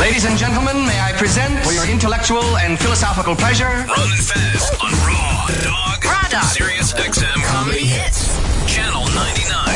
Ladies and gentlemen, may I present for your intellectual and philosophical pleasure Ron and Fez on Raw Dog. Raw Dog. Sirius XM Comedy Hits. Channel 99.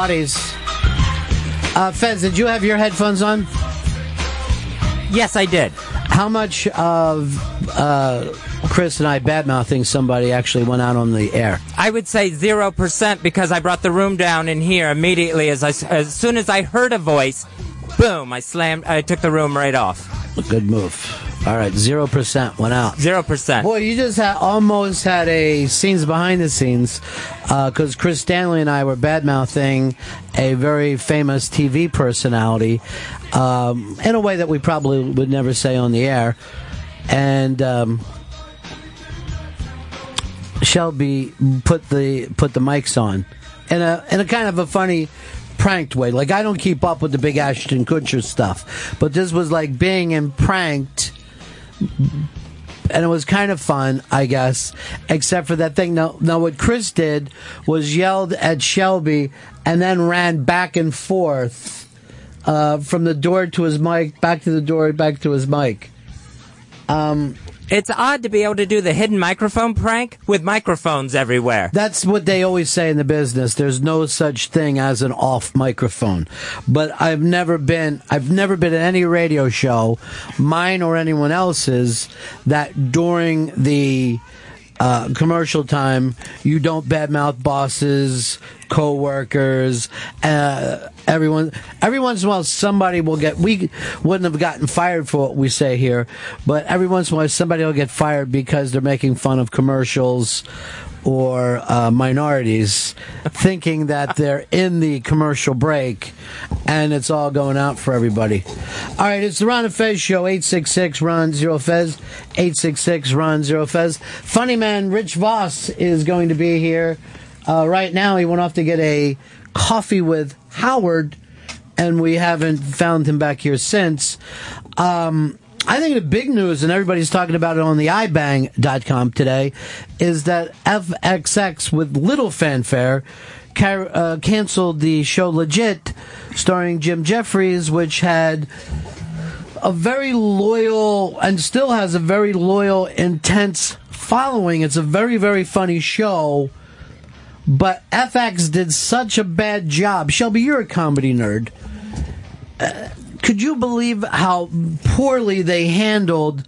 Buddies. Uh, Fez, did you have your headphones on? Yes, I did. How much of uh, Chris and I bad mouthing somebody actually went out on the air? I would say zero percent because I brought the room down in here immediately as I, as soon as I heard a voice. Boom! I slammed. I took the room right off. Good move. All right, zero percent went out. Zero percent. Boy, you just had, almost had a scenes behind the scenes because Chris Stanley and I were bad mouthing a very famous TV personality um, in a way that we probably would never say on the air. And um, Shelby put the put the mics on in a in a kind of a funny pranked way. Like I don't keep up with the big Ashton Kutcher stuff, but this was like being in Punk'd and it was kind of fun, I guess, except for that thing. Now, now what Chris did was yelled at Shelby and then ran back and forth uh, from the door to his mic, back to the door, back to his mic. Um, It's odd to be able to do the hidden microphone prank with microphones everywhere. That's what they always say in the business. There's no such thing as an off microphone. But I've never been I've never been at any radio show, mine or anyone else's, that during the uh, commercial time you don't badmouth bosses, co-workers, uh, everyone. Every once in a while, somebody will get. We wouldn't have gotten fired for what we say here, but every once in a while, somebody will get fired because they're making fun of commercials or uh, minorities, thinking that they're in the commercial break, and it's all going out for everybody. All right, it's the Ron and Fez show. Eight six six Ron Zero Fez. Eight six six Ron Zero Fez. Funny man Rich Voss is going to be here. Uh, right now, he went off to get a coffee with Howard, and we haven't found him back here since. Um, I think the big news, and everybody's talking about it on the iBang.com today, is that FXX, with little fanfare, car- uh, canceled the show Legit, starring Jim Jeffries, which had a very loyal and still has a very loyal, intense following. It's a very, very funny show. But FX did such a bad job. Shelby, you're a comedy nerd. Uh, could you believe how poorly they handled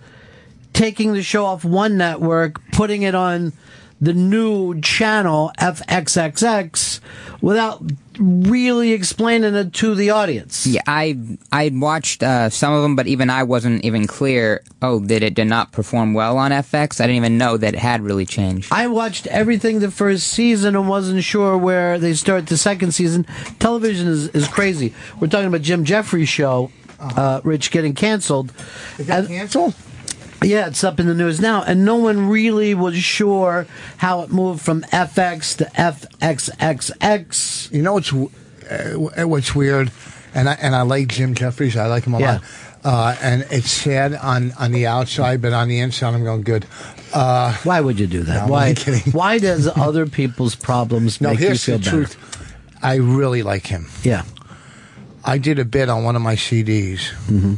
taking the show off one network, putting it on the new channel FXXX without really explaining it to the audience? Yeah, I I watched uh, some of them, but even I wasn't even clear. Oh, that it did not perform well on FX. I didn't even know that it had really changed. I watched everything the first season and wasn't sure where they start the second season. Television is, is crazy. We're talking about Jim Jeffries' show, uh, Rich, getting canceled. It got canceled? Yeah, it's up in the news now, and no one really was sure how it moved from FX to FXXX. You know what's uh, what's weird, and I and I like Jim Jeffries. I like him a Yeah. lot. Uh, and it's sad on, on the outside, but on the inside, I'm going good. Uh, Why would you do that? No, why? kidding. Why does other people's problems no, make you here's feel the better? truth. I really like him. Yeah. I did a bit on one of my CDs, Mm-hmm.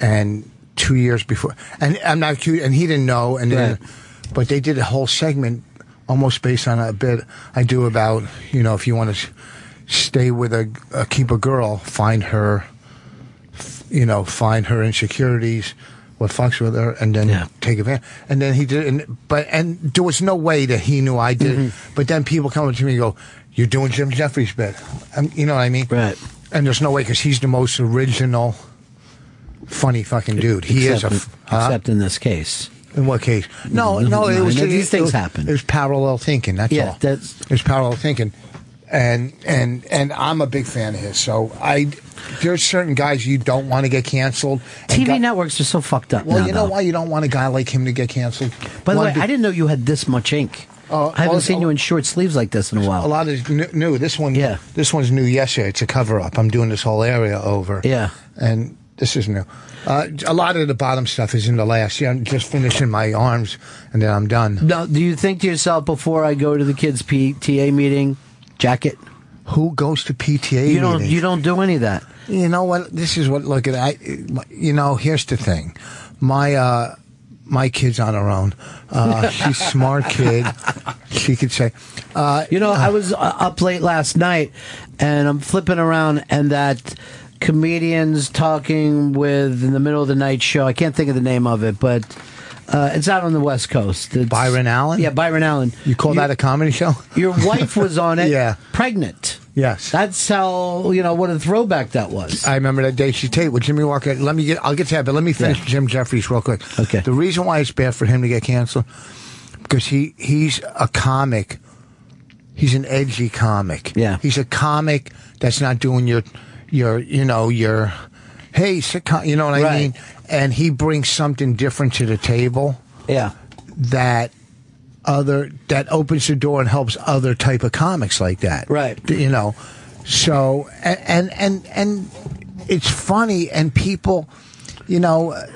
and two years before, and I'm not cute, and he didn't know, and then, Right. but they did a whole segment almost based on a bit I do about, you know, if you want to stay with a, uh, keep a girl, find her, you know, find her insecurities, what fucks with her, and then Yeah. take advantage. And then he did, and, but and there was no way that he knew I did. Mm-hmm. But then people come up to me and go, "You're doing Jim Jeffries bit," um, you know what I mean? Right. And there's no way because he's the most original, funny fucking dude. He is a. except, huh? except in this case. In what case? No, No, no, it was these it things was- happen. It was parallel thinking. That's Yeah, all. that's- it was parallel thinking, and and and I'm a big fan of his. So I, there's certain guys you don't want to get canceled. TV guy- networks are so fucked up Well, now. you know though. why you don't want a guy like him to get canceled. By the way, I didn't know you had this much ink. Uh, I haven't oh, seen oh. you in short sleeves like this in a while. A lot is new, new. This one, Yeah. This one's new yesterday. It's a cover up. I'm doing this whole area over. Yeah. and this is new. Uh, a lot of the bottom stuff is in the last. Yeah, I'm just finishing my arms, and then I'm done. Now, do you think to yourself before I go to the kids' PTA meeting, jacket? Who goes to PTA? You don't. meetings? You don't do any of that. You know what? This is what. Look at I. You know, here's the thing. My uh, my kid's on her own. Uh, she's smart kid. She could say, uh, You know, I was uh, up late last night, and I'm flipping around, and that comedians talking with in the middle of the night show. I can't think of the name of it, but uh, it's out on the West Coast. It's, Byron Allen? Yeah, Byron Allen. You call that a comedy show? Your wife was on it. Yeah. pregnant. Yes. That's how you know what a throwback that was. I remember that day she taped with Jimmie Walker. Let me get. I'll get to that, but let me finish Yeah. Jim Jeffries real quick. Okay. The reason why it's bad for him to get canceled because he he's a comic. He's an edgy comic. Yeah. He's a comic that's not doing your your you know your hey sitcom. You know what I Right. mean? And he brings something different to the table yeah, that other that opens the door and helps other type of comics like that Right. you know so and and and, and it's funny and people you know uh,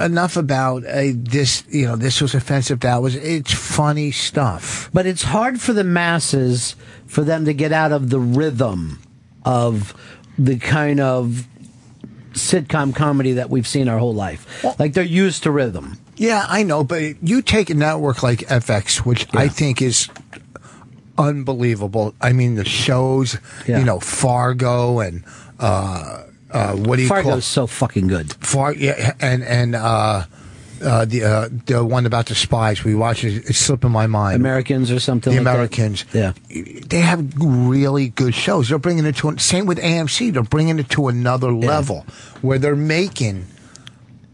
enough about uh, this you know this was offensive that was it's funny stuff but it's hard for the masses for them to get out of the rhythm of the kind of sitcom comedy that we've seen our whole life. Well- like they're used to rhythm. yeah i know but you take a network like fx which i think is unbelievable i mean the shows Yeah. you know fargo and uh uh, what do you call Fargo's so fucking good. Far, yeah, and and uh, uh, the uh, the one about the spies we watched it, it's slipping my mind. Americans or something. the like that. Americans, Yeah. they have really good shows. They're bringing it to same with AMC. They're bringing it to another level where they're making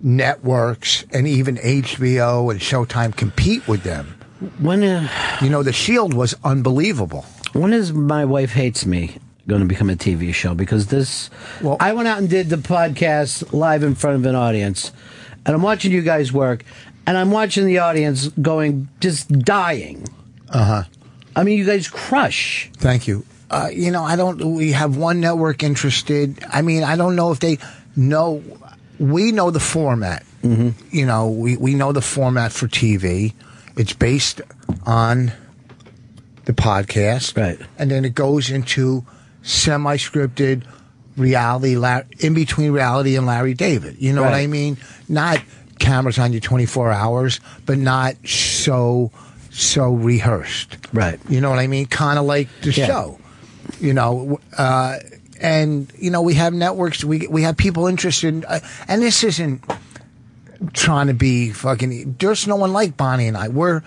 networks and even HBO and Showtime compete with them. When uh, You know, The Shield was unbelievable. when is my wife hates me going to become a TV show? Because this, Well- I went out and did the podcast live in front of an audience, and I'm watching you guys work, and I'm watching the audience going just dying. Uh huh. I mean, you guys crush. Thank you. Uh, you know, I don't. We have one network interested. I mean, I don't know if they know. We know the format. Mm-hmm. You know, we we know the format for TV. It's based on the podcast, Right. And then it goes into semi-scripted reality, in between reality and Larry David. You know what I mean? Not cameras on you twenty four hours, but not so so rehearsed. Right. You know what I mean? Kind of like the Yeah. show. You know, uh, and you know we have networks. We we have people interested. In, uh, and this isn't trying to be fucking. There's no one like Bonnie and I. We're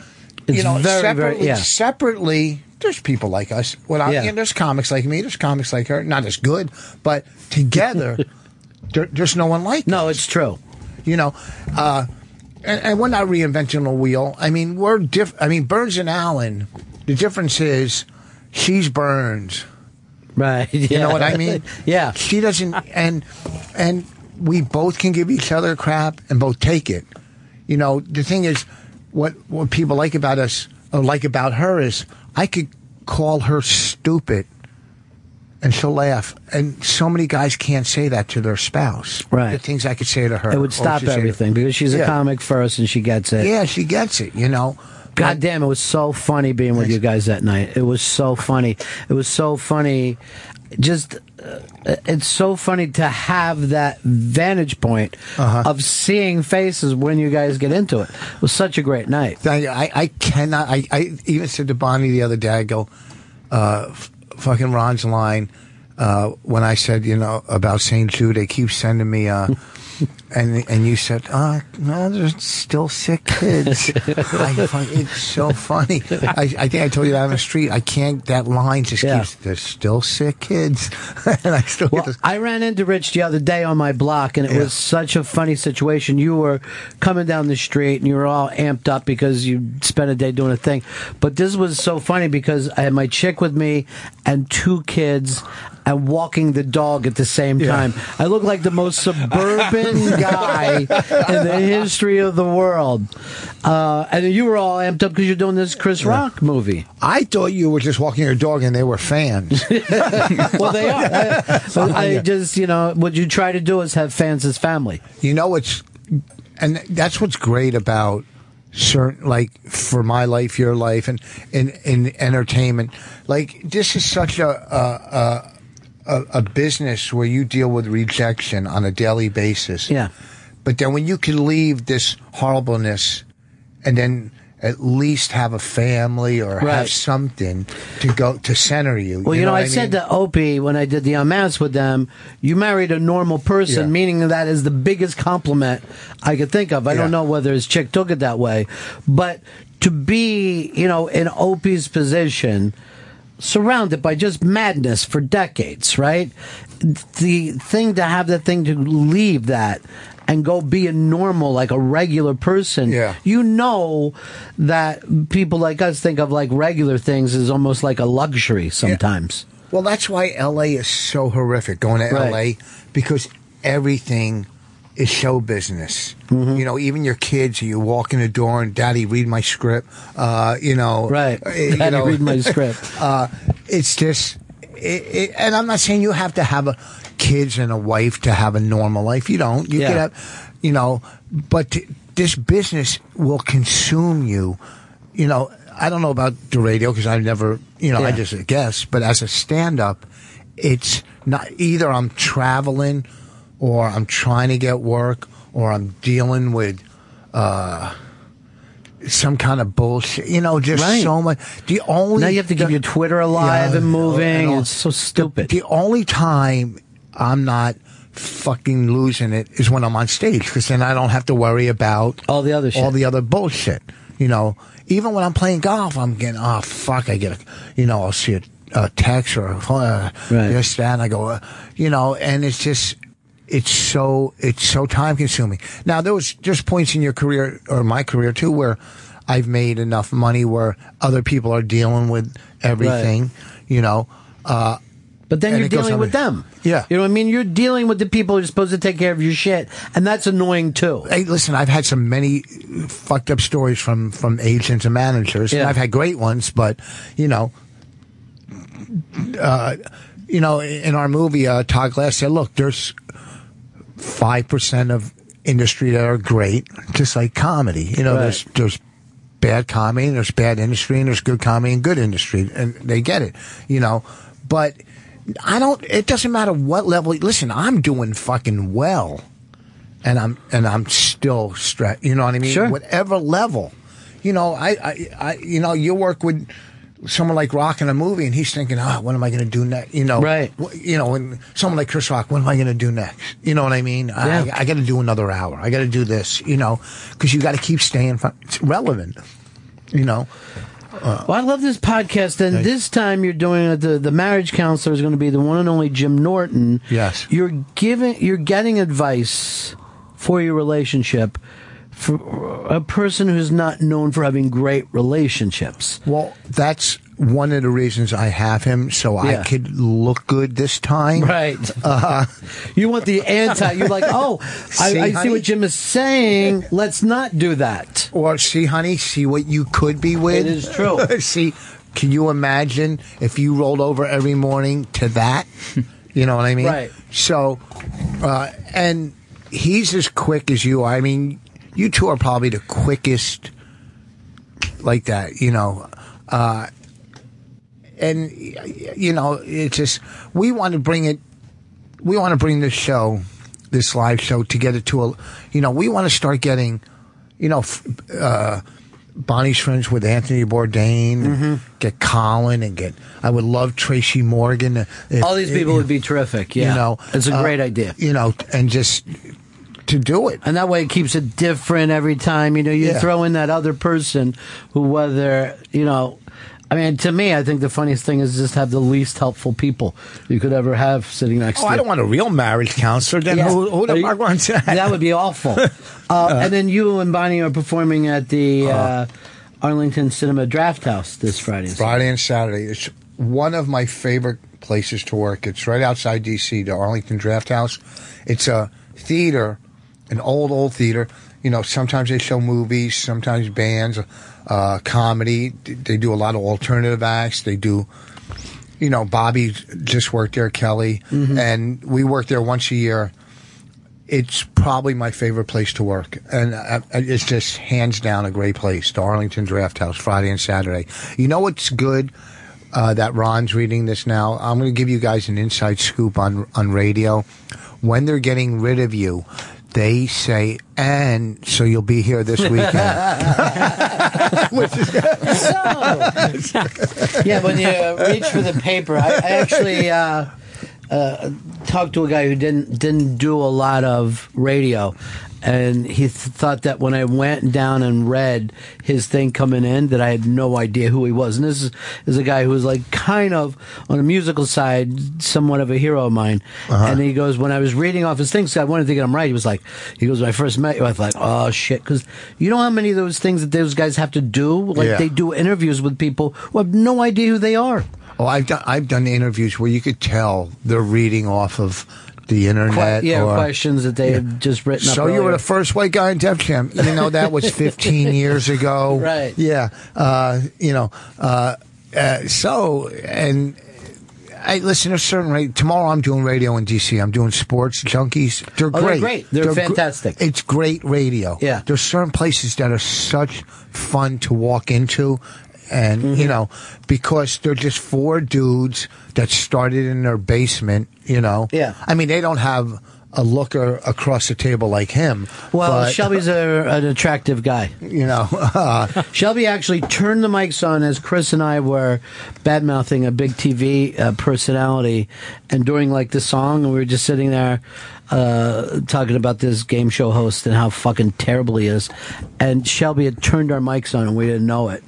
you know very, very- separately. yeah. Separately, there's people like us. Without, Yeah. you know, there's comics like me. There's comics like her. Not as good, but together, there, there's no one like. No, it's true. You know, uh, and, and we're not reinventing the wheel. I mean, we're diff. I mean, Burns and Allen. The difference is, she's Burns. Right. You know what I mean? yeah. She doesn't, and and we both can give each other crap and both take it. You know, the thing is, what what people like about us or like about her is, I could call her stupid, and she'll laugh. And so many guys can't say that to their spouse. Right. The things I could say to her. It would stop she'd say to- everything because she's a comic first and she gets it. Yeah, she gets it. You know. God damn, it was so funny being with you guys that night. It was so funny. It was so funny. Just, uh, it's so funny to have that vantage point Uh-huh. of seeing faces when you guys get into it. It was such a great night. Thank you. I, I cannot. I, I even said to Bonnie the other day. I go, uh, fucking Ron's line uh, when I said, you know, about St. Jude. They keep sending me, uh, and and you said, uh, no, there's still sick kids. I, find- it's so funny. I, I think I told you that on the street. I can't. That line just Yeah. keeps. There's still sick kids, and I still Well, get this. I ran into Rich the other day on my block, and it Yeah. was such a funny situation. You were coming down the street, and you were all amped up because you spent a day doing a thing. But this was so funny because I had my chick with me and two kids. And walking the dog at the same Yeah. time. I look like the most suburban guy in the history of the world. Uh, and you were all amped up because you're doing this Chris Rock movie. I thought you were just walking your dog, and they were fans. Well, they are. I, I just, you know, what you try to do is have fans as family. You know what's, and that's what's great about certain, like for my life, your life, and in in entertainment. Like this is such a a, a a business where you deal with rejection on a daily basis. Yeah. But then when you can leave this horribleness, and then at least have a family or Right. have something to go to center you. Well, you, know, what I, said mean? to Opie when I did the Unmasked with them, you married a normal person, Yeah. meaning that is the biggest compliment I could think of. I Yeah. don't know whether his chick took it that way, but to be, you know, in Opie's position, surrounded by just madness for decades, right? The thing to have that thing to leave that and go be a normal, like a regular person. Yeah. You know that people like us think of like regular things as almost like a luxury sometimes. Well, that's why LA is so horrific going to Right. LA because everything is show business. Mm-hmm. You know, even your kids, you walk in the door and daddy read my script. Uh, you know, Right. uh, you Daddy, know, read my script. Uh, it's just, it, it, and I'm not saying you have to have a kids and a wife to have a normal life. You don't. You Yeah. have, you know, but t- this business will consume you. You know, I don't know about the radio because I've never, you know, I just guess. But as a stand-up, it's not either I'm traveling or I'm trying to get work or I'm dealing with uh some kind of bullshit. You know, just Right. so much. The only Now you have to keep the- your Twitter alive Yeah, and moving. all- it's so stupid. The only time I'm not fucking losing it is when I'm on stage because then I don't have to worry about All the other shit. all the other bullshit. You know, even when I'm playing golf, I'm getting oh fuck, I get a, you know, I'll see a, a text or a, uh, Right. this that, and I go, uh, you know, and it's just. It's so it's so time consuming. Now there was just points in your career or my career too where I've made enough money where other people are dealing with everything, you know. Uh, but then you're dealing with them. Yeah. You know what I mean? You're dealing with the people who are supposed to take care of your shit, and that's annoying too. Hey, listen, I've had some many fucked up stories from from agents and managers, and I've had great ones. But you know, uh, you know, in our movie, uh, Todd Glass said, "Look, there's five percent of industry that are great, just like comedy. You know, Right. there's there's bad comedy, and there's bad industry, and there's good comedy and good industry, and they get it. You know, but." I don't. It doesn't matter what level. Listen, I'm doing fucking well and I'm and I'm still stressed. You know what I mean? Sure. Whatever level, you know, I, I, I you know, you work with someone like Rock in a movie, and he's thinking, oh, what am I going to do next? You know, Right. You know, and someone like Chris Rock, what am I going to do next? You know what I mean? Yeah. I, I got to do another hour. I got to do this. You know, because you got to keep staying relevant. You know, uh, Well, I love this podcast, and this time you're doing it. The the marriage counselor is going to be the one and only Jim Norton. Yes. you're giving, you're getting advice for your relationship for a person who's not known for having great relationships. well, that's one of the reasons I have him, so Yeah. I could look good this time. Right. Uh, You want the anti. You're like, oh, I, See, I see honey? what Jim is saying. Let's not do that. Or see, honey, see what you could be with. It is true. see, can you imagine if you rolled over every morning to that? You know what I mean? Right. So, uh, and he's as quick as you are. I mean, you two are probably the quickest like that, you know. Uh, and, you know, it's just, we want to bring it, we want to bring this show, this live show, to get it to a, you know, we want to start getting, you know, f- uh, Bonnie's friends with Anthony Bourdain, Mm-hmm. get Colin, and get. I would love Tracy Morgan. if- All these people would be terrific. Yeah, You know, it's a uh, great idea. You know, and just to do it. And that way it keeps it different every time. You know, you Yeah. throw in that other person who, whether, you know, I mean, to me, I think the funniest thing is just have the least helpful people you could ever have sitting next Oh, to you. I don't want a real marriage counselor. Then Yeah. who, who the fuck wants that? That would be awful. Uh, and then you and Bonnie are performing at the uh, Arlington Cinema Draft House this Friday. Friday and Saturday. It's one of my favorite places to work. It's right outside D.C., the Arlington Draft House. It's a theater, an old, old theater. You know, sometimes they show movies, sometimes bands, uh, comedy. They do a lot of alternative acts. They do, you know, Bobby just worked there, Kelly, and we work there once a year. It's probably my favorite place to work, and uh, it's just hands down a great place. The Arlington Draft House, Friday and Saturday. You know what's good? Uh, that Ron's reading this now. I'm going to give you guys an inside scoop on on radio. When they're getting rid of you, they say, "And so you'll be here this weekend." yeah, when you reach for the paper, I, I actually uh, uh, talked to a guy who didn't didn't do a lot of radio, and he th- thought that when I went down and read his thing coming in, that I had no idea who he was. And this is, is a guy who was like kind of on the musical side, somewhat of a hero of mine. Uh-huh. And he goes, when I was reading off his things, I wanted to get him right. He was like, he goes, when I first met you, I thought, oh shit, because you know how many of those things that those guys have to do, like Yeah. they do interviews with people who have no idea who they are. Oh, I've done I've done interviews where you could tell they're reading off of the internet. Que- yeah, or, questions that they had just written up. So you were the first white guy in Def Jam. You know that was 15 years ago. Right. Yeah. Uh, you know. Uh, uh, so and. I listen to certain rate. Tomorrow I'm doing radio in DC. I'm doing sports junkies. They're Oh, they're great. great. They're gr- fantastic. it's great radio. Yeah. There's certain places that are such fun to walk into. And, Mm-hmm. you know, because they're just four dudes that started in their basement, you know. Yeah. I mean, they don't have a looker across the table like him. Well, but, Shelby's a, an attractive guy. you know, uh, Shelby actually turned the mics on as Chris and I were bad mouthing a big TV uh, personality, and during like the song, and we were just sitting there uh, talking about this game show host and how fucking terrible he is, and Shelby had turned our mics on and we didn't know it,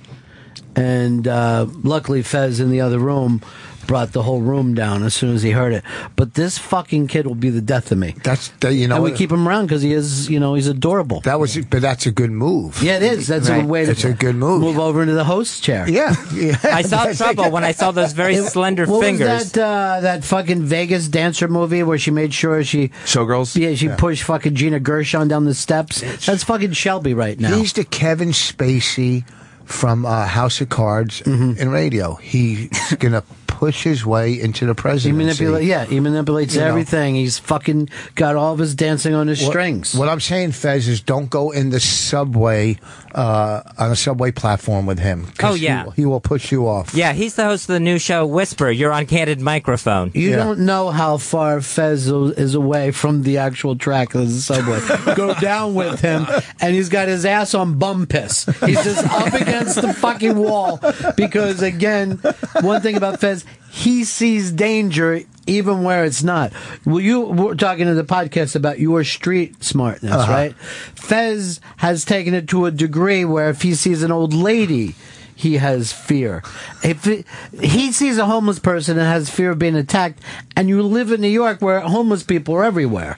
and uh, luckily Fez in the other room brought the whole room down as soon as he heard it. But this fucking kid will be the death of me. that's the, you know, and we keep him around because he is, you know, he's adorable. that was, but that's a good move. Yeah, it is. That's a Right. way to It's a good move. Move over into the host chair. Yeah, yeah. I saw trouble when I saw those very slender what fingers. was that? Uh, that fucking Vegas dancer movie where she made sure she Showgirls? yeah she pushed fucking Gina Gershon down the steps. That's fucking Shelby right now. He's the Kevin Spacey from uh, House of Cards Mm-hmm. in radio. He's gonna push his way into the he presidency. Yeah, he manipulates You know. everything. He's fucking got all of his dancing on his What- strings. What I'm saying, Fez, is don't go in the subway uh, on a subway platform with him. Oh, yeah. he, he will push you off. yeah, he's the host of the new show Whisper. You're on candid microphone. you Yeah. don't know how far Fez is away from the actual track of the subway. Go down with him, and he's got his ass on bum piss. He's just up against the fucking wall because, again, one thing about Fez, he sees danger even where it's not. Well, you were talking in the podcast about your street smartness, right? Fez has taken it to a degree where if he sees an old lady, he has fear. If it, he sees a homeless person and has fear of being attacked, and you live in New York where homeless people are everywhere.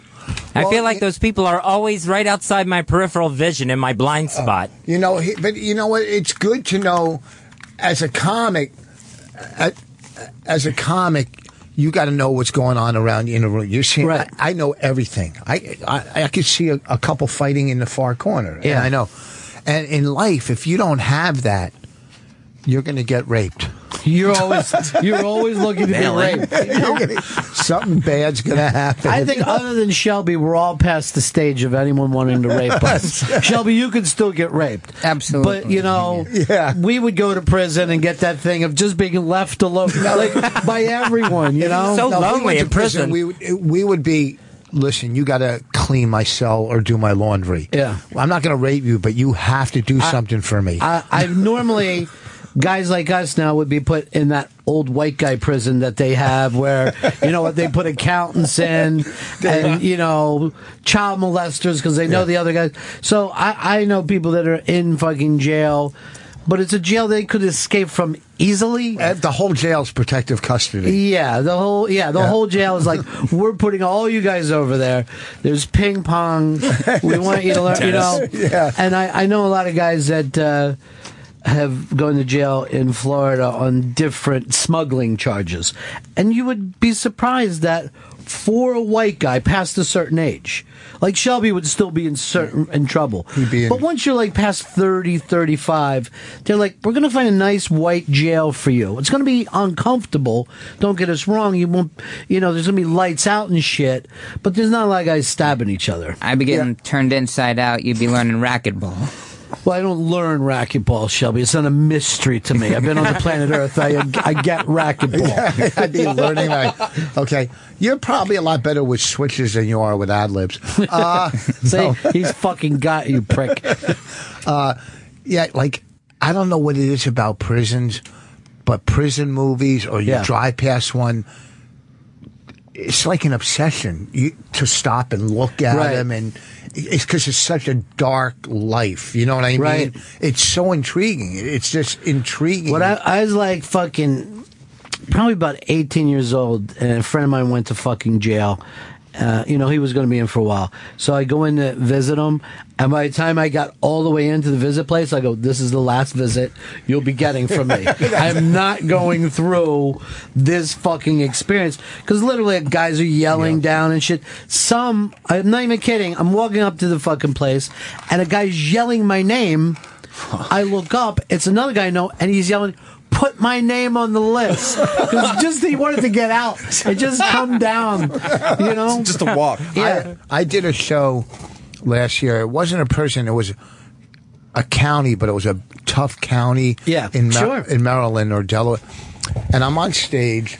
I Well, feel like those people are always right outside my peripheral vision in my blind spot. You know, he, but you know what? It's good to know as a comic, uh, as a comic, you got to know what's going on around you in the room. You see, Right. I, I know everything. I I, I could see a, a couple fighting in the far corner. Yeah. I know. And in life, if you don't have that, you're going to get raped. You're always you're always looking to be raped. You're gonna- something bad's going to happen. I think other than Shelby, we're all past the stage of anyone wanting to rape us. Shelby, you could still get raped. Absolutely. But, you know, Yeah. we would go to prison and get that thing of just being left alone like, by everyone, you know? So No, if we lonely went in to prison. prison. We would we would be listen, you got to clean my cell or do my laundry. Yeah. I'm not going to rape you, but you have to do something for me. I, I normally guys like us now would be put in that old white guy prison that they have where you know what they put accountants in and you know child molesters because they know Yeah. the other guys so I, I know people that are in fucking jail but it's a jail they could escape from easily Uh, the whole jail's protective custody. yeah, the whole yeah, the Yeah. whole jail is like we're putting all you guys over there. There's ping pong. We want you to learn, you know. Yeah. And I I know a lot of guys that uh, have gone to jail in Florida on different smuggling charges, and you would be surprised that for a white guy past a certain age. Like Shelby would still be in certain in trouble. He'd be in- but once you're like past 30, 35, they're like, we're going to find a nice white jail for you. It's going to be uncomfortable. Don't get us wrong. You won't, you know, there's going to be lights out and shit, but there's not a lot of guys stabbing each other. I'd be getting turned inside out. You'd be learning racquetball. Well, I don't learn racquetball, Shelby. It's not a mystery to me. I've been on the planet Earth. I, I get racquetball. I'd be learning. Okay, you're probably a lot better with switches than you are with ad libs. Uh, See, he's fucking got you, prick. Uh, yeah, like I don't know what it is about prisons, but prison movies or you Yeah. drive past one, it's like an obsession. You to stop and look at Right. them, and it's because it's such a dark life. You know what I mean? Right. It's so intriguing. It's just intriguing. When I, I was like fucking, probably about 18 years old, and a friend of mine went to fucking jail. Uh, you know, he was going to be in for a while. So I go in to visit him, and by the time I got all the way into the visit place, I go, This is the last visit you'll be getting from me. I'm not going through this fucking experience. Because literally, guys are yelling down and shit. Some, I'm not even kidding, I'm walking up to the fucking place, and a guy's yelling my name. I look up, it's another guy I know, and he's yelling, Put my name on the list. Because just he wanted to get out and just come down, you know? Just a walk. yeah. I, I did a show last year. It wasn't a person, It was a county, but it was a tough county. Yeah, in Mar- sure. in Maryland or Delaware. And I'm on stage,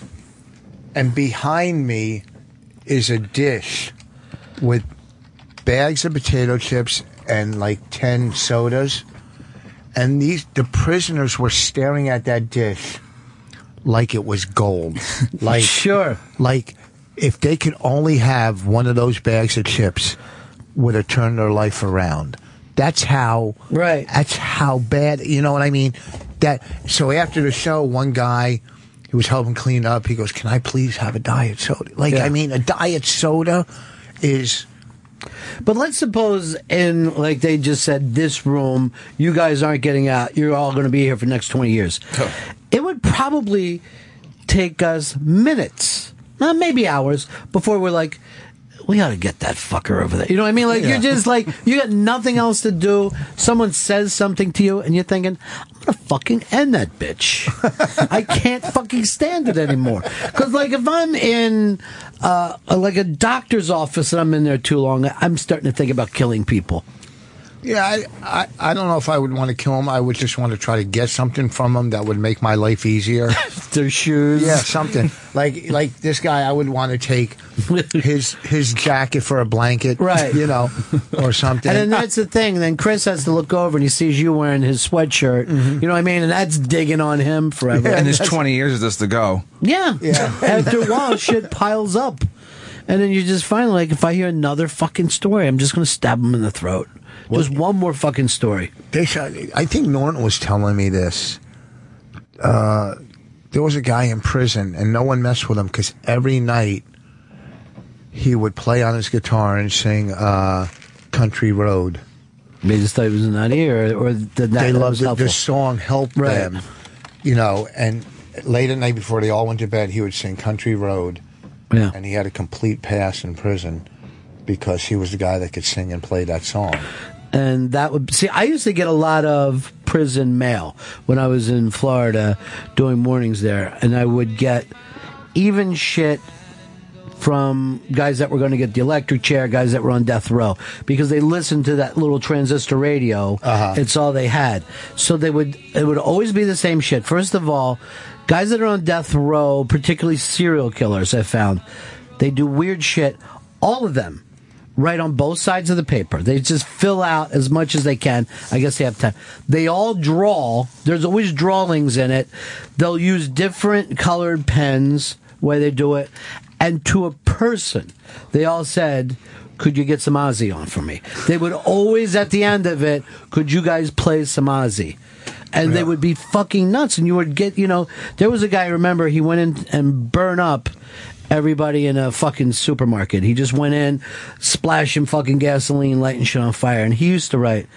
and behind me is a dish with bags of potato chips and like ten sodas. And these the prisoners were staring at that dish like it was gold. Like Sure. like if they could only have one of those bags of chips would have turned their life around that's how Right. that's how bad you know what i mean that so after the show one guy who was helping clean up he goes can i please have a diet soda like Yeah. i mean a diet soda is But let's suppose in like they just said this room, you guys aren't getting out. You're all going to be here for the next 20 years. It would probably take us minutes, not maybe hours before we're like we got to get that fucker over there. You know what I mean? Like you're just like you got nothing else to do. Someone says something to you and you're thinking, I'm going to fucking end that bitch. I can't fucking stand it anymore. Cuz like if I'm in uh, like a doctor's office and I'm in there too long, I'm starting to think about killing people. Yeah I, I i don't know if i would want to kill him i would just want to try to get something from him that would make my life easier Their shoes. yeah something like like this guy i would want to take his his jacket for a blanket Right. you know or something And then that's the thing. Then Chris has to look over and he sees you wearing his sweatshirt. Mm-hmm. You know what I mean? And that's digging on him forever. And there's 20 years of this to go. Yeah. Yeah. After a while, shit piles up. And then you just finally, like, if I hear another fucking story, I'm just going to stab him in the throat. Just one more fucking story. They I think Norton was telling me this. Uh, there was a guy in prison, and no one messed with him because every night he would play on his guitar and sing uh, "Country Road." They just thought he was nutty, or, or did that, they that loved it. The song helped Right. them, you know. And late at night before they all went to bed, he would sing "Country Road," Yeah. and he had a complete pass in prison because he was the guy that could sing and play that song. And that would see i used to get a lot of prison mail when i was in florida doing mornings there. And i would get even shit from guys that were going to get the electric chair guys that were on death row because they listened to that little transistor radio. Uh-huh. It's all they had. So they would it would always be the same shit. First of all guys that are on death row particularly serial killers i found they do weird shit. All of them write on both sides of the paper. They just fill out as much as they can. I guess they have time. They all draw. There's always drawings in it. They'll use different colored pens where they do it. And to a person, they all said, could you get some Ozzy on for me? They would always, at the end of it, could you guys play some Ozzy? And they would be fucking nuts. And you would get, you know, there was a guy, remember, he went in and burned up everybody in a fucking supermarket. He just went in, splashing fucking gasoline, lighting shit on fire. And he used to write,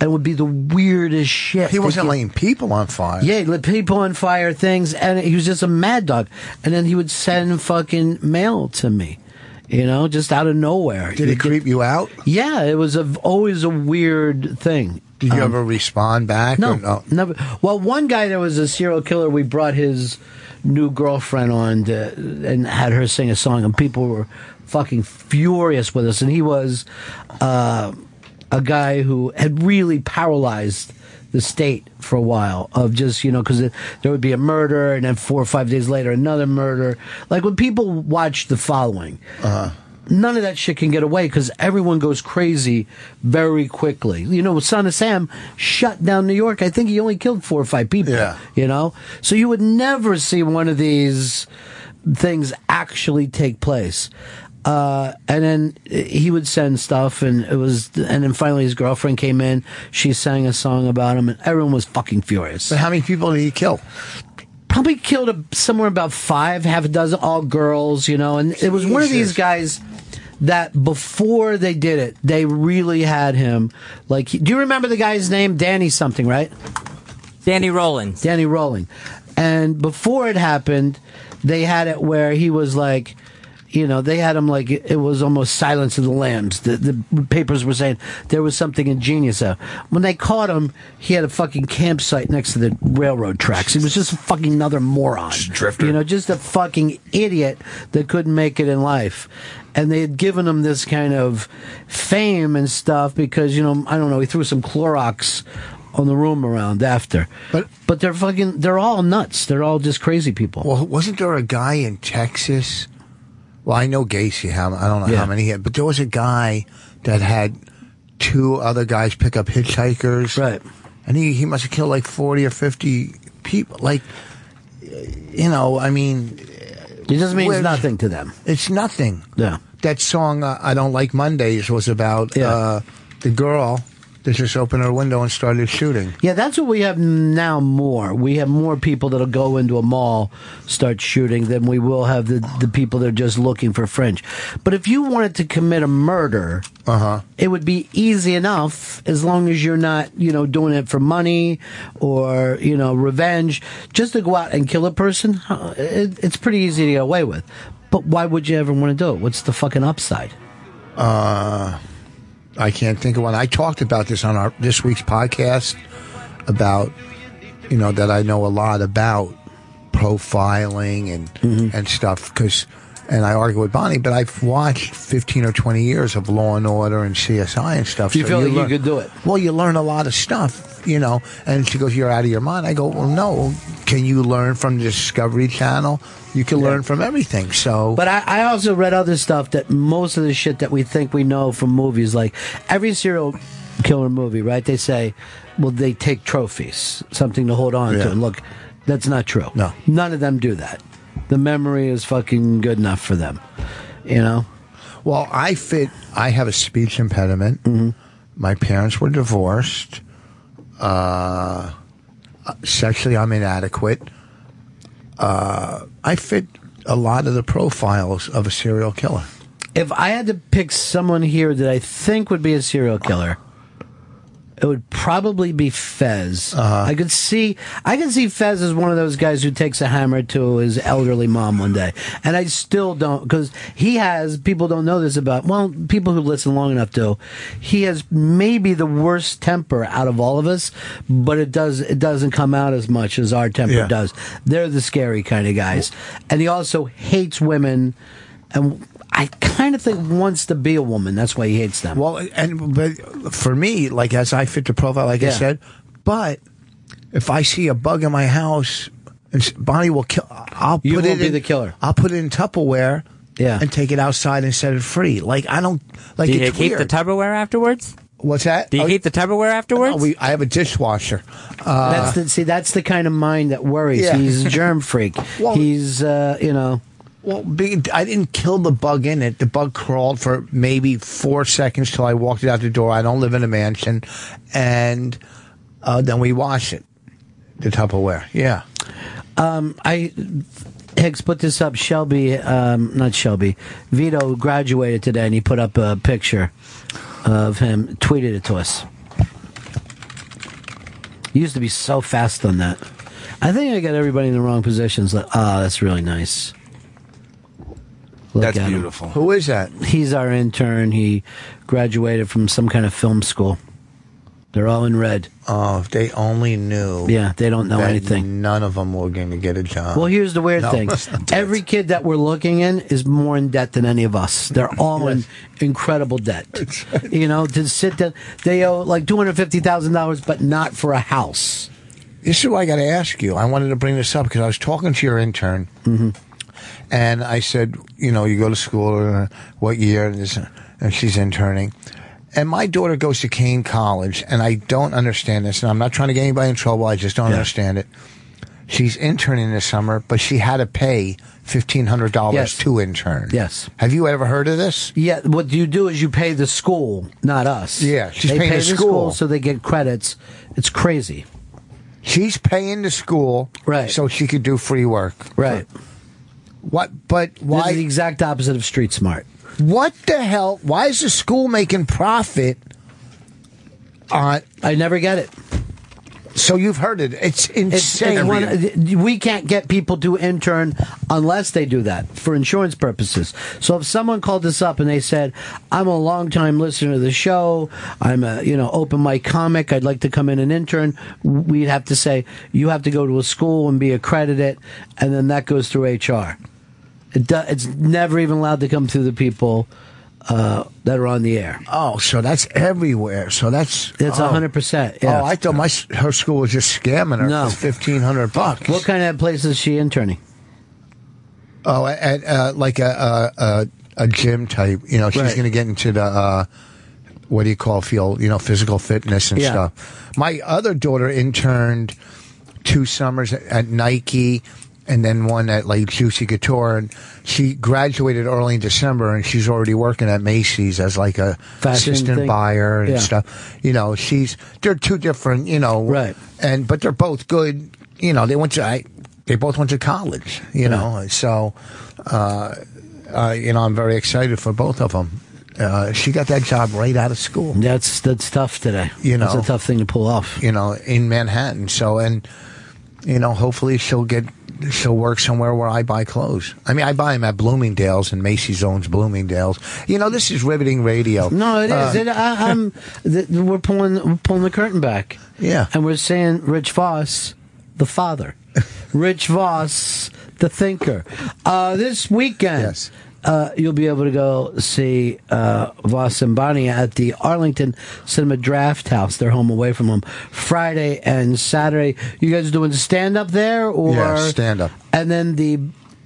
and it would be the weirdest shit. He wasn't you- laying people on fire. yeah, he lit people on fire, things, and he was just a mad dog. And then he would send fucking mail to me, you know, just out of nowhere. Did it creep you out? Yeah, it was a, always a weird thing. Did you Um, ever respond back? no, or no? never. Well, one guy that was a serial killer. We brought his new girlfriend on to, and had her sing a song, and people were fucking furious with us. And he was uh, a guy who had really paralyzed the state for a while of just you know because there would be a murder and then four or five days later another murder like when people watch the following none of that shit can get away because everyone goes crazy very quickly. You know, Son of Sam shut down New York. I think he only killed four or five people. Yeah. You know? So you would never see one of these things actually take place. Uh, and then he would send stuff, and it was, and then finally his girlfriend came in. She sang a song about him, and everyone was fucking furious But how many people did he kill? Probably killed a, somewhere about five, half a dozen, all girls, you know. And it was one of these guys that before they did it, they really had him. Like, do you remember the guy's name? Danny something, right? Danny Rollins. Danny Rolling. And before it happened, they had it where he was like, you know, they had him like it was almost Silence of the Lambs. The, the papers were saying there was something ingenious there. When they caught him, he had a fucking campsite next to the railroad tracks. He was just a fucking another moron. Just a drifter. You know, just a fucking idiot that couldn't make it in life. And they had given him this kind of fame and stuff because, you know, I don't know, he threw some Clorox on the room around after. But- but they're fucking they're all nuts. They're all just crazy people. Well, wasn't there a guy in Texas? Well, I know Gacy. How I don't know Yeah. how many he had, but there was a guy that had two other guys pick up hitchhikers, Right. And he he must have killed like forty or fifty people. Like, you know, I mean, it just means nothing to them. it's nothing. Yeah. That song uh, "I Don't Like Mondays" was about Yeah. uh, the girl that just opened her window and started shooting. Yeah, that's what we have now more. We have more people that'll go into a mall, start shooting, than we will have the, the people that are just looking for fringe. But if you wanted to commit a murder, Uh-huh. it would be easy enough as long as you're not, you know, doing it for money or, you know, revenge. Just to go out and kill a person, uh, it, it's pretty easy to get away with. But why would you ever want to do it? What's the fucking upside? I can't think of one. I talked about this on our this week's podcast about you know that I know a lot about profiling and Mm-hmm. and stuff because and I argue with Bonnie, but I've watched fifteen or twenty years of Law and Order and CSI and stuff. Do you feel like you could do it? Well, you learn a lot of stuff, you know. And she goes, "You're out of your mind." I go, "Well, no. Can you learn from the Discovery Channel? You can learn from everything." So, But I, I also read other stuff that most of the shit that we think we know from movies, like every serial killer movie, right? They say, well, they take trophies, something to hold on Yeah. to. And look, that's not true. No. None of them do that. The memory is fucking good enough for them. You know? Well, I fit. I have a speech impediment. Mm-hmm. My parents were divorced. Uh, sexually, I'm inadequate. Uh, I fit a lot of the profiles of a serial killer. If I had to pick someone here that I think would be a serial killer, it would probably be Fez. Uh-huh. I could see, I could see Fez as one of those guys who takes a hammer to his elderly mom one day, and I still don't because he has. People don't know this about. Well, people who listen long enough do. He has maybe the worst temper out of all of us, but it does it doesn't come out as much as our temper Yeah. does. They're the scary kind of guys, and he also hates women, and. I kind of think wants to be a woman. That's why he hates them. Well, and but for me, like as I fit the profile, like I Yeah. said, but if I see a bug in my house, and s- Bonnie will kill. I'll You put will it be in, the killer. I'll put it in Tupperware Yeah. and take it outside and set it free. Like I don't like Do you it's keep weird. the Tupperware afterwards? What's that? Do you Oh, keep the Tupperware afterwards? oh, we, I have a dishwasher. Uh, that's the see. That's the kind of mind that worries. Yeah. He's a germ freak. Well- He's uh, you know. Well, I didn't kill the bug in it. The bug crawled for maybe four seconds till I walked it out the door. I don't live in a mansion, and uh, then we wash it. The Tupperware, yeah. I Hicks put this up. Shelby, um, not Shelby. Vito graduated today, and he put up a picture of him. Tweeted it to us. He used to be so fast on that. I think I got everybody in the wrong positions. Like, oh, that's really nice. Look That's at him. beautiful. Who is that? He's our intern. He graduated from some kind of film school. They're all in red. Oh, if they only knew. Yeah, they don't know anything. None of them were going to get a job. Well, here's the weird No, thing. Every kid that we're looking in is more in debt than any of us. They're all in incredible debt. You know, to sit down, they owe like $250,000, but not for a house. This is what I got to ask you. I wanted to bring this up because I was talking to your intern, Mm-hmm. And I said, you know, you go to school, uh, what year? And, this, and she's interning. And my daughter goes to Kane College, and I don't understand this, and I'm not trying to get anybody in trouble. I just don't Yeah. understand it. She's interning this summer, but she had to pay fifteen hundred dollars Yes. to intern. Yes. Have you ever heard of this? Yeah, what you do is you pay the school, not us. Yeah, she's they paying pay the school. so they get credits. It's crazy. She's paying the school, Right. so she could do free work. Right. What? But This why? is the exact opposite of street smart. What the hell? Why is the school making profit on? I never get it. So you've heard it. It's insane. it's one, we can't get people to intern unless they do that for insurance purposes. So if someone called us up and they said, "I'm a long time listener to the show. I'm a you know open mic comic. I'd like to come in and intern," we'd have to say you have to go to a school and be accredited, and then that goes through HR. It do, it's never even allowed to come through the people uh, that are on the air. oh, so that's everywhere. So that's It's oh. hundred percent. Yeah. Oh, I thought my her school was just scamming her No. for fifteen hundred bucks. what kind of place is she interning? Oh, at uh, like a, a a a gym type. You know, she's Right. going to get into the uh, what do you call field? You know, physical fitness and Yeah. stuff. My other daughter interned two summers at, at Nike. And then one at like Juicy Couture, and she graduated early in December, and she's already working at Macy's as like a Fashion assistant thing? buyer and Yeah. stuff. You know, she's they're two different, you know, Right. And but they're both good. You know, they went to I, they both went to college. You know, so uh, uh, you know, I'm very excited for both of them. Uh, she got that job right out of school. That's that's tough today. You know, it's a tough thing to pull off. You know, in Manhattan. So and you know, hopefully she'll get she'll work somewhere where I buy clothes. I mean, I buy them at Bloomingdale's, and Macy's owns Bloomingdale's. You know, this is riveting radio. No, it is. Uh, it, I, I'm. The, we're pulling we're pulling the curtain back. Yeah. and we're saying Rich Voss, the father, Rich Voss, the thinker. Uh, this weekend, Yes. Uh, you'll be able to go see uh, Voss and Bonnie at the Arlington Cinema Draft House. They're home away from home Friday and Saturday. You guys doing stand up there or Yeah, stand-up. And then the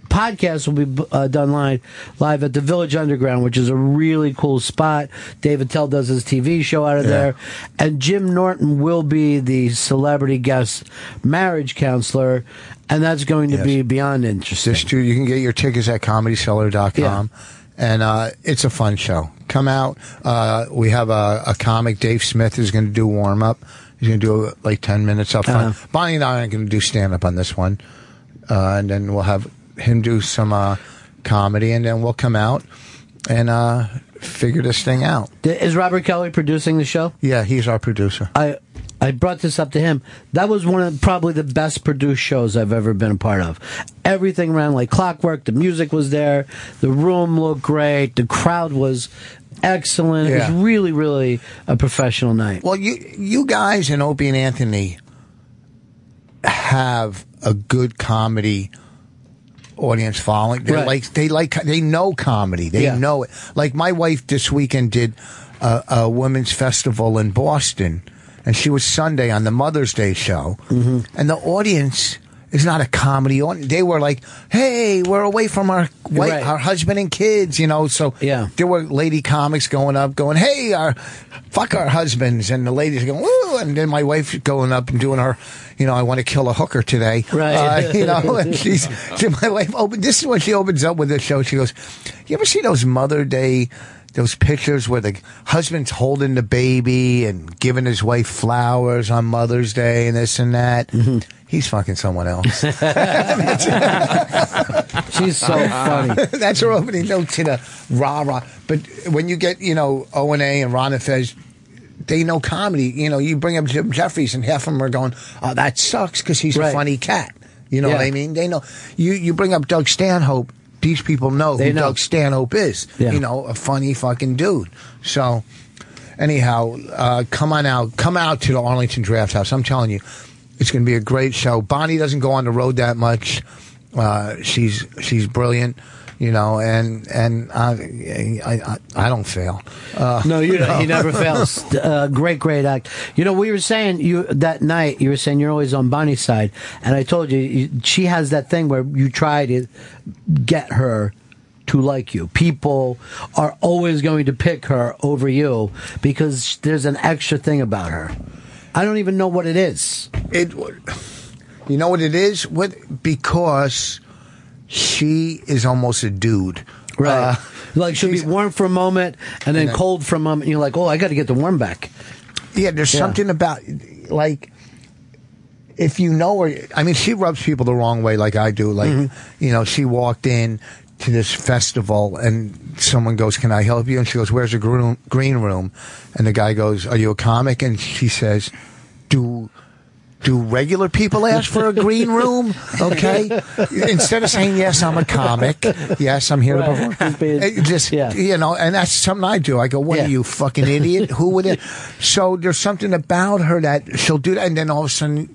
podcast will be uh, done live live at the Village Underground, which is a really cool spot. Dave Attell does his TV show out of Yeah. there, and Jim Norton will be the celebrity guest marriage counselor, and that's going to Yes. be beyond interesting. This too, you can get your tickets at comedycellar.com. And uh, it's a fun show. Come out. Uh, we have a, a comic, Dave Smith, is going to do warm up. He's going to do like 10 minutes up front. Uh-huh. Bonnie and I aren't going to do stand up on this one. Uh, and then we'll have him do some uh, comedy, and then we'll come out and uh, figure this thing out. Is Robert Kelly producing the show? Yeah, he's our producer. I I brought this up to him. That was one of probably the best produced shows I've ever been a part of. Everything ran like clockwork. The music was there. The room looked great. The crowd was excellent. It was really, really a professional night. Well, you you guys and Opie and Anthony have a good comedy audience following. They Right. like they like they know comedy. They Yeah. know it. Like my wife this weekend did a, a women's festival in Boston, and she was Sunday on the Mother's Day show, Mm-hmm. and the audience It's not a comedy. They were like, "Hey, we're away from our wife, Right. our husband and kids," you know. So Yeah. there were lady comics going up, going, "Hey, our fuck our husbands," and the ladies going, "Woo!" And then my wife going up and doing her, you know, I want to kill a hooker today, Right. Uh, you know, and she's she, my wife opened. This is when she opens up with the show. She goes, "You ever see those Mother Day?" Those pictures where the husband's holding the baby and giving his wife flowers on Mother's Day and this and that. Mm-hmm. He's fucking someone else. She's so funny. That's her opening note to the rah rah. But when you get, you know, O and A and Ron and Fez, they know comedy. You know, you bring up Jim Jefferies, and half of them are going, "Oh, that sucks," because he's Right. a funny cat. You know what I mean? They know. You you bring up Doug Stanhope. These people know They who know. Doug Stanhope is. Yeah. You know, a funny fucking dude. So, anyhow, uh, come on out. Come out to the Arlington Draft House. I'm telling you, it's going to be a great show. Bonnie doesn't go on the road that much. Uh, she's she's brilliant, you know, and and I I, I, I don't fail. Uh, No, you he never fails. Uh, great, great act. You know, we were saying you that night. You were saying you're always on Bonnie's side, and I told you, you she has that thing where you try to get her to like you. People are always going to pick her over you because there's an extra thing about her. I don't even know what it is. It, you know what it is? What because she is almost a dude, Right. Uh, like she'll be warm for a moment and then And then- cold for a moment. And you're like, oh, I got to get the warm back. Yeah, there's Yeah. something about like if you know her. I mean, she rubs people the wrong way, like I do. Like Mm-hmm. you know, she walked in to this festival and someone goes, "Can I help you?" And she goes, "Where's the green green room?" And the guy goes, "Are you a comic?" And she says, "Do." Do regular people ask for a green room? Okay, instead of saying yes, I'm a comic. Yes, I'm here to Right. perform. Just being- It just yeah. you know, and that's something I do. I go, "What Yeah. are you fucking idiot? Who would it?" So there's something about her that she'll do that, and then all of a sudden,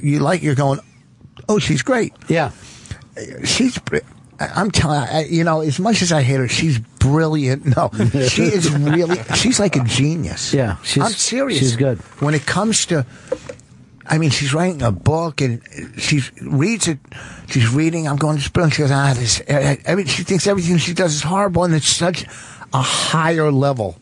you like you're going, "Oh, she's great." Yeah. She's. I'm telling you know, as much as I hate her, she's brilliant. No, she is really. She's like a genius. Yeah, she's- I'm serious. she's good. when it comes to. I mean, she's writing a book and she reads it. She's reading. I'm going, it's brilliant. She goes, ah, this. Every, she thinks everything she does is horrible, and it's such a higher level.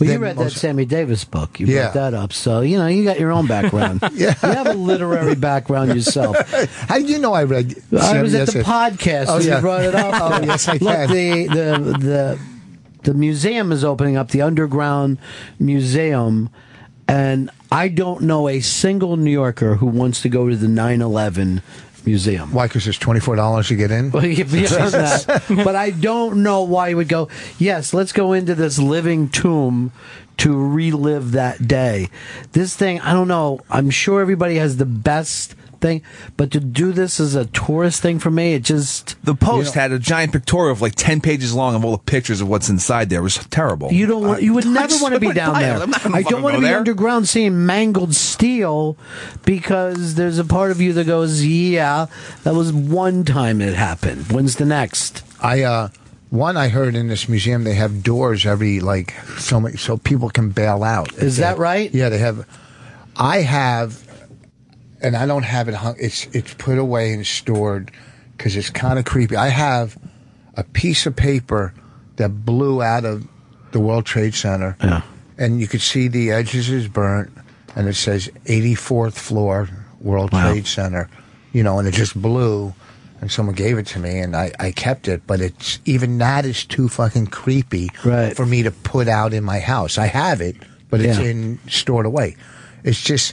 Well, you read most- that Sammy Davis book. You Yeah. brought that up. So, you know, you got your own background. Yeah. You have a literary background yourself. How did you know I read? I was at the yes, podcast Oh, when yeah. you brought it up. Oh, yes, I Look, can. the, the, the, the museum is opening up, the Underground Museum, and I don't know a single New Yorker who wants to go to the 9 11 museum. Why? Because it's twenty four dollars to get in. Well, yeah, that. But I don't know why you would go, yes, let's go into this living tomb to relive that day. This thing, I don't know. I'm sure everybody has the best thing, but to do this as a tourist thing for me, it just. The post had a giant pictorial of like ten pages long of all the pictures of what's inside there. It was terrible. You don't want. You would I never just want to be down buy there. I'm not gonna I don't want to be there. underground seeing mangled steel because there's a part of you that goes, "Yeah, that was one time it happened. When's the next?" I uh one I heard in this museum they have doors every like so many so people can bail out. Is that right? Yeah, they have. I have, and I don't have it hung. It's it's put away and stored because it's kind of creepy. I have a piece of paper that blew out of the World Trade Center. Yeah. and you could see the edges is burnt, and it says 84th floor World Wow. Trade Center. You know, and it just blew. And someone gave it to me, and I, I kept it. But it's even that is too fucking creepy Right. for me to put out in my house. I have it, but it's Yeah. in stored away. It's just,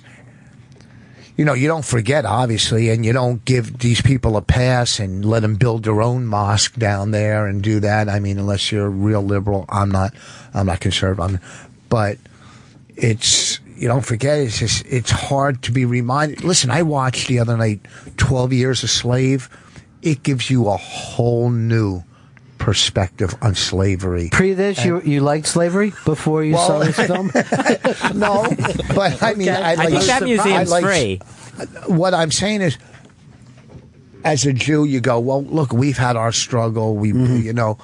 you know, you don't forget obviously, and you don't give these people a pass and let them build their own mosque down there and do that. I mean, unless you're a real liberal, I'm not. I'm not conservative. I'm, but it's you don't forget. It's just it's hard to be reminded. Listen, I watched the other night, Twelve Years a Slave. It gives you a whole new perspective on slavery. Pre this, you you liked slavery before you saw this film. no, but I mean, Okay. I, I like, think that museum's I like- free. What I'm saying is, as a Jew, you go, well, look, we've had our struggle, we, mm-hmm. you know,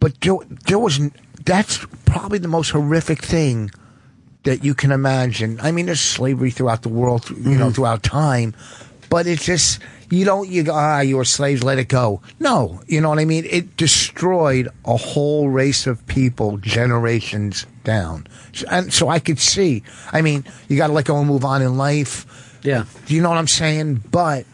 but there, there was that's probably the most horrific thing that you can imagine. I mean, there's slavery throughout the world, you know, mm-hmm. throughout time, but it's just you don't you go ah you were slaves let it go. No you know what I mean? It destroyed a whole race of people generations down. And so I could see. I mean you got to let go and move on in life. Yeah. do you know what I'm saying? But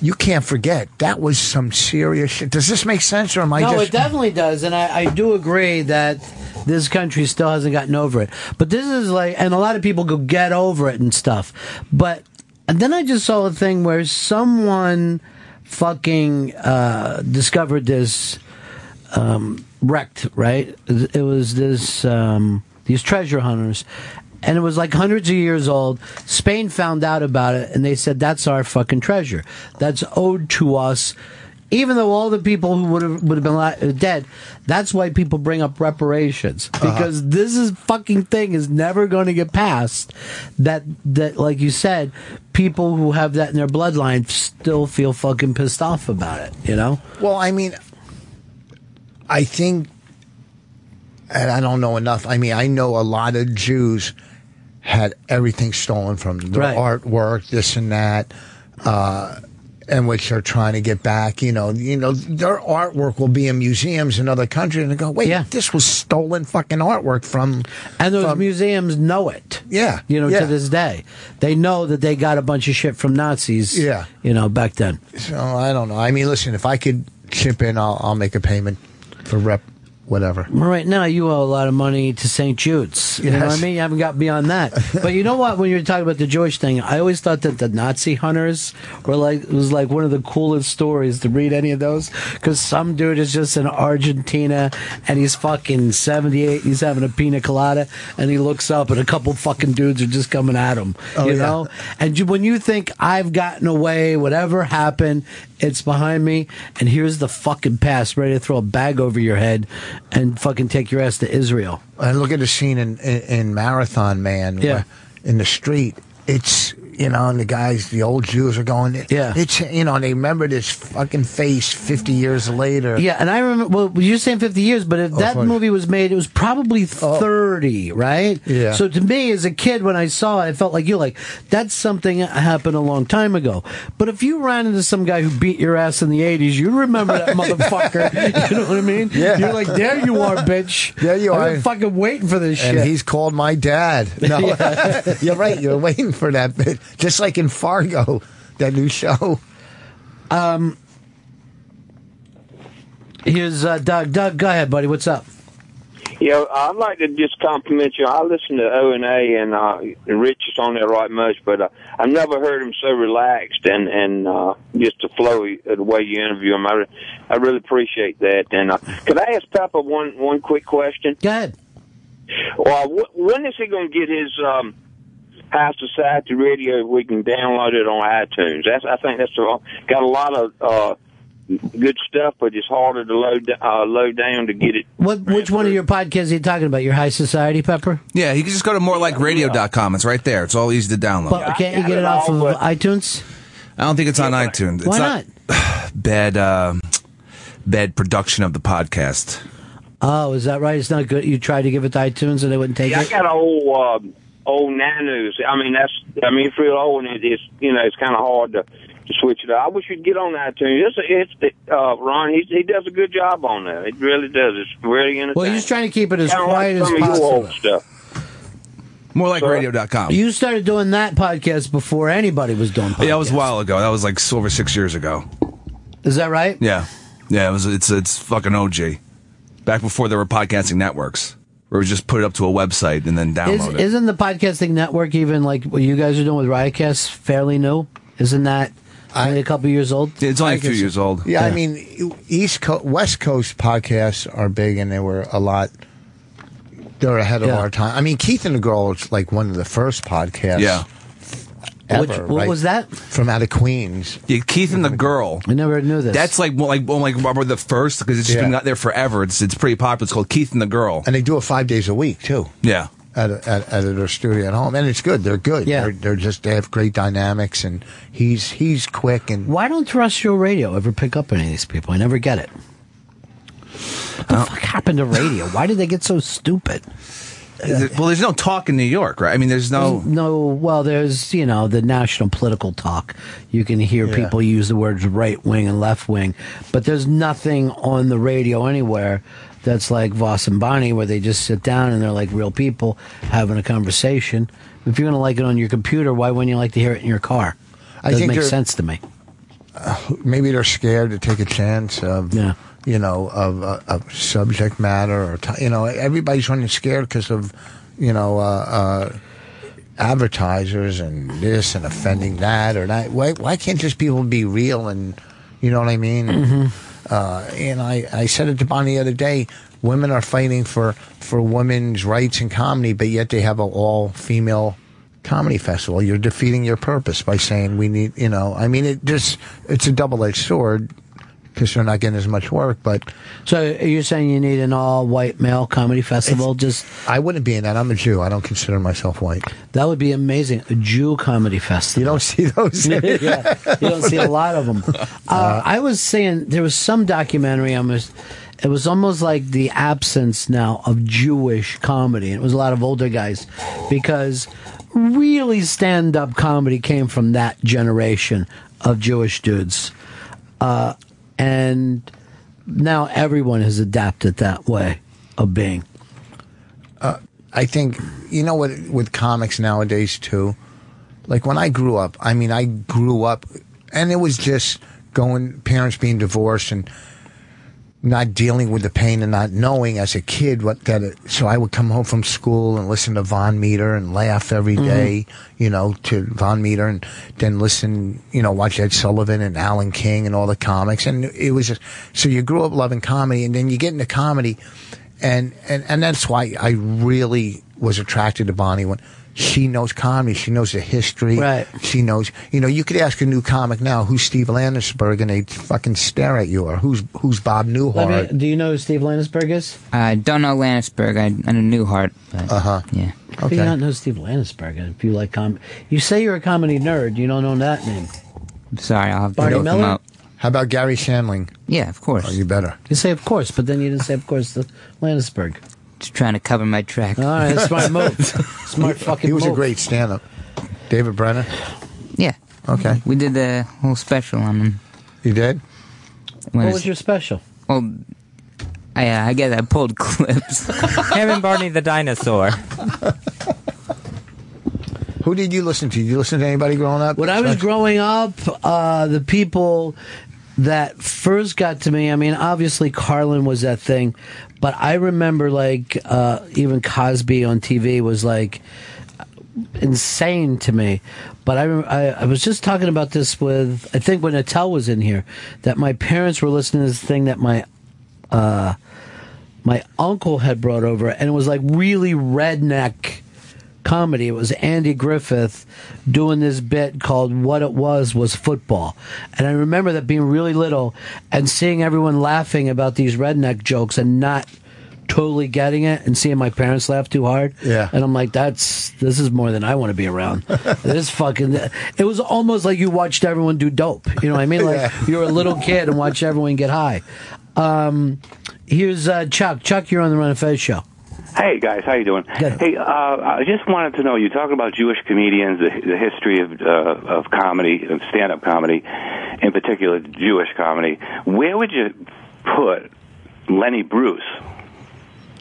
you can't forget that was some serious shit. Does this make sense or am I no, just it definitely does, and I, I do agree that this country still hasn't gotten over it. But this is like, and a lot of people go get over it and stuff. But and then I just saw a thing where someone fucking uh, discovered this um, wrecked. Right? It was this um, these treasure hunters. And it was like hundreds of years old. Spain found out about it, and they said, "That's our fucking treasure. That's owed to us." Even though all the people who would have would have been li- uh, dead, that's why people bring up reparations because this is fucking thing is never going to get past. That that like you said, people who have that in their bloodline still feel fucking pissed off about it. You know? Well, I mean, I think, and I don't know enough. I mean, I know a lot of Jews had everything stolen from them, their Right. artwork, this and that, uh, and which they're trying to get back. You know, you know, their artwork will be in museums in other countries, and they go, "Wait, Yeah. this was stolen fucking artwork from." And those from- museums know it. Yeah, You know, yeah. to this day, they know that they got a bunch of shit from Nazis. Yeah. You know, back then. So I don't know. I mean, listen, if I could chip in, I'll, I'll make a payment for rep, whatever. Right now, you owe a lot of money to St. Jude's. You know what I mean? You haven't got beyond that. but you know what? When you're talking about the Jewish thing, I always thought that the Nazi hunters were like, it was like one of the coolest stories to read any of those. Because some dude is just in Argentina and he's fucking 78, he's having a pina colada, and he looks up and a couple fucking dudes are just coming at him. Oh, you yeah. know? And you, when you think, I've gotten away, whatever happened, it's behind me, and here's the fucking past, ready to throw a bag over your head and fucking take your ass to Israel. And look at the scene in, in, in Marathon Man, Yeah. in the street. It's you know, and the guys, the old Jews are going. Yeah. it's you know, and they remember this fucking face fifty years later. Yeah, and I remember. Well, you're saying 50 years, but if oh, that fine. movie was made, it was probably 30, right? Yeah. So to me, as a kid, when I saw it, I felt like you like that's something that happened a long time ago. But if you ran into some guy who beat your ass in the 80s, you remember that motherfucker. you know what I mean? Yeah. You're like, there you are, bitch. There you are. Are. fucking waiting for this And shit. he's called my dad. No, you're right. You're waiting for that bit, just like in Fargo, that new show. Um, Here's uh, Doug. Doug, go ahead, buddy. What's up? Yeah, I'd like to just compliment you. I listen to O and A, and uh, Rich is on there right much, but uh, I've never heard him so relaxed and and uh, just the flow the way you interview him. I, I really appreciate that. And uh, could I ask Papa one one quick question? Go ahead. Well, when is he going to get his um, High Society Radio? We can download it on iTunes. That's I think that's the, got a lot of uh, good stuff, but it's harder to load uh, load down to get it. What? Which one of your podcasts are you talking about? Your High Society, Pepper? Yeah, you can just go to morelikeradio.com. It's right there. It's all easy to download. But can't you get it off of iTunes? I don't think it's on iTunes. It's Why not? bad uh, bad production of the podcast. Oh, is that right? It's not good. You tried to give it to iTunes and they wouldn't take Yeah, I it. got old um, old nanos. I mean, that's I mean, it's real old, and it's you know, it's kind of hard to to switch it up. I wish you'd get on iTunes. It's, it's uh, Ron. He he does a good job on that. It really does. It's really entertaining. Well, he's trying to keep it as Kinda quiet like as some of your possible. old stuff. Morelikeradio.com. You started doing that podcast before anybody was doing podcasts. Yeah, that was a while ago. That was like over six years ago. Is that right? Yeah, yeah. It was. It's it's fucking OG. Back before there were podcasting networks, where we just put it up to a website and then Is, download it. isn't the podcasting network even like what you guys are doing with Riotcast fairly new? Isn't that only a couple years old? It's only I a few guess- years old. Yeah, I mean, East Coast, West Coast podcasts are big, and they were a lot. They're ahead of Yeah. our time. I mean, Keith and the Girl was like one of the first podcasts. Yeah. Ever, Which- what right? was that? From out of Queens. Yeah, Keith and the girl. I never knew this. That's like well, like well, like probably the first because it's just Yeah. been out there forever. It's it's pretty popular. It's called Keith and the Girl. And they do it five days a week too. Yeah. At, at, at their studio at home, and it's good. They're good. Yeah. they're, they're just they have great dynamics, and he's he's quick and Why don't terrestrial radio ever pick up any of these people? I never get it. What the uh, fuck happened to radio? Why did they get so stupid? It- well, there's no talk in New York, right? I mean, there's no. no. Well, there's you know the national political talk. You can hear Yeah. people use the words right wing and left wing, but there's nothing on the radio anywhere that's like Voss and Bonnie, where they just sit down and they're like real people having a conversation. If you're going to like it on your computer, why wouldn't you like to hear it in your car? I Doesn't think make they're- sense to me. Uh, maybe they're scared to take a chance of you know of, uh, of subject matter or ti you know everybody's running scared because of you know uh, uh, advertisers and this and offending that or that. Why why can't just people be real and you know what I mean? Mm-hmm. uh, and I, I said it to Bonnie the other day women are fighting for for women's rights in comedy but yet they have an all female comedy festival. You're defeating your purpose by saying we need you know i mean it just it's a double-edged sword because they're not getting as much work but So you're saying you need an all-white male comedy festival? Just i wouldn't be in that i'm a jew i don't consider myself white that would be amazing. A Jew comedy festival. you don't see those yeah, you don't see a lot of them. Uh, I was saying there was some documentary. Almost, it was almost like the absence now of Jewish comedy. It was a lot of older guys because really stand-up comedy came from that generation of Jewish dudes, uh, and now everyone has adapted that way of being. uh, I think you know what with comics nowadays too. Like when I grew up, I mean, I grew up, and it was just going parents being divorced and not dealing with the pain and not knowing as a kid what that. It, so I would come home from school and listen to Vaughn Meader and laugh every Mhm. you know, to Vaughn Meader, and then listen, you know, watch Ed Sullivan and Alan King and all the comics, and it was just so you grew up loving comedy, and then you get into comedy and and and that's why I really was attracted to Bonnie when she knows comedy, she knows the history, Right. She knows, you know, you could ask a new comic now who's Steve Landesberg, and they'd fucking stare at you, or who's who's Bob Newhart. me, do you know who Steve Landesberg is? I don't know Landesberg. I, I know Newhart. Uh huh. Yeah. How do you not know Steve Landesberg? If you like com, you say you're a comedy nerd. You don't know that name. Sorry, I'll have to Barney look him up. How about Garry Shandling? Yeah, of course. Oh, you better. You say of course, but then you didn't say of course the Landesberg. Just trying to cover my track. All right, smart move. Smart fucking He was a move. great stand-up. David Brenner. Yeah. Okay. We did the whole special on him. You did? What was your special? Well, I, uh, I guess I pulled clips. Him and Barney the dinosaur. Who did you listen to? Did you listen to anybody growing up? When I was growing up, uh, the people that first got to me, I mean, obviously Carlin was that thing, but I remember like uh, even Cosby on TV was like insane to me. But I, I I was just talking about this with I think when Attell was in here that my parents were listening to this thing that my uh, my uncle had brought over, and it was like really redneck comedy. It was Andy Griffith doing this bit called What It Was Was Football. And I remember that being really little and seeing everyone laughing about these redneck jokes and not totally getting it and seeing my parents laugh too hard. Yeah. And I'm like, that's, this is more than I want to be around. this fucking, it was almost like you watched everyone do dope. You know what I mean? Like Yeah. you're a little kid and watch everyone get high. Um, here's uh, Chuck. Chuck, you're on the Ron and Fez show. Hey guys, how you doing? Hey, uh, I just wanted to know. You talk about Jewish comedians, the, the history of uh, of comedy, of stand-up comedy, in particular Jewish comedy. Where would you put Lenny Bruce?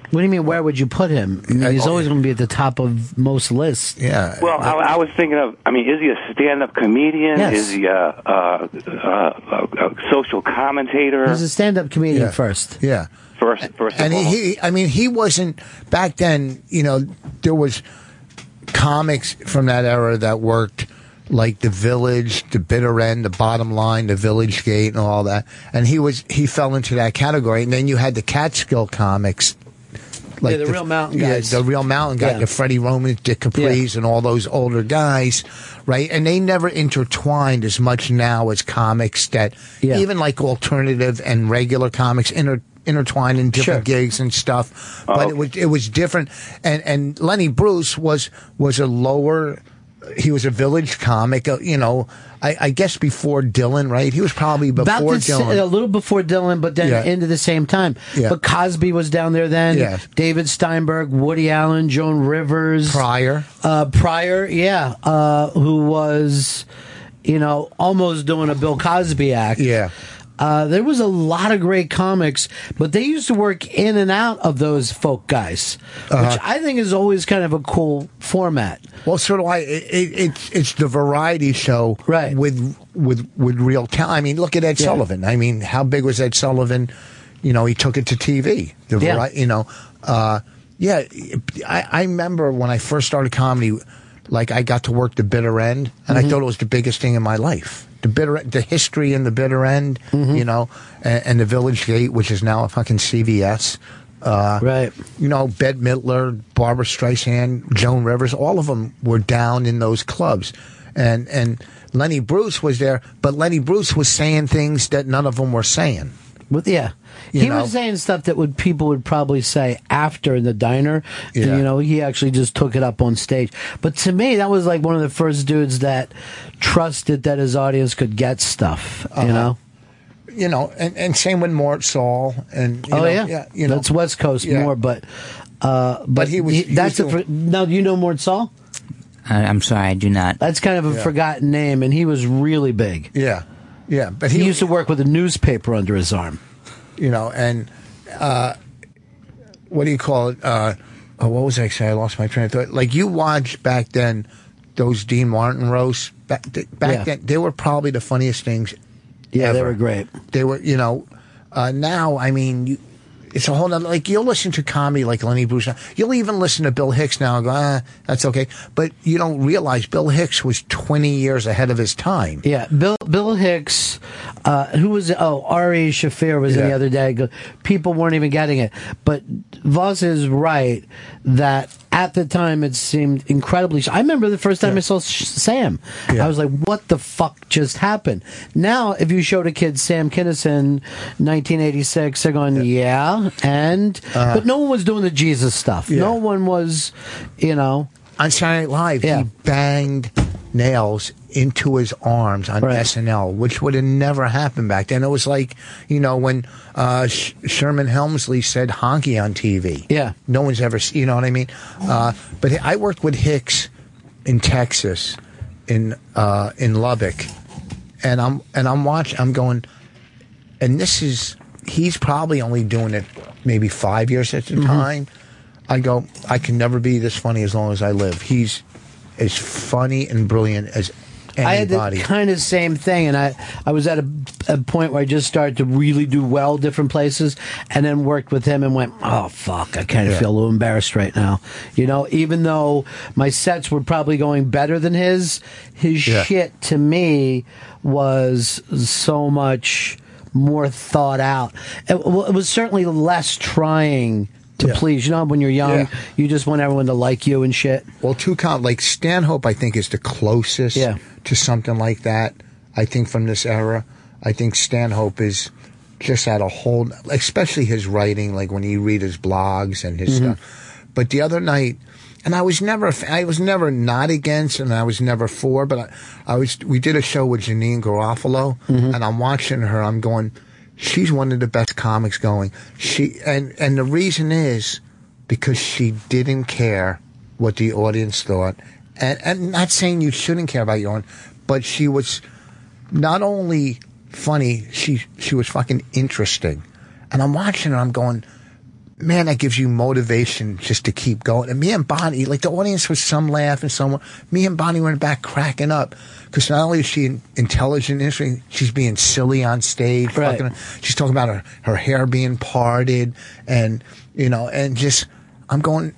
What do you mean? Where would you put him? I mean, he's always going to be at the top of most lists. Yeah. Well, I, I was thinking of. I mean, is he a stand-up comedian? Yes. Is he a, a, a, a, a social commentator? He's a stand-up comedian Yeah. first. Yeah. First, first and of all, he, he, I mean, he wasn't back then. You know, there was comics from that era that worked like the Village, the Bitter End, the Bottom Line, the Village Gate, and all that. And he was he fell into that category. And then you had the Catskill comics. Yeah, the real mountain yeah, guys. the real mountain guy, Yeah. the Freddie Roman, Dick Caprice, and all those older guys, right? And they never intertwined as much now as comics that Yeah. even like alternative and regular comics inter, intertwined in different gigs and stuff. But it was it was different. And and Lenny Bruce was was a lower he was a village comic. Uh, you know, I, I guess before Dylan, right? He was probably before About the, Dylan. a little before Dylan, but then Yeah. into the same time. Yeah. But Cosby was down there then. Yeah. David Steinberg, Woody Allen, Joan Rivers, Pryor. uh, Pryor, yeah, uh, who was, you know, almost doing a Bill Cosby act. Yeah. Uh, there was a lot of great comics, but they used to work in and out of those folk guys, Uh-huh. which I think is always kind of a cool format. Well, so do I. It, it, it's it's the variety show, Right. With with with real talent. I mean, look at Ed Yeah. Sullivan. I mean, how big was Ed Sullivan? You know, he took it to TV. The Yeah. vari- you know, uh, yeah. I, I remember when I first started comedy, like I got to work the bitter end, and Mm-hmm. I thought it was the biggest thing in my life. The bitter, the history in the bitter end, Mm-hmm. you know, and, and the Village Gate, which is now a fucking CVS. Uh, Right. you know, Bette Midler, Barbra Streisand, Joan Rivers, all of them were down in those clubs. And and Lenny Bruce was there, but Lenny Bruce was saying things that none of them were saying. But yeah, You he know? was saying stuff that would people would probably say after in the diner. And, Yeah. you know, he actually just took it up on stage. But to me, that was like one of the first dudes that trusted that his audience could get stuff. Uh-huh. You know. You know, and, and same with Mort Sahl and you oh know, yeah, you know, that's West Coast Yeah. more, but. Uh, but, he was- he that's was a fr- now. Do you know Mort Sahl? I, I'm sorry, I do not. That's kind of a Yeah. forgotten name, and he was really big. yeah, yeah. But He, he, used to work with a newspaper under his arm. you know, and uh, what do you call it? Uh, oh, what was I saying? I lost my train of thought. Like you watched back then, those Dean Martin roasts. Back, th- back Yeah. then, they were probably the funniest things Yeah, they were great. They were, you know, uh, now, I mean, you, it's a whole nother, like, you'll listen to comedy like Lenny Bruce. You'll even listen to Bill Hicks now and go, ah, that's okay. But you don't realize Bill Hicks was 20 years ahead of his time. Yeah, Bill Bill Hicks, uh, who was oh Ari Shaffir was in the other day. People weren't even getting it, but Voss is right that at the time it seemed incredibly. I remember the first time I saw Sh- Sam, Yeah. I was like, "What the fuck just happened?" Now, if you showed a kid Sam Kinison, 1986, they're going, "Yeah," and uh-huh. but no one was doing the Jesus stuff. Yeah. No one was, you know. On Saturday Night Live, Yeah. he banged nails into his arms on Right. SNL, which would have never happened back then. It was like, you know, when uh, Sh- Sherman Hemsley said honky on TV. Yeah. No one's ever, you know what I mean? Uh, but I worked with Hicks in Texas, in uh, in Lubbock, and I'm and I'm watching. I'm going, and this is he's probably only doing it maybe five years at the Mm-hmm. time. I go, I can never be this funny as long as I live. He's as funny and brilliant as I had the kind of same thing, and I, I was at a, a point where I just started to really do well different places, and then worked with him and went, oh fuck, I kind of Yeah. feel a little embarrassed right now. You know, even though my sets were probably going better than his, his Yeah. shit to me was so much more thought out. It, it was certainly less trying to Yeah. please. You know, when you're young, Yeah. you just want everyone to like you and shit. Well, two com like Stanhope, I think is the closest Yeah. to something like that. I think from this era, I think Stanhope is just at a whole, especially his writing, like when you read his blogs and his mm-hmm. stuff. But the other night, and I was never, I was never not against, and I was never for, but I, I was. We did a show with Janeane Garofalo, mm-hmm. and I'm watching her. I'm going, she's one of the best comics going. She and and the reason is because she didn't care what the audience thought, and and not saying you shouldn't care about your own, but she was not only funny, she she was fucking interesting. And I'm watching her, I'm going, man, that gives you motivation just to keep going. And me and Bonnie, like the audience was some laugh and some, me and Bonnie in back cracking up. Because not only is she intelligent, interesting, she's being silly on stage. Right. Fucking, she's talking about her, her hair being parted and, you know, and just, I'm going,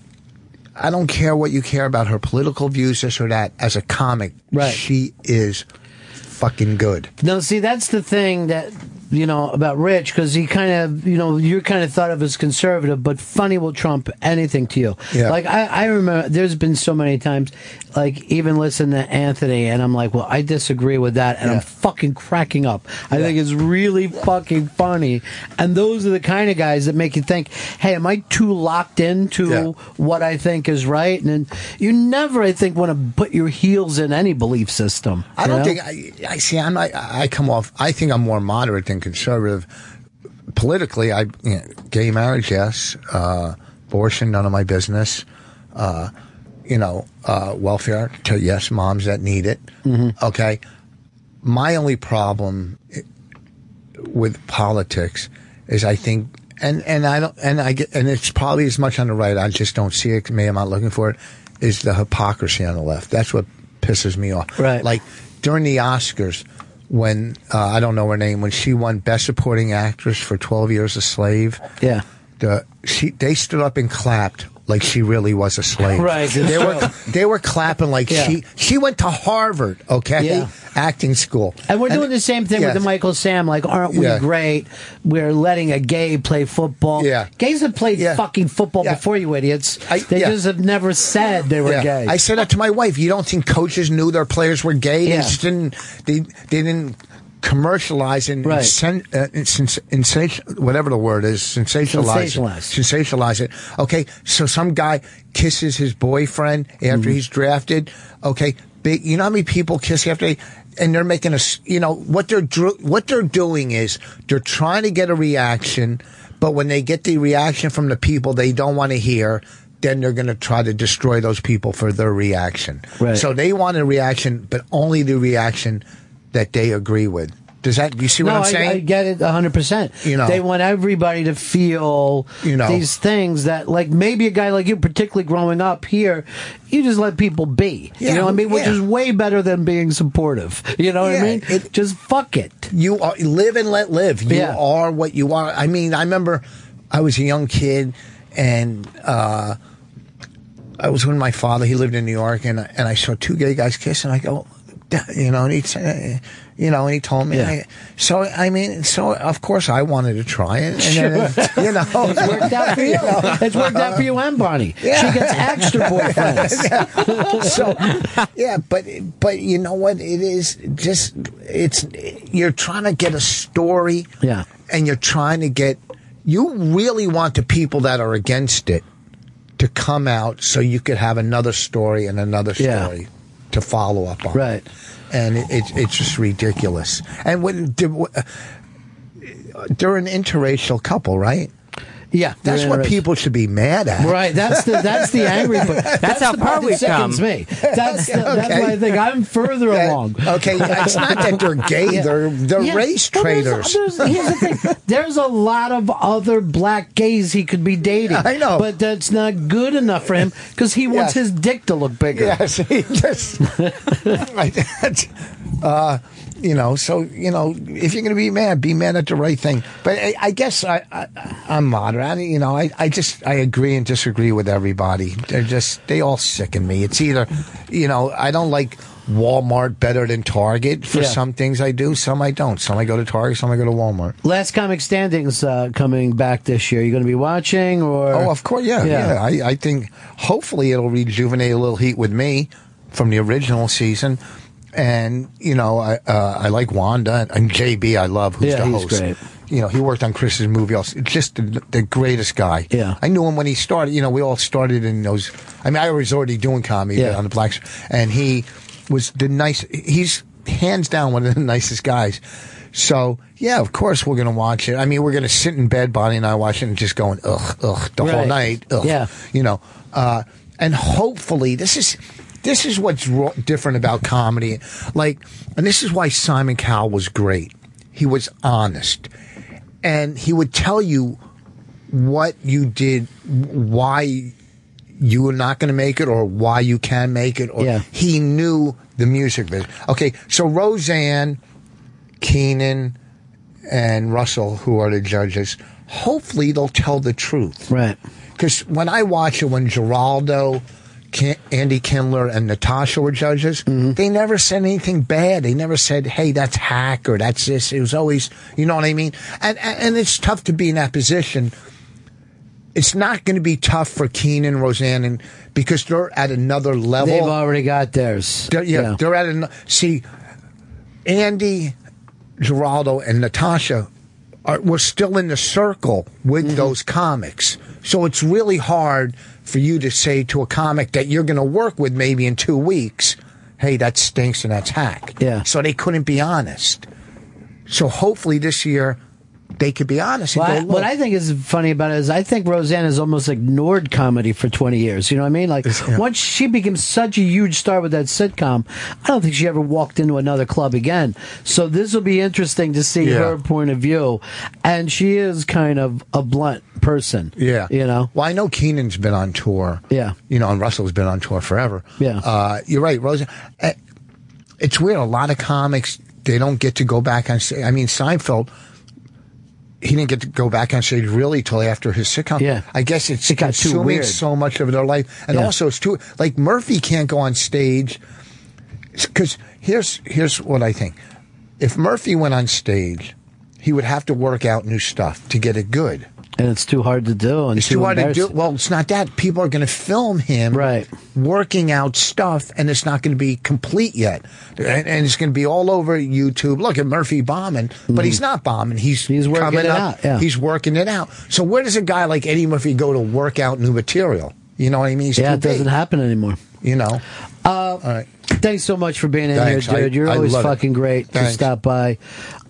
I don't care what you care about her political views, this or that. As a comic, Right. she is fucking good. No, see, that's the thing that you know, about Rich because he kind of, you know, you're kind of thought of as conservative, but funny will trump anything to you. Yeah. Like I, I remember, there's been so many times, like even listen to Anthony, and I'm like, well, I disagree with that, and I'm fucking cracking up. I think it's really fucking funny, and those are the kind of guys that make you think, hey, am I too locked into Yeah. what I think is right? And then you never, I think, want to put your heels in any belief system. I don't know? think I, I see. I'm not, I come off. I think I'm more moderate than conservative. Politically, I you know, gay marriage, yes. Uh, abortion, none of my business. Uh, you know, uh, welfare to yes, moms that need it. Okay. My only problem with politics is I think, and and I don't, and I get, and it's probably as much on the right. I just don't see it. Maybe I'm not looking for it. Is the hypocrisy on the left? That's what pisses me off. Right. Like during the Oscars, when uh, I don't know her name, when she won Best Supporting Actress for Twelve Years a Slave. Yeah. The she they stood up and clapped like she really was a slave. Right, They were they were clapping like Yeah. she she went to Harvard. Okay. Yeah. Acting school. And we're doing the same thing with the Michael Sam. Like, aren't we Yeah. great? We're letting a gay play football. Yeah. Gays have played fucking football before you idiots. I- they just have never said they were gay. I said that to my wife. You don't think coaches knew their players were gay? Yeah. They just didn't. They they didn't commercialize and Right. sen, uh, sens- whatever the word is, sensationalize, Sensationalize. it. Sensationalize it. Okay, so some guy kisses his boyfriend after Mm-hmm. he's drafted. Okay, big. You know how many people kiss after they. And they're making a. you know, what they're dr- what they're doing is they're trying to get a reaction, but when they get the reaction from the people they don't want to hear, then they're going to try to destroy those people for their reaction. Right. So they want a reaction, but only the reaction that they agree with. Does that? You see what no, I'm I, saying? I get it 100%. You know. They want everybody to feel You know. these things that, like, maybe a guy like you, particularly growing up here, you just let people be. Yeah, you know what I mean? Which yeah. is way better than being supportive. You know what Yeah, I mean? it- just fuck it. you are live and let live. You are what you are. I mean, I remember I was a young kid and uh, I was with my father. He lived in New York, and and I saw two gay guys kiss, and I go, you know, and he said, uh, you know, and he told me. Yeah. I- so I mean, so of course I wanted to try it, and then, you know, It's worked out for you. It's worked out for you and Bonnie. Yeah. She gets extra boyfriends. so yeah, but but you know what? It is just it's you're trying to get a story, Yeah. and you're trying to get you really want the people that are against it to come out so you could have another story and another Yeah. To follow up on. Right. And it, it's it's just ridiculous. And when uh, they're an interracial couple, right? Yeah, That's what people should be mad at. Right, that's the that's the angry part. That's, how the far part we've come. me. That's the, that's Okay. why I think I'm further That- along. Okay, it's not that they're gay; Yeah. they're they're Yeah, race but there's- traitors. There's, here's the thing: there's a lot of other black gays he could be dating. I know. but that's not good enough for him because he wants Yes. his dick to look bigger. Yes, he just, uh, you know. So you know, if you're going to be mad, be mad at the right thing. But I, I guess I, I, I'm moderate. I, you know, I, I just I agree and disagree with everybody. They're just they all sicken me. It's either, you know, I don't like. Walmart better than Target for Yeah. some things I do, some I don't. Some I go to Target, some I go to Walmart. Last comic standings uh, coming back this year. You going to be watching or? Oh, of course, yeah, Yeah. yeah. I, I think hopefully it'll rejuvenate a little heat with me from the original season. And you know, I uh, I like Wanda and JB. I love who's Yeah, the he's host. great. You know, he worked on Chris's movie. Also, just the, the greatest guy. Yeah. I knew him when he started. You know, we all started in those. I mean, I was already doing comedy Yeah. on the Blacks, and he was the nice. He's hands down one of the nicest guys. So yeah, of course we're gonna watch it. I mean, we're gonna sit in bed, Bonnie and I, watch it, and just going ugh, ugh, the whole night. Ugh. Yeah. you know, uh, and hopefully this is this is what's different about comedy. Like, and this is why Simon Cowell was great. He was honest, and he would tell you what you did, why you were not going to make it, or why you can make it. Or Yeah. he knew the music business. Okay, so Roseanne, Keenen, and Russell, who are the judges, hopefully they'll tell the truth. Right. Because when I watch it, when Giraldo Andy Kindler and Natasha were judges, they never said anything bad. They never said, "Hey, that's hack" or "That's this." It was always, you know what I mean. And and, and it's tough to be in that position. It's not going to be tough for Keenen, Roseanne, and because they're at another level. They've already got theirs. They're, yeah, they're at an see. Andy, Giraldo, and Natasha are we're still in the circle with Mm-hmm. those comics. So it's really hard for you to say to a comic that you're going to work with maybe in two weeks, "Hey, that stinks and that's hack." Yeah. So they couldn't be honest. So hopefully this year they could be honest. And Well, I- go, what I think is funny about it is I think Roseanne has almost ignored comedy for 20 years. You know what I mean? Like, once she became such a huge star with that sitcom, I don't think she ever walked into another club again. So this will be interesting to see Yeah. her point of view. And she is kind of a blunt person. Yeah. You know? Well, I know Keenen's been on tour. Yeah. You know, and Russell's been on tour forever. Yeah. Uh, you're right, Rosa. eh, It's weird. A lot of comics, they don't get to go back on stage. I mean, Seinfeld, he didn't get to go back on stage really till after his sitcom. Yeah. I guess it's It consuming so much of their life. And Yeah. also, it's too, like, Murphy can't go on stage. Because here's, here's what I think. If Murphy went on stage, he would have to work out new stuff to get it good. And it's too hard to do. And It's too hard to do. Well, it's not that. People are going to film him Right. working out stuff, and it's not going to be complete yet. And, and it's going to be all over YouTube. Look at Murphy bombing, but he's not bombing. He's. He's working coming it up. out, yeah. He's working it out. So where does a guy like Eddie Murphy go to work out new material? You know what I mean? He's Yeah, it doesn't big, happen anymore. You know. Uh, All right. Thanks so much for being in Thanks. here, dude. You're I always love it. fucking great to stop by.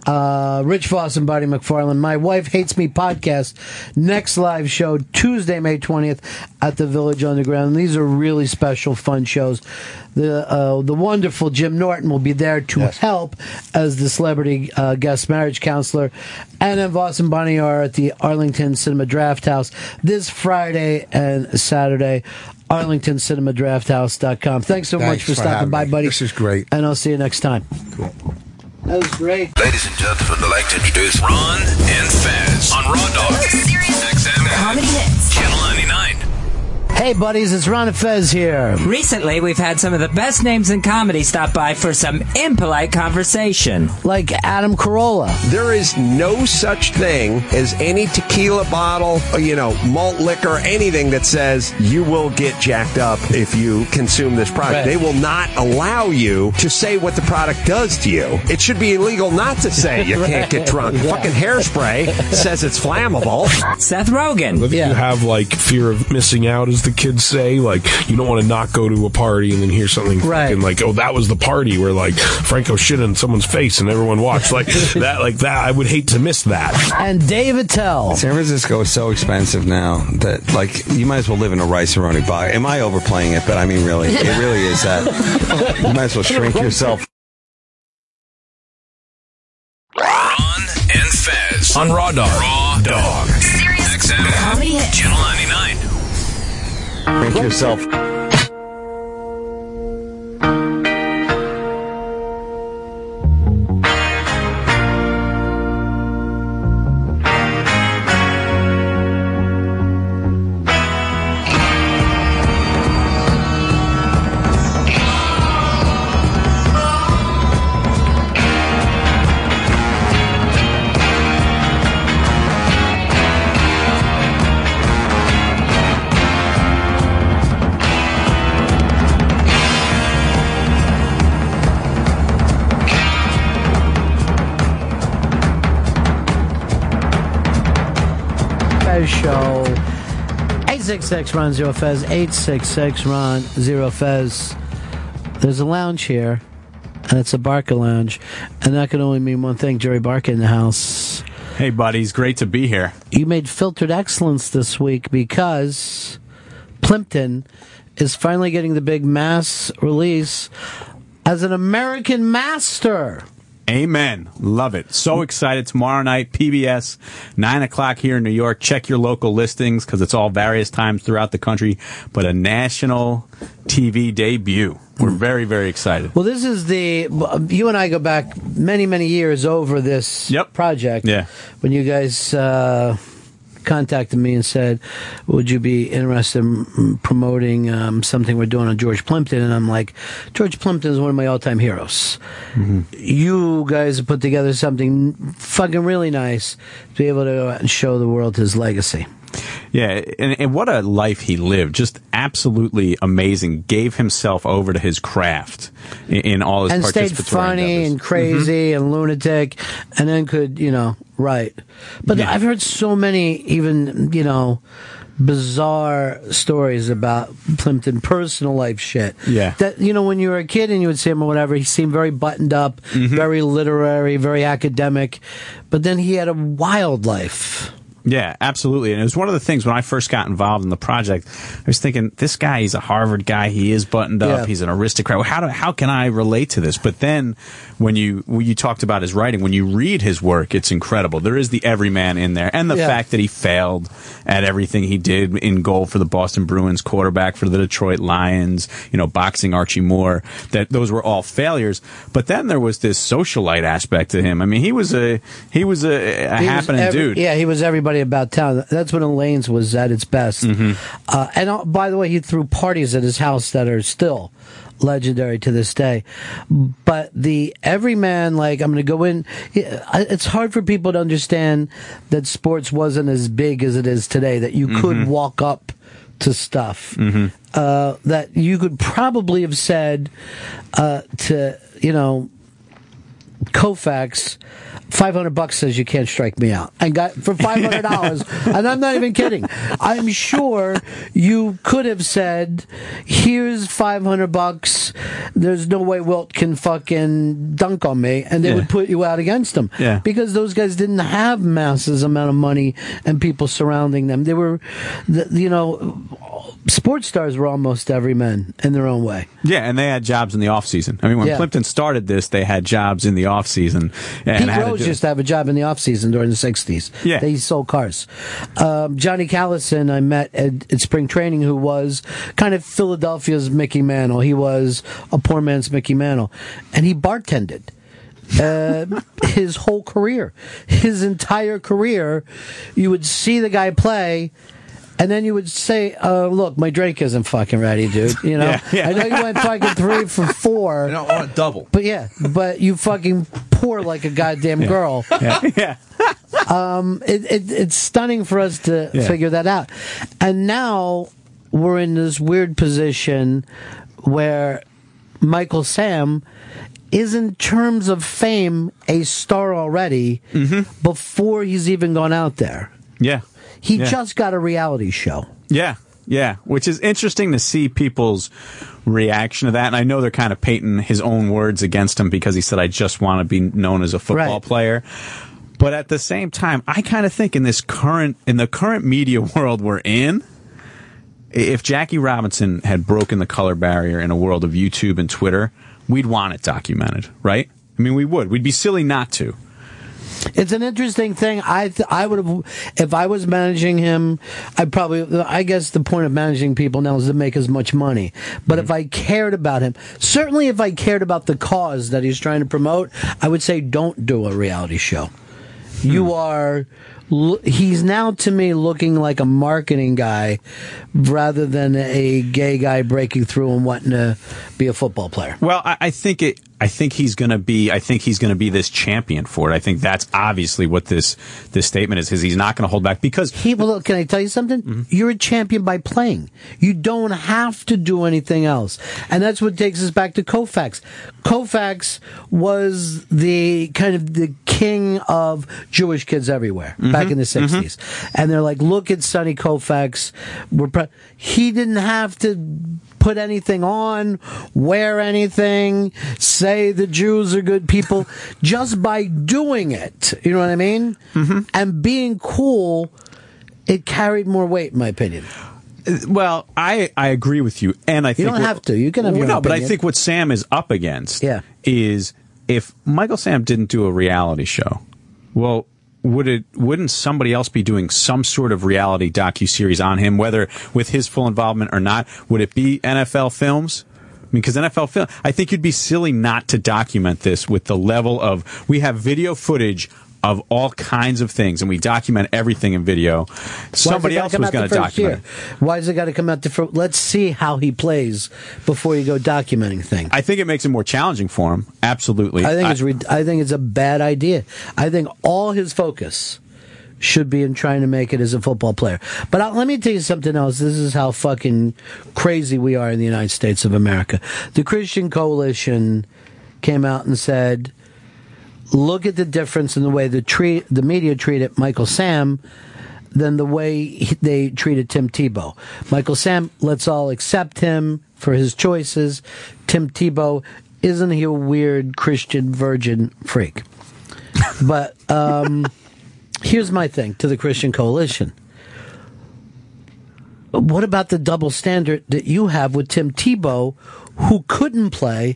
Uh, Rich Voss and Bonnie McFarlane. My Wife Hates Me podcast. Next live show, Tuesday, May 20th at the Village Underground. These are really special, fun shows. The uh, the wonderful Jim Norton will be there to help as the celebrity uh, guest marriage counselor. And then Voss and Bonnie are at the Arlington Cinema Draft House this Friday and Saturday. ArlingtonCinemaDraftHouse.com. Thanks so much for, for stopping by, me. buddy. This is great. And I'll see you next time. Cool. That was great. Ladies and gentlemen, I'd like to introduce Ron and Fez on Raw Dog. XM Comedy hits. Channel 99. Hey, buddies, it's Ron and Fez here. Recently, we've had some of the best names in comedy stop by for some impolite conversation. Like Adam Carolla. There is no such thing as any tequila bottle, or, you know, malt liquor, anything that says you will get jacked up if you consume this product. Right. They will not allow you to say what the product does to you. It should be illegal not to say you can't get drunk. Yeah. Fucking hairspray says it's flammable. Seth Rogen. I think you have like fear of missing out, as the kids say. Like you don't want to not go to a party and then hear something Right. fucking like, oh, that was the party where like Franco shit in someone's face and everyone watched. Like that, like that. I would hate to miss that. And Dave Attell. San Francisco is so expensive now that like you might as well live in a rice and box. Am I overplaying it? But I mean, really, it really is that. You might as well shrink yourself. Ron and Fez On Raw Dog. Raw Dog. XM Comedy hits. Channel 99. Shrink yourself. 866 Ron Zero Fez. 866 Ron Zero Fez. There's a lounge here, and it's a Barca lounge. And that can only mean one thing Jerry Barca in the house. Hey, buddies. Great to be here. You made filtered excellence this week because Plimpton is finally getting the big mass release as an American master. Amen. Love it. So excited. Tomorrow night, PBS, 9 o'clock here in New York. Check your local listings because it's all various times throughout the country, but a national TV debut. We're very, very excited. Well, this is the. You and I go back many, many years over this project. Yeah. When you guys uh, contacted me and said, "Would you be interested in promoting um, something we're doing on George Plimpton?" And I'm like, "George Plimpton is one of my all-time heroes. You guys have put together something fucking really nice to be able to go out and show the world his legacy." Yeah, and, and what a life he lived. Just absolutely amazing. Gave himself over to his craft in, in all his and stayed funny endeavors. and crazy Mm-hmm. and lunatic, and then could you know write. But I've heard so many even you know bizarre stories about Plimpton personal life shit. Yeah. that you know when you were a kid and you would see him or whatever, he seemed very buttoned up, Mm-hmm. very literary, very academic, but then he had a wild life. Yeah, absolutely. And it was one of the things when I first got involved in the project, I was thinking, this guy, he's a Harvard guy. He is buttoned up. Yeah. He's an aristocrat. How do, how can I relate to this? But then when you, when you talked about his writing, when you read his work, it's incredible. There is the everyman in there and the Yeah. fact that he failed at everything he did in goal for the Boston Bruins, quarterback for the Detroit Lions, you know, boxing Archie Moore, that those were all failures. But then there was this socialite aspect to him. I mean, he was a, he was a, a He was happening every- dude. Yeah, he was everybody party about town. That's when Elaine's was at its best. Mm-hmm. Uh, and uh, by the way, he threw parties at his house that are still legendary to this day. But the everyman, like, I'm going to go in. It's hard for people to understand that sports wasn't as big as it is today, that you mm-hmm. could walk up to stuff mm-hmm. uh, that you could probably have said uh, to, you know, Koufax. 500 bucks says you can't strike me out. And got for $500. and I'm not even kidding. I'm sure you could have said, here's 500 bucks. There's no way Wilt can fucking dunk on me. And they yeah. would put you out against him. Yeah. Because those guys didn't have masses amount of money and people surrounding them. They were, you know, sports stars were almost every man in their own way. Yeah, and they had jobs in the off season. I mean, when Yeah. Plimpton started this, they had jobs in the off season. And Pete Rose used to have a job in the off season during the '60s. Yeah. they sold cars. Um, Johnny Callison, I met at, at spring training, who was kind of Philadelphia's Mickey Mantle. He was a poor man's Mickey Mantle, and he bartended. uh, his whole career, his entire career, you would see the guy play, and then you would say, uh, "Look, my drink isn't fucking ready, dude." You know, Yeah, yeah. I know you went fucking three for four. I want a double. But yeah, but you fucking pour like a goddamn girl. yeah. Um, it, it, it's stunning for us to Yeah. figure that out. And now we're in this weird position where Michael Sam is, in terms of fame, a star already before he's even gone out there. Yeah. He Yeah. just got a reality show. Yeah, yeah, which is interesting to see people's reaction to that. And I know they're kind of painting his own words against him because he said, "I just want to be known as a football Right. player." But at the same time, I kind of think in this current in the current media world we're in, if Jackie Robinson had broken the color barrier in a world of YouTube and Twitter, we'd want it documented, right? I mean, we would. We'd be silly not to. It's an interesting thing. I th- I would have if I was managing him. I'd probably. I guess the point of managing people now is to make as much money. But if mm-hmm. I cared about him, certainly if I cared about the cause that he's trying to promote, I would say don't do a reality show. You hmm. are. He's now to me looking like a marketing guy rather than a gay guy breaking through and wanting to be a football player. Well, I, I think it. I think he's going to be. I think he's going to be this champion for it. I think that's obviously what this this statement is. Is he's not going to hold back because he. Well, look, can I tell you something? You're a champion by playing. You don't have to do anything else, and that's what takes us back to Koufax. Koufax was the kind of the king of Jewish kids everywhere back Mhm, in the mhm. 60s, and they're like, look at Sonny Koufax. We're pr- he didn't have to put anything on, wear anything, say the Jews are good people, just by doing it. You know what I mean? Mm-hmm. And being cool, it carried more weight, in my opinion. Well, I, I agree with you, and I think don't have to. You can have Well, no, but I think what Sam is up against Yeah. is if Michael Sam didn't do a reality show, well, would it wouldn't somebody else be doing some sort of reality docu series on him, whether with his full involvement or not? Would it be NFL Films? I mean, because NFL film, I think you'd be silly not to document this with the level of we have video footage of all kinds of things, and we document everything in video. Somebody else was going to document. it. Why does it got to come out the first? Let's see how he plays before you go documenting things. I think it makes it more challenging for him. Absolutely. I think it's re- I think it's a bad idea. I think all his focus should be in trying to make it as a football player. But uh, let me tell you something else. This is how fucking crazy we are in the United States of America. The Christian Coalition came out and said, "Look at the difference in the way the treat the media treated Michael Sam." Than the way he- they treated Tim Tebow. Michael Sam, let's all accept him for his choices. Tim Tebow, isn't he a weird Christian virgin freak? But um, here's my thing to the Christian Coalition. What about the double standard that you have with Tim Tebow, who couldn't play,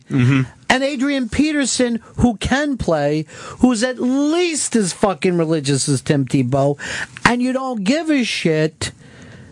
and Adrian Peterson, who can play, who's at least as fucking religious as Tim Tebow, and you don't give a shit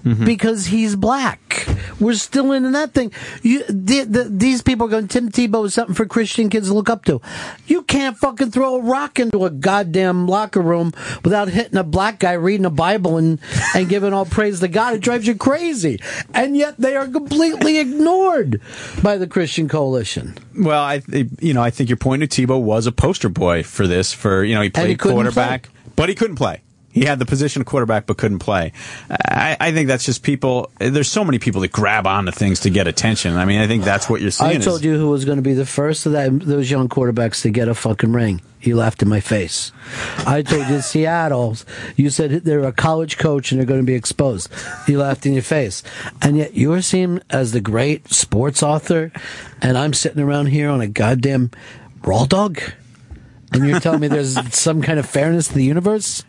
Mm-hmm. because he's black. We're still in that thing. You, the, the, these people are going, Tim Tebow is something for Christian kids to look up to. You can't fucking throw a rock into a goddamn locker room without hitting a black guy reading a Bible and, and giving all praise to God. It drives you crazy. And yet they are completely ignored by the Christian coalition. Well, I you know I think your point to Tebow was a poster boy for this. For you know he he played couldn't quarterback, but he couldn't play. He had the position of quarterback, but couldn't play. I, I think that's just people. There's so many people that grab onto things to get attention. I mean, I think that's what you're seeing. I is- told you who was going to be the first of that, those young quarterbacks to get a fucking ring. You laughed in my face. I told you Seattle. You said they're a college coach and they're going to be exposed. You laughed in your face, and yet you're seen as the great sports author, and I'm sitting around here on a goddamn raw dog, and you're telling me there's some kind of fairness to the universe.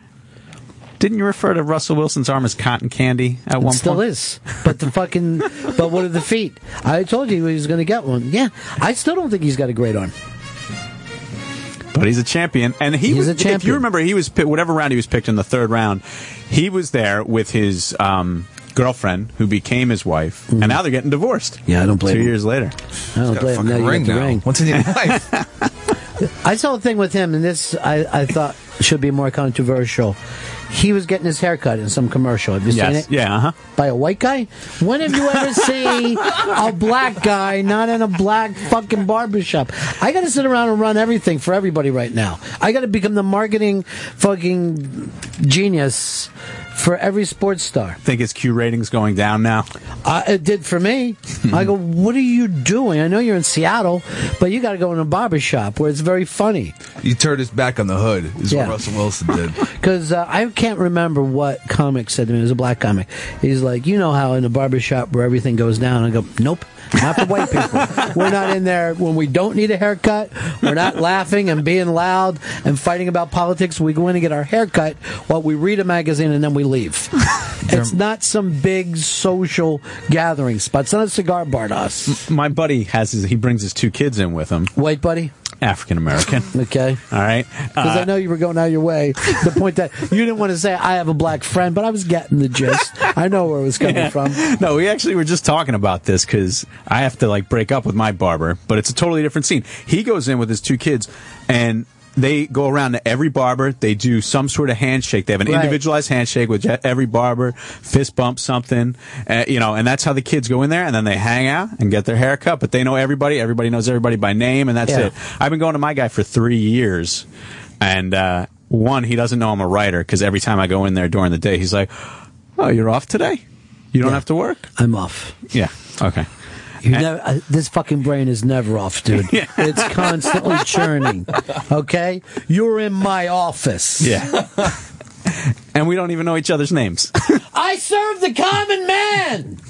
Didn't you refer to Russell Wilson's arm as cotton candy at one It still point? is. But the fucking, but what are the feet? I told you he was going to get one. Yeah, I still don't think he's got a great arm. But he's a champion, and he He's was. a If you remember, he was pi- whatever round he was picked in the third round. He was there with his um, girlfriend, who became his wife, and now they're getting divorced. Mm-hmm. Yeah, I don't blame Two him. years later. I don't blame him. Now you got the ring. What's in your life? I saw a thing with him, and this I, I thought should be more controversial. He was getting his haircut in some commercial. Have you Yes. seen it? Yeah. Uh huh. By a white guy? When have you ever seen a black guy not in a black fucking barbershop? I got to sit around and run everything for everybody right now. I got to become the marketing fucking genius for every sports star. Think his Q ratings going down now. Uh, it did for me. I go, what are you doing? I know you're in Seattle, but you got to go in a barber shop where it's very funny. You turned his back on the hood, is Yeah. what Russell Wilson did. Because uh, I can't remember what comic said to me. It was a black comic. He's like, you know how in a barber shop where everything goes down. I go, nope. Not for white people. We're not in there when we don't need a haircut. We're not laughing and being loud and fighting about politics. We go in and get our haircut while we read a magazine and then we leave. It's not some big social gathering spot. It's not a cigar bar to us. My buddy has his. He brings his two kids in with him. White buddy. African American. Okay. All right. Because I Uh, know you were going out your way. The point that you didn't want to say I have a black friend, but I was getting the gist. I know where it was coming Yeah. from. No, we actually were just talking about this because I have to like break up with my barber, but it's a totally different scene. He goes in with his two kids and they go around to every barber. They do some sort of handshake. They have an Right. individualized handshake with every barber, fist bump something, uh, you know, and that's how the kids go in there and then they hang out and get their hair cut. But they know everybody. Everybody knows everybody by name and that's Yeah. it. I've been going to my guy for three years and, uh, one, he doesn't know I'm a writer because every time I go in there during the day, he's like, "Oh, you're off today? You don't have to work?" I'm off. Yeah. Okay. You never, uh, this fucking brain is never off, dude. It's constantly churning. Okay? You're in my office. Yeah. and we don't even know each other's names. I serve the common man!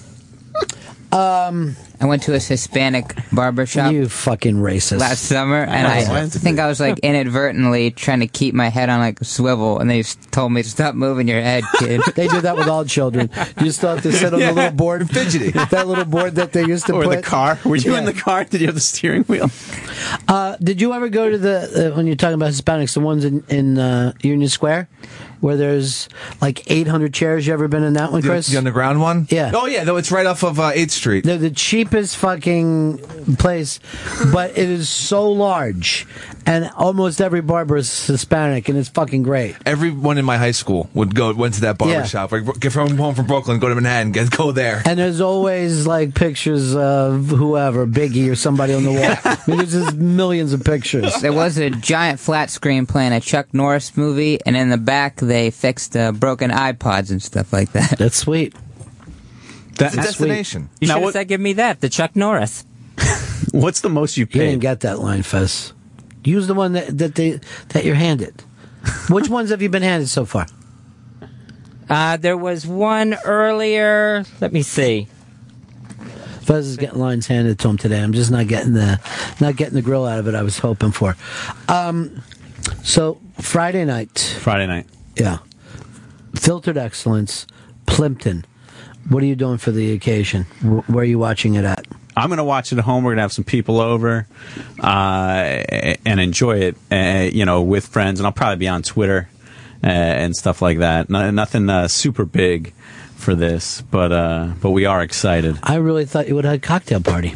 Um, I went to a Hispanic barber shop. You fucking racist. Last summer, and I think I was like inadvertently trying to keep my head on like a swivel, and they s- told me to stop moving your head, kid. they do that with all children. You still have to sit on Yeah. the little board. Fidgety. That little board that they used to or put. the car. Were you in the car? Did you have the steering wheel? Uh, did you ever go to the uh, when you're talking about Hispanics, the ones in in uh, Union Square? Where there's like 800 chairs. You ever been in that one, The, Chris? the underground one? Yeah. Oh yeah, though it's right off of uh, 8th Street. They're the cheapest fucking place, but it is so large, and almost every barber is Hispanic, and it's fucking great. Everyone in my high school would go went to that barber Yeah. shop. Like, get from home from Brooklyn, go to Manhattan, get go there. And there's always like pictures of whoever, Biggie or somebody on the wall. I mean, there's just millions of pictures. There was a giant flat screen playing a Chuck Norris movie, and in the back they fixed uh, broken iPods and stuff like that. That's sweet. That's sweet. You should have said, give me that, the Chuck Norris. What's the most you You didn't get that line, Fez. Use the one that that they that you're handed. Which ones have you been handed so far? Uh, there was one earlier. Let me see. Fez is getting lines handed to him today. I'm just not getting the not getting the grill out of it I was hoping for. Um, so Friday night, Friday night. Yeah, filtered excellence, Plimpton. What are you doing for the occasion? Where are you watching it at? I'm going to watch it at home. We're going to have some people over uh, and enjoy it, uh, you know, with friends. And I'll probably be on Twitter uh, and stuff like that. No, nothing uh, super big for this, but uh, but we are excited. I really thought you would have had a cocktail party.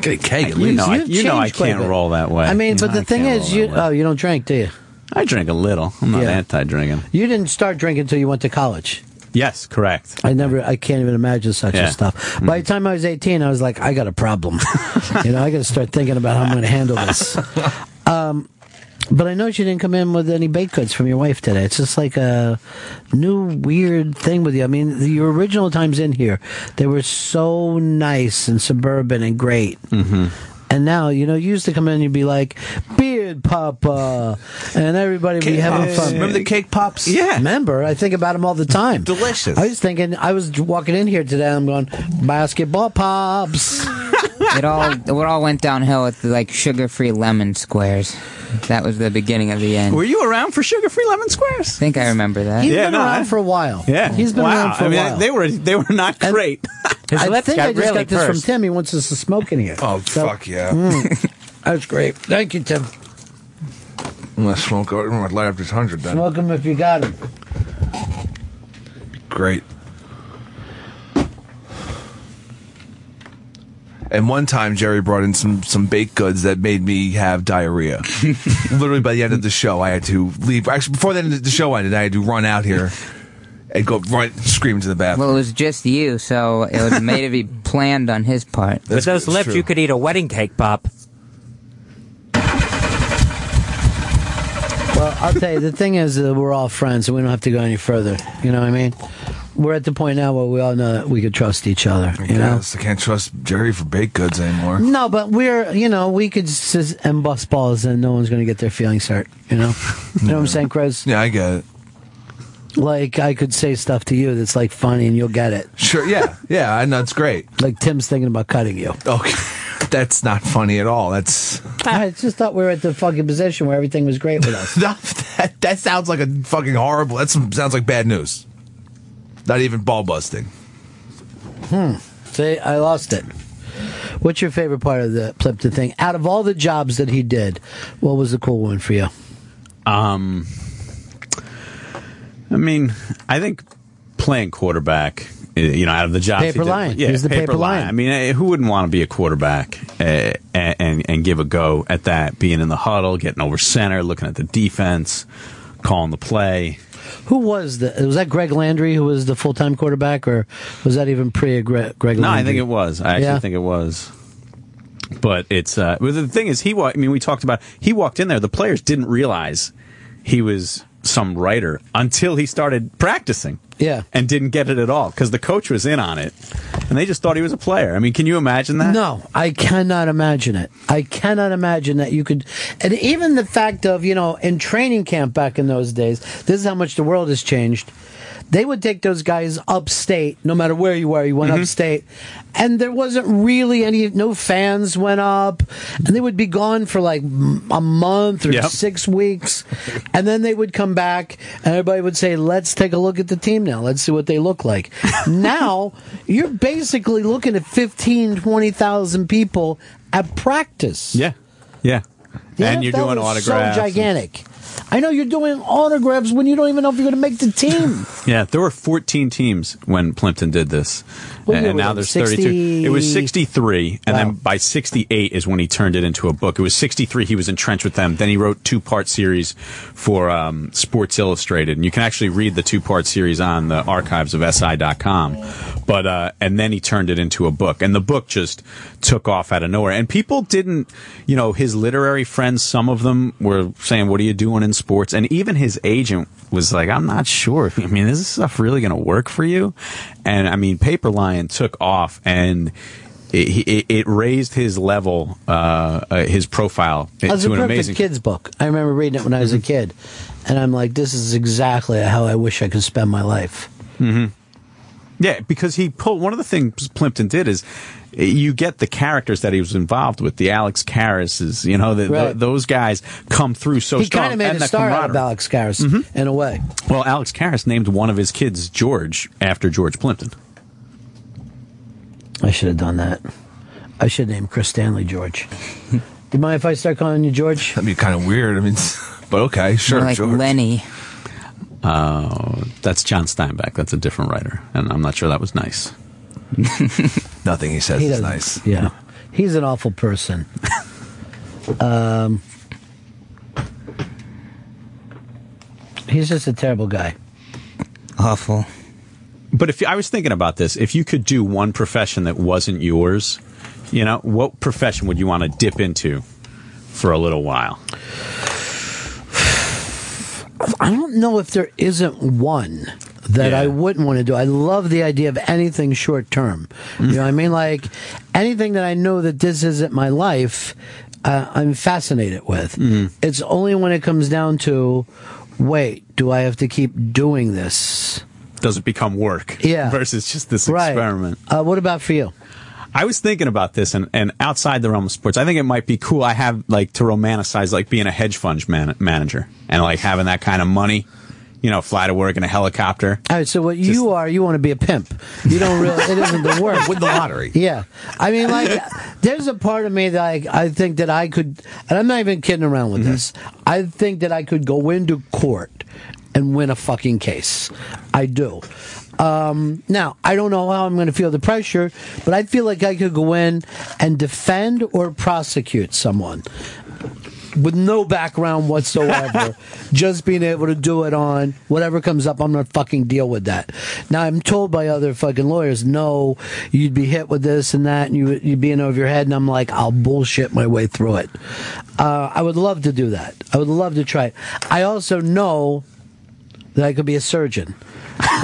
Get a keg at You least. know, I, You've you know I changed quite a can't roll that way. I mean, You but know the I thing is, you oh, you don't drink, do you? I drink a little. I'm not Yeah. anti-drinking. You didn't start drinking until you went to college. Yes, correct. I never, I can't even imagine such Yeah. a stuff. By the time I was 18, I was like, I got a problem. you know, I got to start thinking about how I'm going to handle this. Um, but I noticed you didn't come in with any baked goods from your wife today. It's just like a new weird thing with you. I mean, the, your original times in here, they were so nice and suburban and great. Mm-hmm. And now, you know, you used to come in and you'd be like, Beard Papa. And everybody would be having pops. fun. Remember the cake pops? Yeah. Remember? I think about them all the time. Delicious. I was thinking, I was walking in here today, I'm going, basketball pops. It all it all went downhill with the, like sugar-free lemon squares. That was the beginning of the end. Were you around for sugar-free lemon squares? I think I remember that. He's Yeah, been no, around I- for a while. Yeah, He's been wow. around for I a mean, while. they were they were not great. I think I just really got this from pursed. Tim. He wants us to smoke in here. Oh So- fuck yeah! Mm. That's great. Thank you, Tim. I'm gonna smoke. I'm gonna light up this hundred then. Smoke them if you got them. Great. And one time, Jerry brought in some some baked goods that made me have diarrhea. Literally by the end of the show, I had to leave. Actually, before the end of the show ended, I had to run out here and go right scream to the bathroom. Well, it was just you, so it was made to be planned on his part. With those lips, true. you could eat a wedding cake pop. Well, I'll tell you, the thing is that we're all friends, and we don't have to go any further. You know what I mean? We're at the point now where we all know that we could trust each other. I You know? guess I can't trust Jerry for baked goods anymore. No, but we're, you know, we could just and bust balls and no one's going to get their feelings hurt, you know? You know what I'm saying, Chris? Yeah, I get it. Like, I could say stuff to you that's like funny and you'll get it. Sure, yeah, yeah, I know it's great. Like Tim's thinking about cutting you. Okay, that's not funny at all. That's I just thought we were at the fucking position where everything was great with us. no, that, that sounds like a fucking horrible. That sounds like bad news. Not even ball busting. Hmm. See, I lost it. What's your favorite part of the Plimpton thing? Out of all the jobs that he did, what was the cool one for you? Um, I mean, I think playing quarterback, you know, out of the jobs, Paper did- yeah, He was the paper lion. I mean, uh, who wouldn't want to be a quarterback uh, and, and give a go at that? Being in the huddle, getting over center, looking at the defense, calling the play. Who was the? Was that Greg Landry who was the full time quarterback, or was that even pre Greg, Greg No, I think it was. I actually Yeah. think it was. But it's uh, but the thing is, he. I mean, we talked about he walked in there. The players didn't realize he was some writer until he started practicing. Yeah. and didn't get it at all because the coach was in on it, and they just thought he was a player. I mean, can you imagine that? No, I cannot imagine it. I cannot imagine that you could, and even the fact of you know in training camp back in those days, this is how much the world has changed. They would take those guys upstate, no matter where you were. You went mm-hmm. upstate, and there wasn't really any. No fans went up, and they would be gone for like a month or Yep. six weeks, and then they would come back, and everybody would say, "Let's take a look at the team now. Let's see what they look like." now you're basically looking at 15, 20,000 people at practice. Yeah, yeah. The and you're NFL doing is autographs. So gigantic. I know you're doing autographs when you don't even know if you're going to make the team. Yeah, there were 14 teams when Plimpton did this, And now there's 60 32. It was 63, and then by 68 is when he turned it into a book. It was 63 he was entrenched with them. Then he wrote two part series for um, Sports Illustrated, and you can actually read the two part series on the archives of SI.com. But uh, and then he turned it into a book, and the book just took off out of nowhere. And people didn't, you know, his literary friends, some of them were saying, "What are you doing in sports?" And even his agent was like, "I'm not sure. I mean, is this stuff really going to work for you?" And I mean, Paper Lion took off, and it, it, it raised his level, uh, uh, his profile It to an perfect amazing. kid's book. I remember reading it when I was a kid, and I'm like, this is exactly how I wish I could spend my life. hmm Yeah, because he pulled one of the things Plimpton did is you get the characters that he was involved with, the Alex Karrases, you know, the, the, those guys come through so he strong. kind of made and a the star out of camaraderie. Alex Karras Mm-hmm. in a way. Well, Alex Karras named one of his kids George after George Plimpton. I should have done that. I should name Chris Stanley George. Do you mind if I start calling you George? That'd be kind of weird. I mean, but okay, sure. More like George. Lenny. Uh, that's John Steinbeck. That's a different writer, and I'm not sure that was nice. Nothing he says He is nice. Yeah, he's an awful person. um, he's just a terrible guy. Awful. But if I was thinking about this, if you could do one profession that wasn't yours, you know, what profession would you want to dip into for a little while? I don't know if there isn't one that I wouldn't want to do. I love the idea of anything short term. You know what I mean? Like anything that I know that this isn't my life, uh, I'm fascinated with. It's only when it comes down to, wait, do I have to keep doing this? Does it become work? Yeah. Versus just this Right. experiment. Uh, what about for you? I was thinking about this, and, and outside the realm of sports, I think it might be cool. I have like to romanticize like being a hedge fund man- manager and like having that kind of money. You know, fly to work in a helicopter. All right, so what you are, you want to be a pimp. You don't really, it isn't the work. With the lottery. Yeah. I mean, like, there's a part of me that I, I think that I could, and I'm not even kidding around with mm-hmm. this. I think that I could go into court and win a fucking case. I do. Um, now, I don't know how I'm going to feel the pressure, but I feel like I could go in and defend or prosecute someone with no background whatsoever, just being able to do it on whatever comes up. I'm gonna fucking deal with that. Now I'm told by other fucking lawyers, no, you'd be hit with this and that, and you you'd be in over your head. And I'm like, I'll bullshit my way through it. Uh, I would love to do that. I would love to try it. I also know that I could be a surgeon.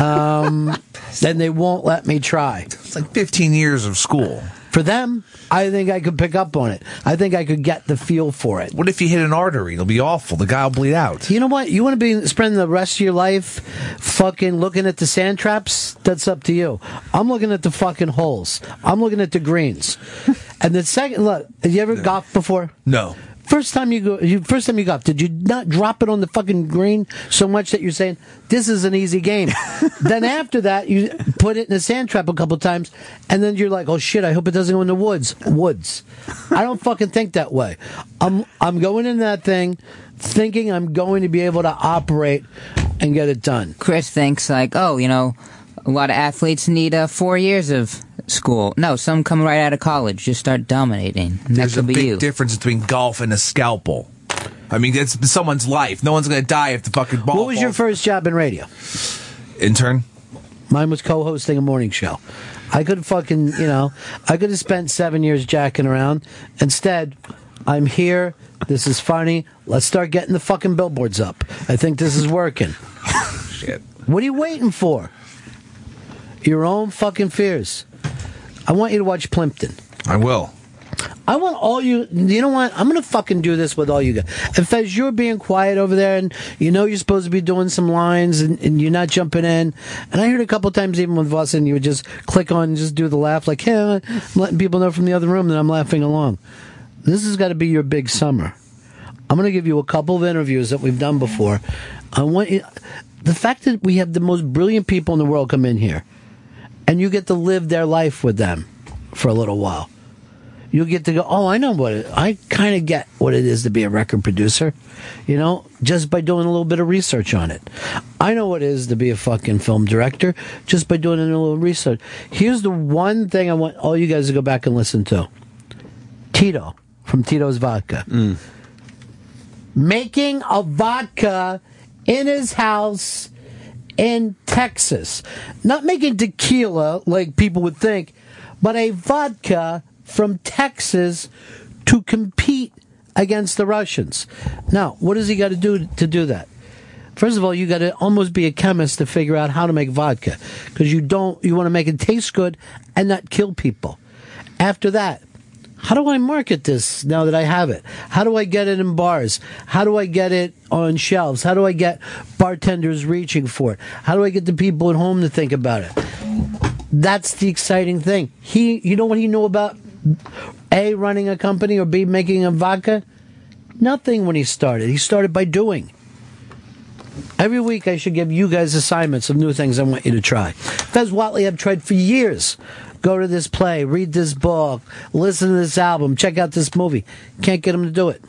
Um, then they won't let me try. It's like 15 years of school. For them, I think I could pick up on it. I think I could get the feel for it. What if you hit an artery? It'll be awful. The guy will bleed out. You know what? You want to be spend the rest of your life fucking looking at the sand traps? That's up to you. I'm looking at the fucking holes. I'm looking at the greens. and the second look, have you ever golfed before? No. First time you go, you, first time you golf, did you not drop it on the fucking green so much that you're saying this is an easy game? then after that, you put it in a sand trap a couple times, and then you're like, oh shit, I hope it doesn't go in the woods. Woods. I don't fucking think that way. I'm I'm going in that thing, thinking I'm going to be able to operate and get it done. Chris thinks like, oh, you know, a lot of athletes need uh, four years of school. No, some come right out of college, just start dominating. And There's that a big you. difference between golf and a scalpel. I mean, it's someone's life. No one's going to die if the fucking ball What was your first job in radio? intern? Mine was co-hosting a morning show. I could fucking, you know, I could have spent seven years jacking around. Instead, I'm here. This is funny. Let's start getting the fucking billboards up. I think this is working. Shit. What are you waiting for? Your own fucking fears. I want you to watch Plimpton. I will. I want all you. You know what? I'm gonna fucking do this with all you guys. If as you're being quiet over there, and you know you're supposed to be doing some lines, and, and you're not jumping in, and I heard a couple times even with Voss, and you would just click on and just do the laugh, like, hey, I'm letting people know from the other room that I'm laughing along. This has got to be your big summer. I'm gonna give you a couple of interviews that we've done before. I want you. The fact that we have the most brilliant people in the world come in here, and you get to live their life with them for a little while You'll get to go, oh, I know what it, I kind of get what it is to be a record producer, you know, just by doing a little bit of research on it. I know what it is to be a fucking film director just by doing a little research. Here's the one thing I want all you guys to go back and listen to Tito from Tito's Vodka. Mm. Making a vodka in his house in Texas. Not making tequila like people would think, but a vodka from Texas to compete against the Russians. Now, what does he got to do to do that? First of all, you got to almost be a chemist to figure out how to make vodka because you don't you want to make it taste good and not kill people. After that, how do I market this now that I have it? How do I get it in bars? How do I get it on shelves? How do I get bartenders reaching for it? How do I get the people at home to think about it? That's the exciting thing. He, you know what he knew about A, running a company or B, making a vodka? Nothing when he started. He started by doing. Every week I should give you guys assignments of new things I want you to try. Fez Whatley, I've tried for years. Go to this play, read this book, listen to this album, check out this movie. Can't get him to do it.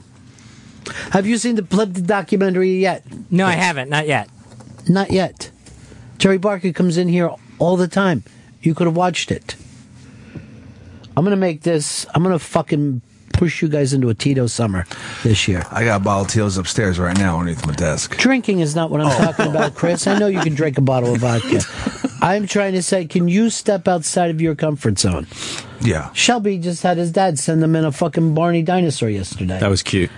Have you seen the Plimpton documentary yet? No, I haven't. Not yet. Not yet. Jerry Barca comes in here all the time. You could have watched it. I'm gonna make this. I'm gonna fucking push you guys into a Tito summer this year. I got a bottle of Tito's upstairs right now underneath my desk. Drinking is not what I'm talking about, Chris. I know you can drink a bottle of vodka. I'm trying to say, can you step outside of your comfort zone? Yeah. Shelby just had his dad send him in a fucking Barney dinosaur yesterday. That was cute.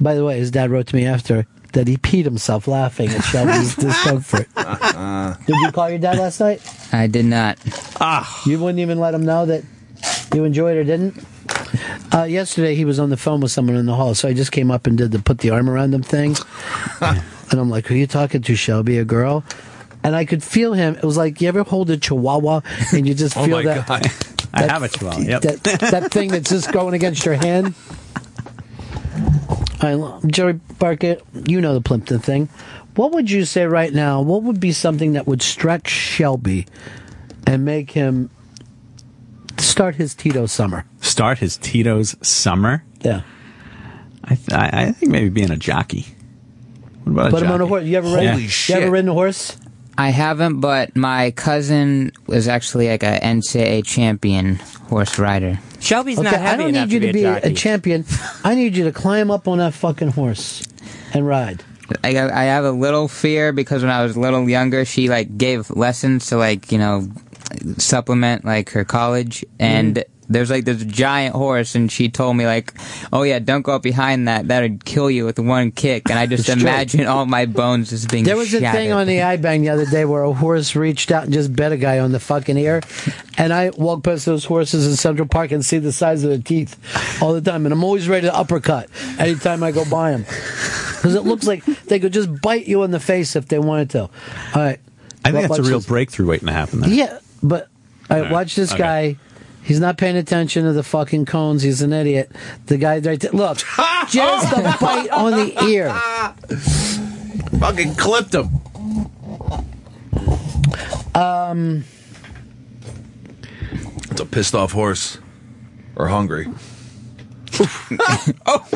By the way, his dad wrote to me after that he peed himself laughing at Shelby's discomfort. Did you call your dad last night? I did not. Ah. You wouldn't even let him know that you enjoyed or didn't? Uh, yesterday he was on the phone with someone in the hall, so I just came up and did the put the arm around him thing. and I'm like, who are you talking to, Shelby? A girl? And I could feel him. It was like, you ever hold a chihuahua and you just Oh feel my that, God. I have a chihuahua. Yep. that, that thing that's just going against your hand? I, Jerry Barca, you know the Plimpton thing. What would you say right now? What would be something that would stretch Shelby and make him start his Tito summer? Start his Tito's summer. Yeah. I, th- I, I think maybe being a jockey. What about Put a him on a horse. You ever ridden? You ever ridden a horse? I haven't, but my cousin was actually like a NCAA champion horse rider. Shelby's not okay, I don't need you to be a, champion. I need you to climb up on that fucking horse and ride. I, I have a little fear because when I was a little younger, she like gave lessons to like you know supplement like her college, and mm-hmm. there's like this giant horse, and she told me like, oh yeah, don't go up behind that, that'd kill you with one kick, and I just imagine all my bones just being. There was a thing on the iBang the other day where a horse reached out and just bit a guy on the fucking ear. And I walk past those horses in Central Park and see the size of their teeth all the time. And I'm always ready to uppercut anytime I go by them. Because it looks like they could just bite you in the face if they wanted to. All right. I think that's a real breakthrough waiting to happen there. Yeah, but all right, All right, watch this okay. guy. He's not paying attention to the fucking cones. He's an idiot. The guy right there. Look, just a bite on the ear. Fucking clipped him. Um, It's a pissed off horse. Or hungry. oh.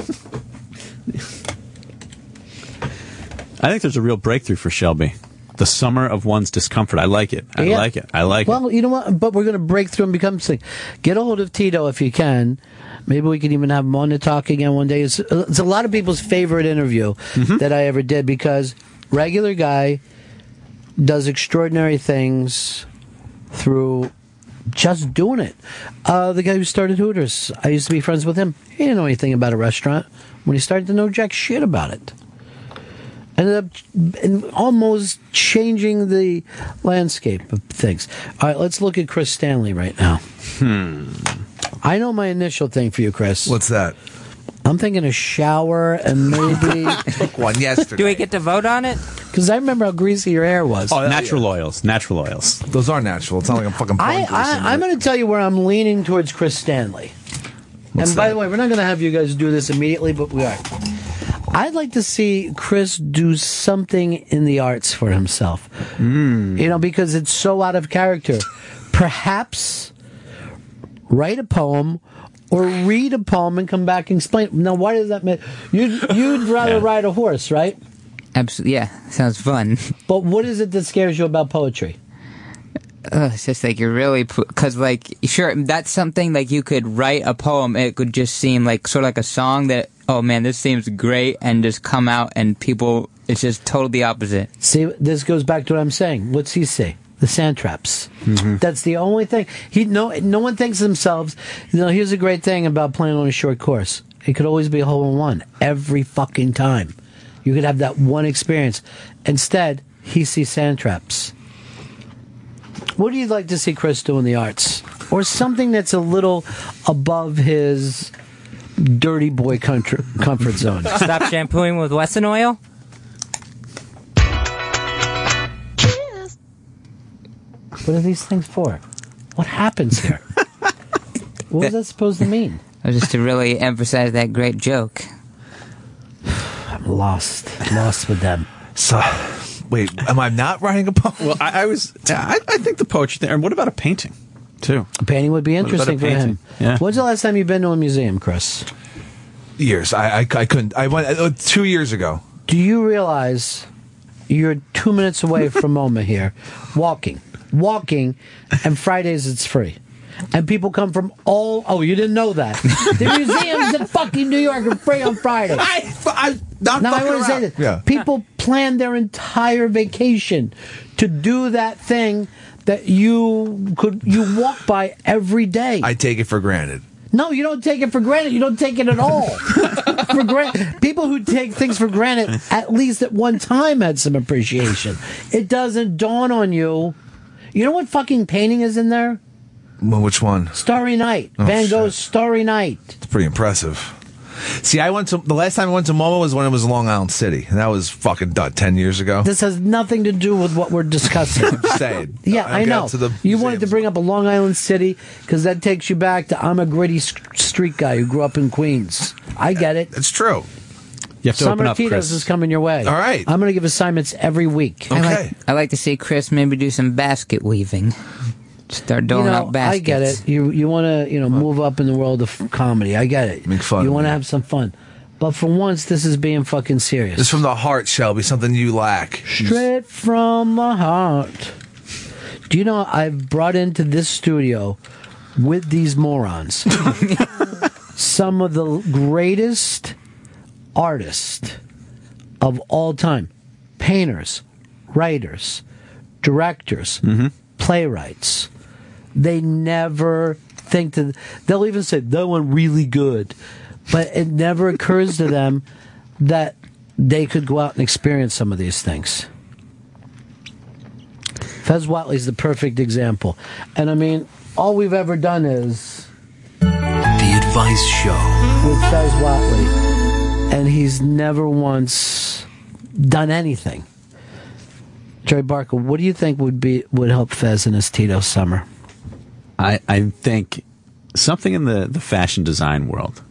I think there's a real breakthrough for Shelby. The summer of one's discomfort. I like it. I Yeah. like it. I like it. well, you know what? But we're going to break through and become sick. Get a hold of Tito if you can. Maybe we can even have him on to talk again one day. It's, it's a lot of people's favorite interview Mm-hmm. that I ever did because regular guy does extraordinary things through just doing it. Uh, the guy who started Hooters, I used to be friends with him. He didn't know anything about a restaurant. When he started to know jack shit about it, ended up in almost changing the landscape of things. All right, let's look at Chris Stanley right now. Hmm. I know my initial thing for you, Chris. What's that? I'm thinking a shower and maybe Took one yesterday. Do we get to vote on it? because I remember how greasy your hair was. oh, natural oils. Natural oils. Those are natural. It's not like I'm fucking I, I, I'm going to tell you where I'm leaning towards Chris Stanley. What's and by that? the way, we're not going to have you guys do this immediately, but we are. I'd like to see Chris do something in the arts for himself. Hmm. You know, because it's so out of character. Perhaps write a poem or read a poem and come back and explain. Now, why does that mean? You'd, you'd rather ride a horse, right? Absolutely, yeah, sounds fun. But what is it that scares you about poetry? Uh, it's just like you're really because like sure that's something like you could write a poem it could just seem like sort of like a song that oh man this seems great and just come out and people it's just totally opposite See, this goes back to what I'm saying. What's he say? The sand traps. Mm-hmm. That's the only thing. He no no one thinks to themselves. You know, here's a great thing about playing on a short course. It could always be a hole in one every fucking time. You could have that one experience. Instead, he sees sand traps. What do you like to see Chris do in the arts, or something that's a little above his dirty boy country, comfort zone? Stop shampooing with Wesson oil. What are these things for? What happens here? what was that supposed to mean? Oh, just to really emphasize that great joke I'm lost, lost with them. So, wait, am I not writing a poem? Well, I, I was. I, I think the poetry thing. And what about a painting, too? Painting would be What about a interesting for him. painting? Yeah. When's the last time you've been to a museum, Chris? Years. I, I, I couldn't. I went uh, two years ago. Do you realize you're two minutes away from MoMA here, walking, walking, and Fridays it's free. And people come from all. Oh, you didn't know that? the museums in fucking New York are free on Friday. I, I, not now I want to say this: Yeah. people plan their entire vacation to do that thing that you could you walk by every day. I take it for granted. No, you don't take it for granted. You don't take it at all. for granted. People who take things for granted at least at one time had some appreciation. It doesn't dawn on you. You know what fucking painting is in there? Well, which one? Starry Night. Oh, Van shit. Gogh's Starry Night. It's pretty impressive. See, I went to the last time I went to MoMA was when it was Long Island City, and that was fucking done ten years ago. This has nothing to do with what we're discussing. I'm saying. Yeah, I got know. To the you wanted to bring up a Long Island City because that takes you back to I'm a gritty street guy who grew up in Queens. I get it. It's true. You have to Summer open up, Chris. is coming your way. All right. I'm going to give assignments every week. I like, I like to see Chris maybe do some basket weaving start You doling know, out baskets I get it. You you want to you know move up in the world of comedy. I get it. Make fun You want to have some fun, but for once, this is being fucking serious. It's from the heart, Shelby. Something you lack. Straight from the heart. Do you know I've brought into this studio with these morons some of the greatest artists of all time painters, writers, directors, mm-hmm. playwrights. They never think to, they'll even say, that one really good. But it never occurs to them that they could go out and experience some of these things. Fez Whatley's the perfect example. And I mean, all we've ever done is The Advice Show. with Fez Whatley, and he's never once done anything. Jerry Barca, what do you think would be would help Fez in his Tito summer? I, I think something in the, the fashion design world.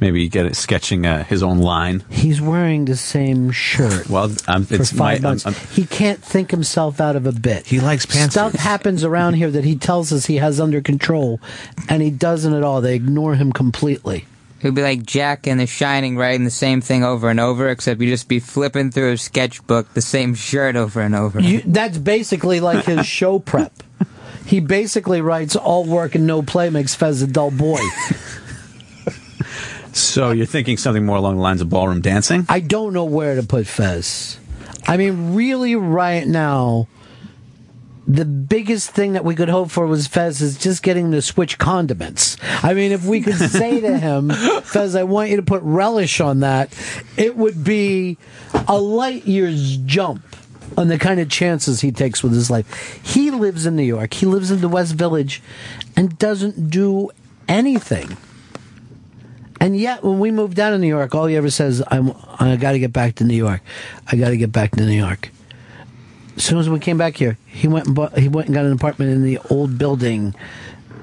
Maybe get it sketching uh, his own line. He's wearing the same shirt Well, um, for it's five my, months. I'm- I'm- he can't think himself out of a bit. He likes pants. Stuff happens around here that he tells us he has under control, and he doesn't at all. They ignore him completely. It would be like Jack in The Shining writing the same thing over and over, except you just be flipping through his sketchbook the same shirt over and over. You, that's basically like his show prep. He basically writes all work and no play makes Fez a dull boy. so you're thinking something more along the lines of ballroom dancing? I don't know where to put Fez. I mean, really, right now, the biggest thing that we could hope for was Fez is just getting to switch condiments. I mean, if we could say to him, Fez, I want you to put relish on that, it would be a light year's jump on the kind of chances he takes with his life. He lives in New York, he lives in the West Village, and doesn't do anything. And yet, when we moved down to New York, all he ever says, "I'm, I got to get back to New York. I got to get back to New York." As soon as we came back here, he went and bought, he went and got an apartment in the old building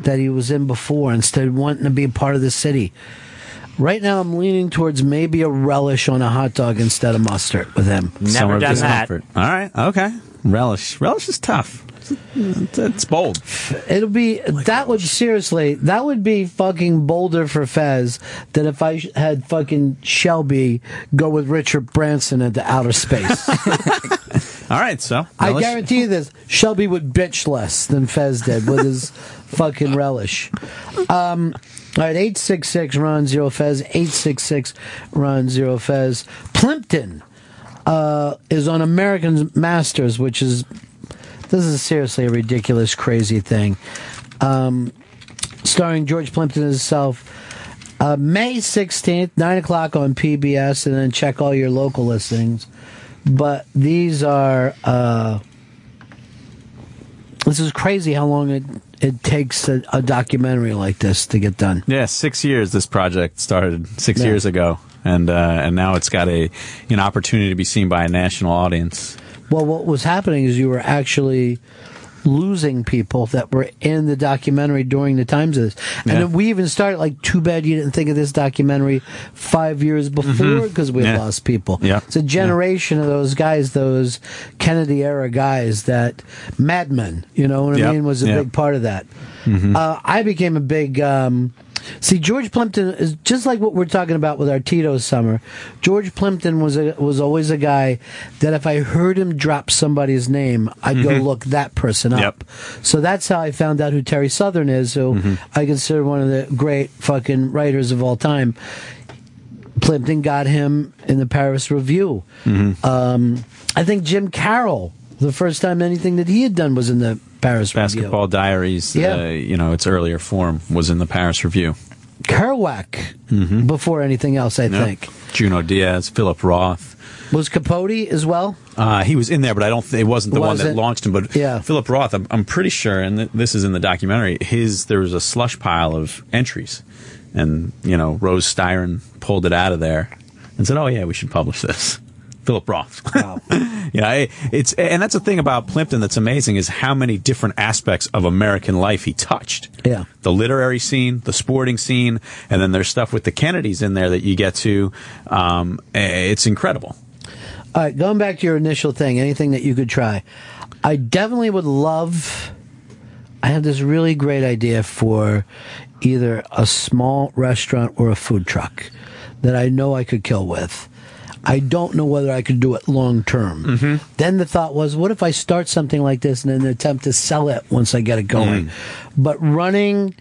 that he was in before, instead of wanting to be a part of the city. Right now, I'm leaning towards maybe a relish on a hot dog instead of mustard with him. Summer of discomfort. All right, okay. Relish. Relish is tough. It's bold. It'll be that would seriously that would be fucking bolder for Fez than if I had fucking Shelby go with Richard Branson into outer space. All right, so I guarantee you this: Shelby would bitch less than Fez did with his fucking relish. Um, all right, eight six six Ron Zero Fez eight six six Ron Zero Fez. Plimpton uh, is on American Masters, which is this is seriously a ridiculous, crazy thing. Um, starring George Plimpton himself. Uh, May 16th, 9 o'clock on PBS, and then check all your local listings. But these are, uh, this is crazy how long it, it takes a, a documentary like this to get done. Yeah, six years. This project started six Yeah. years ago, and uh, and now it's got a an opportunity to be seen by a national audience. Well, what was happening is you were actually losing people that were in the documentary during the times of this. And Yeah. we even started like, too bad you didn't think of this documentary five years before Mhm. because we Yeah. lost people. Yeah. It's a generation of those guys, those Kennedy era guys that Madmen, you know what I mean, was a big part of that. Mhm. Uh, I became a big. Um, see, George Plimpton is just like what we're talking about with our Tito summer. George Plimpton was a, was always a guy that if I heard him drop somebody's name, I'd go Mhm. look that person up. Yep. So that's how I found out who Terry Southern is, who Mm-hmm. I consider one of the great fucking writers of all time. Plimpton got him in the Paris Review. Mm-hmm. Um, I think Jim Carroll, the first time anything that he had done was in the Paris Review. Basketball Diaries, Yeah. uh, you know, its earlier form was in the Paris Review. Kerouac before anything else, I Mm-hmm. Think. Junot Diaz, Philip Roth. Was Capote as well? Uh, he was in there, but I don't. Th- it wasn't the one that Wasn't? launched him. But Yeah. Philip Roth, I'm, I'm pretty sure, and th- this is in the documentary. His there was a slush pile of entries, and you know Rose Styron pulled it out of there and said, "Oh yeah, we should publish this." Philip Roth. Wow. yeah, it- it's and that's the thing about Plimpton that's amazing is how many different aspects of American life he touched. Yeah. The literary scene, the sporting scene, and then there's stuff with the Kennedys in there that you get to. Um, it's incredible. All right, going back to your initial thing, anything that you could try. I definitely would love. I have this really great idea for either a small restaurant or a food truck that I know I could kill with. I don't know whether I could do it long term. Mm-hmm. Then the thought was, what if I start something like this and then attempt to sell it once I get it going? Mm. But running,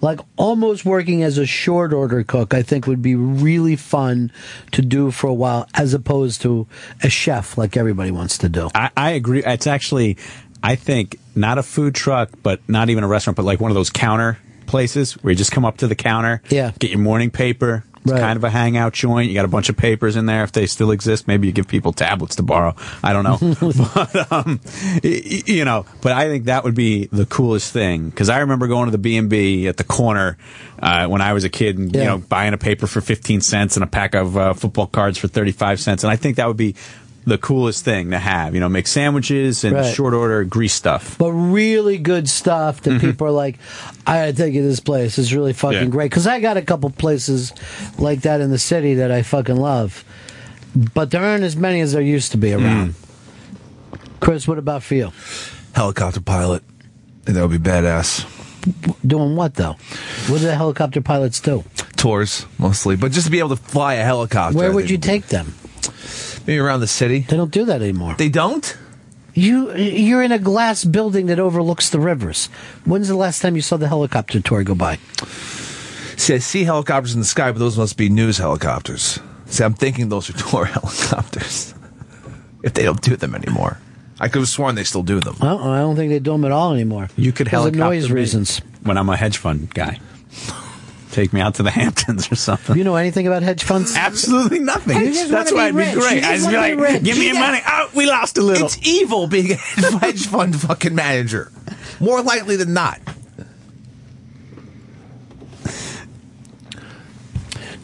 like almost working as a short order cook, I think would be really fun to do for a while, as opposed to a chef like everybody wants to do. I, I agree. It's actually, I think, not a food truck, but not even a restaurant, but like one of those counter places where you just come up to the counter, Yeah. get your morning paper. It's Right. kind of a hangout joint. You got a bunch of papers in there if they still exist. Maybe you give people tablets to borrow. I don't know. but, um, you know, but I think that would be the coolest thing because I remember going to the B&B at the corner uh, when I was a kid and, you know, buying a paper for 15 cents and a pack of uh, football cards for 35 cents. And I think that would be the coolest thing to have. You know, make sandwiches and Right. short order grease stuff. but really good stuff that people are like, I gotta take you to this place. It's really fucking Mm-hmm. Yeah. great. Because I got a couple places like that in the city that I fucking love. But there aren't as many as there used to be around. Mm. Chris, what about for you? Helicopter pilot. And that would be badass. Doing what though? What do the helicopter pilots do? Tours, mostly. But just to be able to fly a helicopter. Where would you take them? Maybe around the city. They don't do that anymore. They don't? You you're in a glass building that overlooks the rivers. When's the last time you saw the helicopter tour go by? See, I see helicopters in the sky, but those must be news helicopters. See, I'm thinking those are tour helicopters. if they don't do them anymore. I could have sworn they still do them. I don't, I don't think they do them at all anymore. You could Because of helicopter noise me reasons. when I'm a hedge fund guy. Take me out to the Hamptons or something. You know anything about hedge funds? Absolutely nothing. That's why be it'd be rich. great. I'd just be like, rich. give me You your money. Oh, we lost a little. It's evil being a hedge fund fucking manager. More likely than not.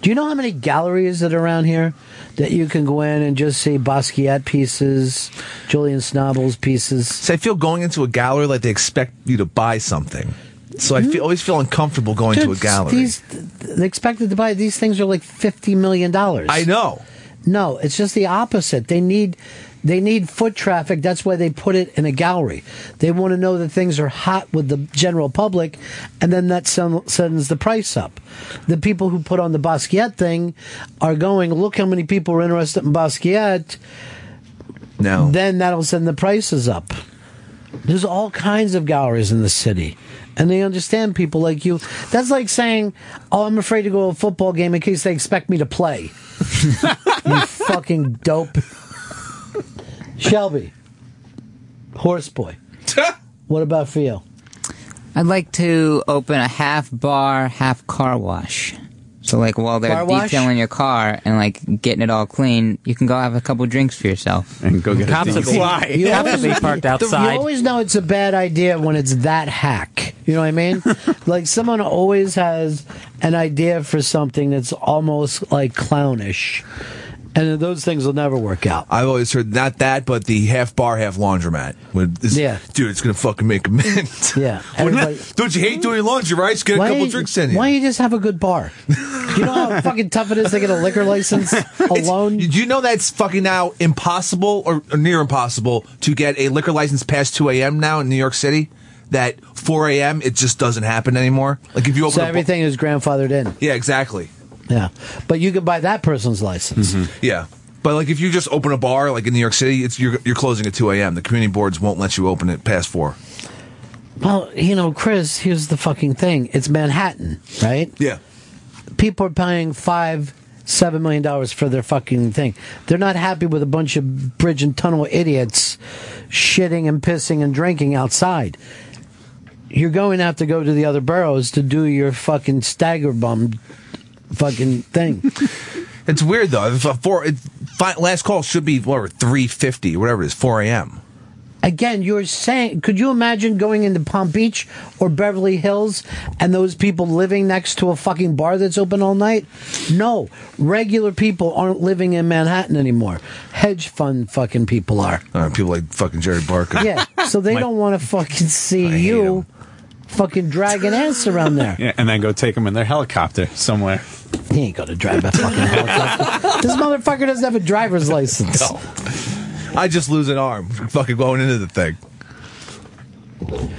Do you know how many galleries that are around here that you can go in and just see Basquiat pieces, Julian Schnabel's pieces? So I feel going into a gallery like they expect you to buy something. So I feel, hmm? always feel uncomfortable going to a gallery. These, they expected to buy these things are like fifty million dollars. I know. No, it's just the opposite. They need They need foot traffic. That's why they put it in a gallery. They want to know that things are hot with the general public, and then that sends the price up. The people who put on the Basquiat thing are going, look how many people are interested in Basquiat. No. Then that'll send the prices up. There's all kinds of galleries in the city. And they understand people like you. That's like saying, Oh, I'm afraid to go to a football game in case they expect me to play. you fucking dope. Shelby. horse boy. what about for you? I'd like to open a half bar, half car wash. So like while they're Car wash? detailing your car and like getting it all clean, you can go have a couple drinks for yourself and go get Cops would be, You cops would be always- parked You always know it's a bad idea when it's that hack. You know what I mean? like someone always has an idea for something that's almost like clownish. And those things will never work out. I've always heard not that, but the half bar, half laundromat. Yeah. dude, it's gonna fucking make a mint. Yeah. Don't you hate doing laundry, right? Just get a couple drinks in you. why don't you just have a good bar? you know how fucking tough it is to get a liquor license alone? Do you know that's fucking now impossible or, or near impossible to get a liquor license past 2 a.m. now in New York City? That 4 a.m. it just doesn't happen anymore. Like if you open So everything is grandfathered in. yeah, exactly. Yeah. But you could buy that person's license. Mm-hmm. Yeah. But like if you just open a bar like in New York City, it's you're, you're closing at 2 a.m. The community boards won't let you open it past 4. Well, you know, Chris, here's the fucking thing. It's Manhattan, right? Yeah. People are paying five, seven million dollars for their fucking thing. They're not happy with a bunch of bridge and tunnel idiots shitting and pissing and drinking outside. You're going to have to go to the other boroughs to do your fucking stagger bum fucking thing. It's weird though. Four, it, fi- last call should be whatever 3:50, whatever it is, 4 a.m. Again, you're saying, could you imagine going into Palm Beach or Beverly Hills and those people living next to a fucking bar that's open all night? No. Regular people aren't living in Manhattan anymore. Hedge fund fucking people are. Uh, people like fucking Jerry Barca. Yeah. So they don't want to fucking see you fucking dragging ass around there. Yeah, and then go take them in their helicopter somewhere. He ain't gonna drive a fucking helicopter. this motherfucker doesn't have a driver's license. I just lose an arm fucking going into the thing.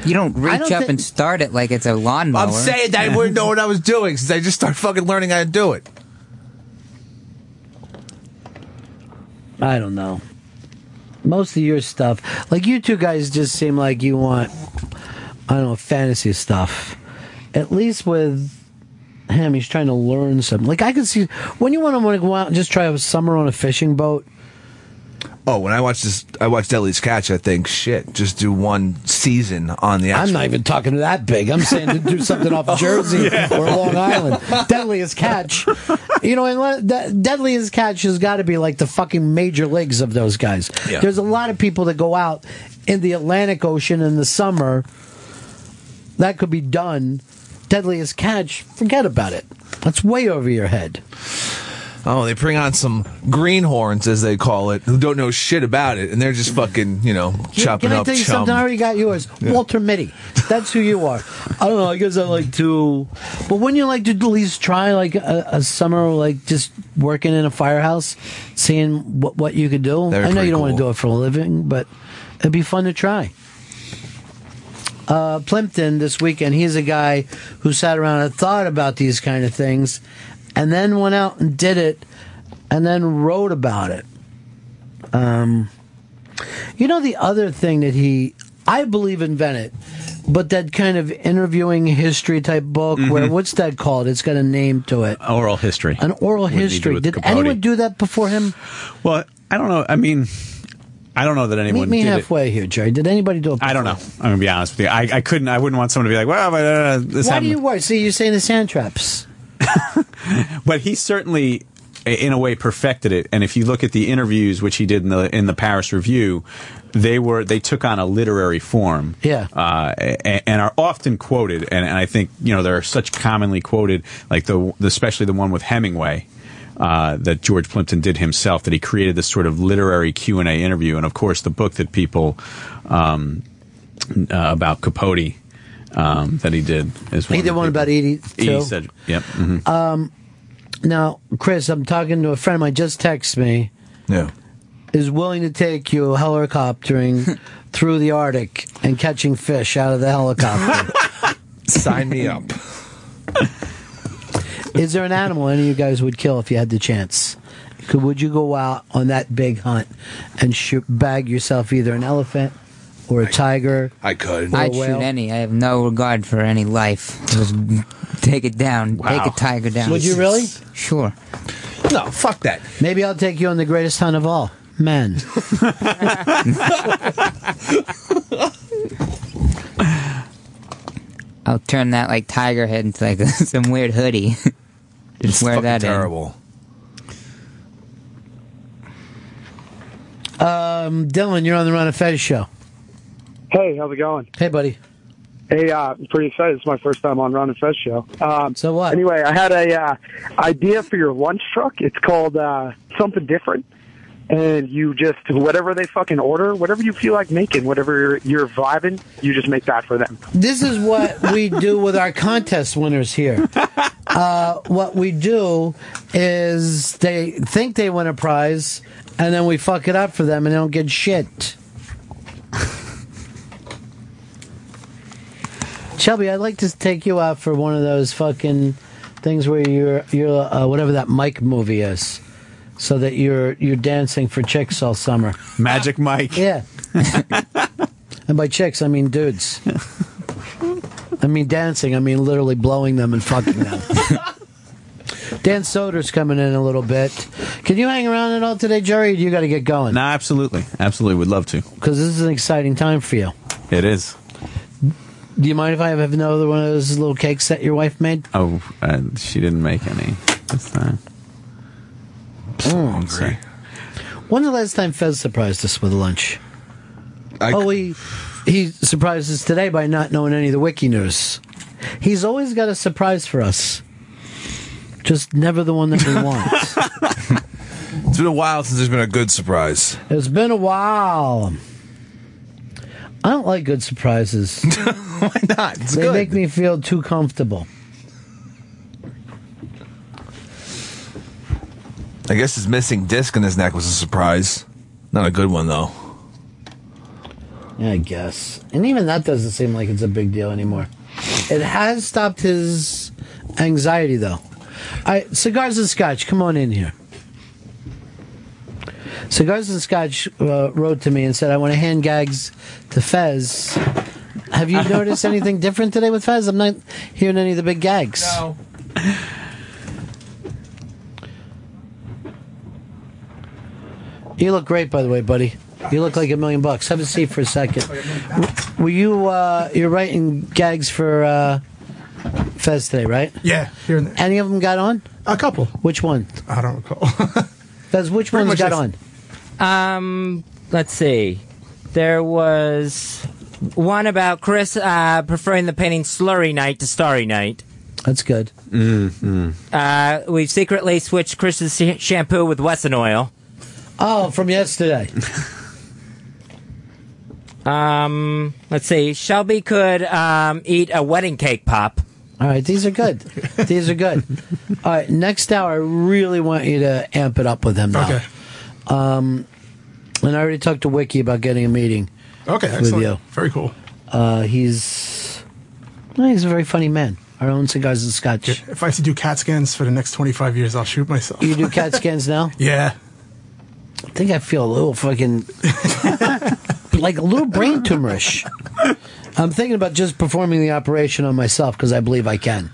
You don't reach don't up thi- and start it like it's a lawnmower. I'm saying that I wouldn't know what I was doing since I just started fucking learning how to do it. I don't know. Most of your stuff, like you two guys, just seem like you want, I don't know, fantasy stuff. At least with him, he's trying to learn something. Like I could see when you want to go out and just try a summer on a fishing boat. Oh, when I watch this, I watch Deadliest Catch. I think shit, just do one season on the. Actual, I'm not even talking to that big. I'm saying to do something off Jersey oh, or Long Island. Deadliest catch. You know, and that- Deadliest catch has got to be like the fucking major leagues of those guys. Yeah. There's a lot of people that go out in the Atlantic Ocean in the summer. That could be done. Deadliest catch, forget about it. That's way over your head. Oh, they bring on some greenhorns, as they call it, who don't know shit about it, and they're just fucking, you know, chopping Can I up tell you chum. something? I already got yours. Walter Mitty. That's who you are. I don't know. I guess I like to. But wouldn't you like to at least try like a, a summer, like just working in a firehouse, seeing what what you could do? That'd be I know you don't want to cool. do it for a living, but it'd be fun to try. Uh, Plimpton this weekend. He's a guy who sat around and thought about these kind of things, and then went out and did it, and then wrote about it. Um, you know, the other thing that he, I believe, invented, but that kind of interviewing history type book, where what's that called? It's got a name to it. Oral history. An oral What did he do history. Did Capote? anyone do that before him? Well, I don't know. I mean, I don't know that anyone. Meet me did it. halfway here, Jerry. Did anybody do it? I don't know. I'm gonna be honest with you. I, I couldn't. I wouldn't want someone to be like, well, but, uh, this Why happened. do you worry? See, you're saying the sand traps. but he certainly in a way perfected it and if you look at the interviews which he did in the in the Paris Review they were they took on a literary form Yeah. uh, and, and are often quoted and, and I think you know they're such commonly quoted like the especially the one with Hemingway uh, that George Plimpton did himself that he created this sort of literary Q&A interview and of course the book that people um, uh, about Capote um, that he did is He did one about Edie, Edie too. said yep mhm. Um, now, Chris, I'm talking to a friend of mine. Just text me. Yeah. is willing to take you helicoptering through the Arctic and catching fish out of the helicopter. Sign me up. Is there an animal any of you guys would kill if you had the chance? Could, would you go out on that big hunt and shoot, bag yourself either an elephant or a tiger? I could. Or a I'd shoot whale? any. I have no regard for any life. Just take it down. Take a tiger down. Would you really? Sure. No, fuck that. Maybe I'll take you on the greatest hunt of all. Men. I'll turn that like tiger head into like some weird hoodie. Just wear fucking that in. terrible. Um, Dylan, you're on the Ron and Fez show. Hey, how's it going? Hey, buddy. Hey, uh, I'm pretty excited. It's my first time on Ron and Fez show. Um, so what? Anyway, I had a uh, idea for your lunch truck. It's called uh, something different, and you just whatever they fucking order, whatever you feel like making, whatever you're, you're vibing, you just make that for them. This is what we do with our contest winners here. Uh, what we do is they think they win a prize, and then we fuck it up for them, and they don't get shit. Shelby, I'd like to take you out for one of those fucking things where you're you're uh, whatever that Mike movie is, so that you're you're dancing for chicks all summer. Magic Mike. Yeah. and by chicks, I mean dudes. I mean dancing. I mean literally blowing them and fucking them. Dan Soder's coming in a little bit. Can you hang around at all today, Jerry? You got to get going? No, absolutely, absolutely, We'd love to. Because this is an exciting time for you. It is. Do you mind if I have another one of those little cakes that your wife made? Oh, uh, she didn't make any this time. Mm, hungry. When's the last time Fez surprised us with lunch? oh, he he surprised us today by not knowing any of the wiki news. He's always got a surprise for us, just never the one that we want. It's been a while since there's been a good surprise. it's been a while. I don't like good surprises. Why not? It's they good. make me feel too comfortable. I guess his missing disc in his neck was a surprise. Not a good one though. Yeah, I guess. And even that doesn't seem like it's a big deal anymore. It has stopped his anxiety, though. I cigars and scotch. Come on in here. Cigars and Scotch uh, wrote to me and said, "I want to hand gags to Fez." Have you noticed anything different today with Fez? I'm not hearing any of the big gags. No. You look great, by the way, buddy. You look like a million bucks. Have a seat for a second. Were you uh, you're writing gags for uh, Fez today, right? Yeah, here and there. Any of them got on? A couple. Which one? I don't recall. Fez, which Pretty ones much got just- on? Um, let's see. There was one about Chris uh, preferring the painting Slurry Night to Starry Night. That's good. Mm-hmm. Uh, we've secretly switched Chris's sh- shampoo with Wesson oil. Oh, from yesterday. Um, let's see. Shelby could um, eat a wedding cake pop. All right, these are good. these are good. All right, next hour, I really want you to amp it up with him now. Okay. Um, and I already talked to Wiki about getting a meeting. Okay, with excellent. you. Very cool. Uh, he's well, he's a very funny man. Our own cigars and scotch. If I have to do CAT scans for the next 25 years, I'll shoot myself. You do CAT scans now? Yeah. I think I feel a little fucking like a little brain tumorish. I'm thinking about just performing the operation on myself because I believe I can.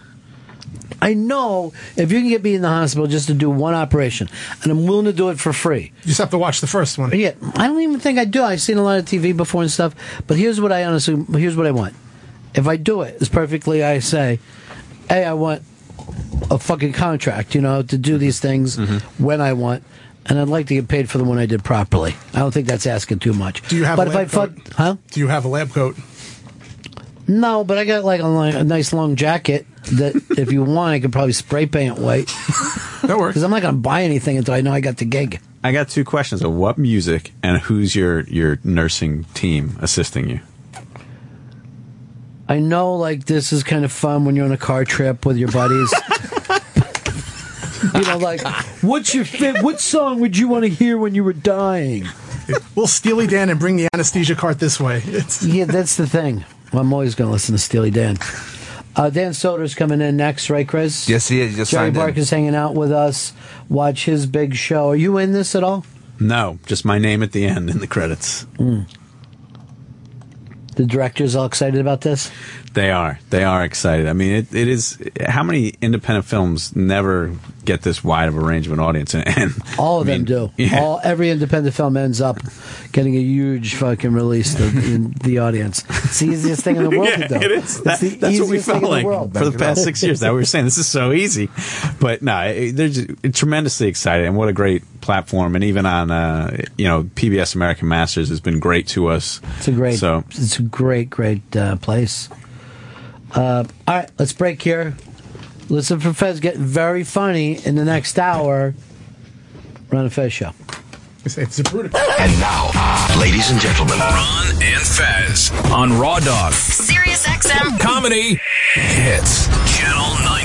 I know if you can get me in the hospital just to do one operation, and I'm willing to do it for free. You just have to watch the first one. Yeah, I don't even think I do. I've seen a lot of TV before and stuff, but here's what I honestly, here's what I want. If I do it, it's perfectly. I say, hey, I want a fucking contract, you know, to do these things Mm-hmm. when I want, and I'd like to get paid for the one I did properly. I don't think that's asking too much. Do you have But a if I lab fuck, coat? huh? Do you have a lab coat? No, but I got like a, li- a nice long jacket that if you want, I could probably spray paint white. That works. Because I'm not going to buy anything until I know I got the gig. I got two questions. Of what music and who's your your nursing team assisting you? I know, like this is kind of fun when you're on a car trip with your buddies. You know, like, what's your fit? What song would you want to hear when you were dying? We'll Steely Dan and bring the anesthesia cart this way. It's Yeah, that's the thing. Well, I'm always going to listen to Steely Dan. Uh, Dan Soder's coming in next, right, Chris? Yes, he is. He just Jerry signed in. Barca's hanging out with us. Watch his big show. Are you in this at all? No, just my name at the end in the credits. Mm. The director's all excited about this. They are. They are excited. I mean, it, it is. How many independent films never get this wide of a range of an audience? And, and All of I mean, them do. yeah. All every independent film ends up getting a huge fucking release to, in the audience. It's the easiest thing in the world yeah, to do. it is. That- that's what we felt the like for the past six years. That we were saying this is so easy, but no, it- they're just tremendously excited, and what a great platform! And even on uh, you know PBS American Masters has been great to us. It's a great, So it's a great, great uh, place. Uh, all right, let's break here. Listen for Fez getting very funny in the next hour. Ron and Fez show. it's a brutal. And now, ladies and gentlemen, Ron and Fez on Raw Dog. Sirius XM. Comedy hits Channel 99.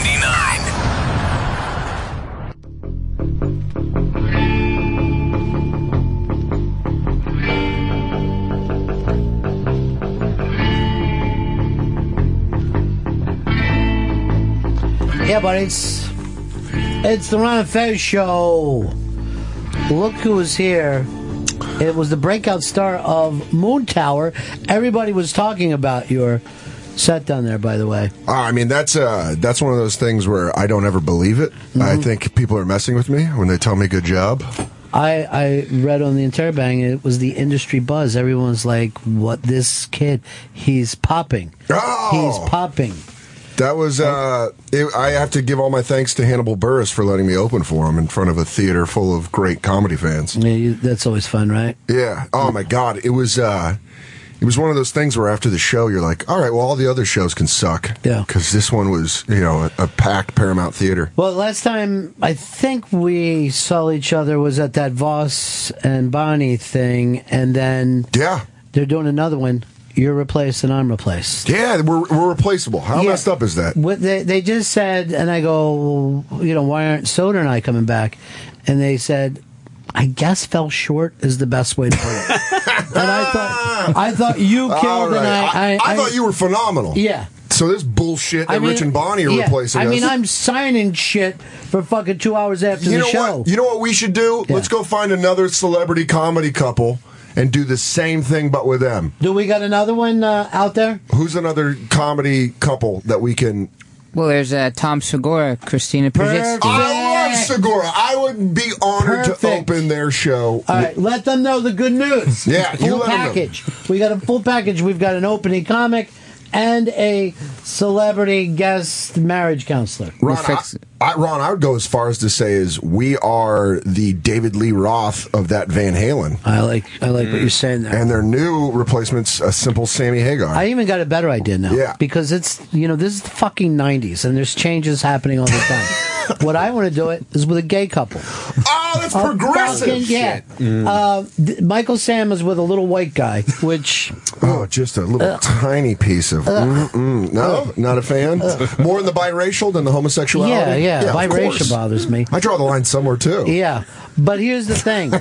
Yeah, but it's it's the Ron and Fez show. Look who was here. It was the breakout star of Moontower. Everybody was talking about your set down there, by the way. Uh, I mean, that's uh, that's one of those things where I don't ever believe it. I think people are messing with me when they tell me good job. I, I read on the Interrobang it was the industry buzz. Everyone's like, "What this kid? He's popping. He's popping." That was. Uh, it, I have to give all my thanks to Hannibal Buress for letting me open for him in front of a theater full of great comedy fans. Yeah, you, that's always fun, right? Yeah. Oh my God. It was. Uh, it was one of those things where after the show, you're like, all right, well, all the other shows can suck. Yeah. Because this one was, you know, a, a packed Paramount theater. Well, last time I think we saw each other was at that Voss and Bonnie thing, and then yeah, they're doing another one. You're replaced and I'm replaced. Yeah, we're, we're replaceable. How Yeah. messed up is that? What they they just said, and I go, you know, why aren't Soder and I coming back? And they said, I guess fell short is the best way to put it. and I thought I thought you killed, right. and I I, I thought you were phenomenal. Yeah. So this bullshit that I mean, Rich and Bonnie are yeah. replacing I us. mean, I'm signing shit for fucking two hours after you the know show. what? You know what we should do? Let's go find another celebrity comedy couple and do the same thing, but with them. Do we got another one uh, out there? Who's another comedy couple that we can? Well, there's uh, Tom Segura, Christina Pazsitzky. I love Segura. I would be honored Perfect. to open their show. All right, let them know the good news. Yeah, you full let 'em know. package. We got a full package. We've got an opening comic and a celebrity guest marriage counselor. Ron, I, I, Ron, I would go as far as to say is we are the David Lee Roth of that Van Halen. I like I like what you're saying there. And their new replacement's a simple Sammy Hagar. I even got a better idea now. Yeah. Because it's, you know, this is the fucking 90s and there's changes happening all the time. what I want to do it is with a gay couple. Oh, that's A progressive. fucking- yeah. Mm. Uh, th- Michael Sam is with a little white guy, which. Oh, just a little Ugh. tiny piece of. Ugh. Mm-mm. No, not a fan. More in the biracial than the homosexuality. Yeah, yeah. Of Biracial course. bothers me. I draw the line somewhere too. Yeah. But here's the thing.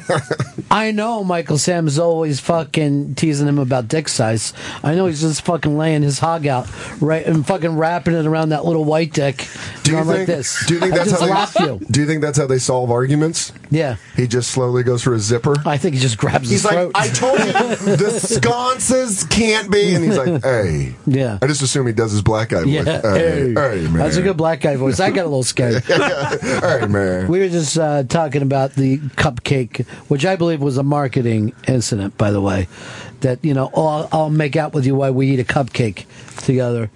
I know Michael Sam is always fucking teasing him about dick size. I know he's just fucking laying his hog out right and fucking wrapping it around that little white dick. Do you think? like this. Do you think I that's how they? you. Do you think that's how they solve arguments? Yeah. He just slowly goes for his zipper. I think he just grabs He's his like, throat. I told you the sconces can't be, and he's like, hey. Yeah. I just assume he does his black guy voice. Yeah, Hey, hey, man. That's a good black guy voice. I got a little scared. hey, man. We were just uh, talking about the cupcake, which I believe was a marketing incident, by the way. That you know, oh, I'll, I'll make out with you while we eat a cupcake together.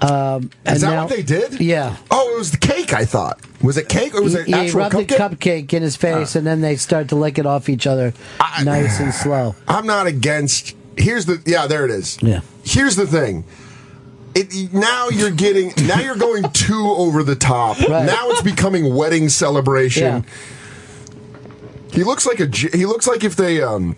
Um, and Is that now- what they did? Yeah. Oh, it was the cake. I thought. Was it cake or was it he, he rubbed cupcake? the cupcake in his face, and then they start to lick it off each other, nice and slow. I'm not against. Here's the yeah, there it is. Yeah. Here's the thing. It, now you're getting now you're going too over the top. Right. Now it's becoming wedding celebration. Yeah. He looks like a he looks like if they um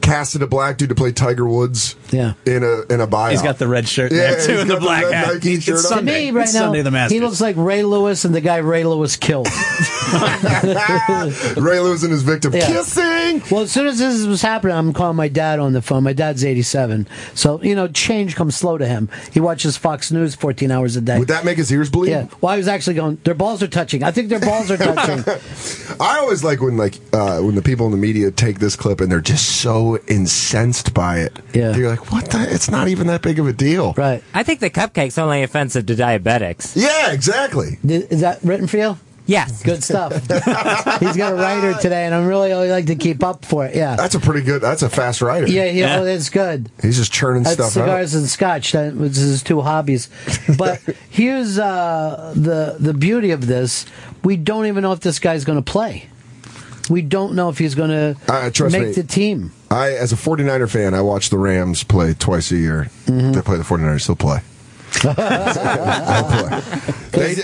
casted a black dude to play Tiger Woods. Yeah. In a in a bio. He's got the red shirt Yeah, there too, and the black red hat. Nike It's shirt on. To Sunday. me, right It's now, Sunday the Masters. he looks like Ray Lewis and the guy Ray Lewis killed. Ray Lewis and his victim Yeah. kissing. Well, as soon as this was happening, I'm calling my dad on the phone. My dad's 87, so you know, change comes slow to him. He watches Fox News 14 hours a day. Would that make his ears bleed? Yeah. Well, I was actually going. Their balls are touching. I think their balls are touching. I always like when like uh, when the people in the media take this clip and they're just so incensed by it. Yeah. You're like, what the? It's not even that big of a deal. Right. I think the cupcake's only offensive to diabetics. Yeah, exactly. Is that written for you? Yes. Good stuff. He's got a writer today, and I'm really I like to keep up for it. Yeah. That's a pretty good. That's a fast writer. Yeah, yeah, oh, that's good. He's just churning That's stuff out. cigars and scotch. That was his two hobbies. But here's uh, the the beauty of this: we don't even know if this guy's going to play. We don't know if he's going to Uh, trust make me. the team. I, as a 49er fan, I watch the Rams play twice a year. Mm-hmm. They play the 49ers, still play. They,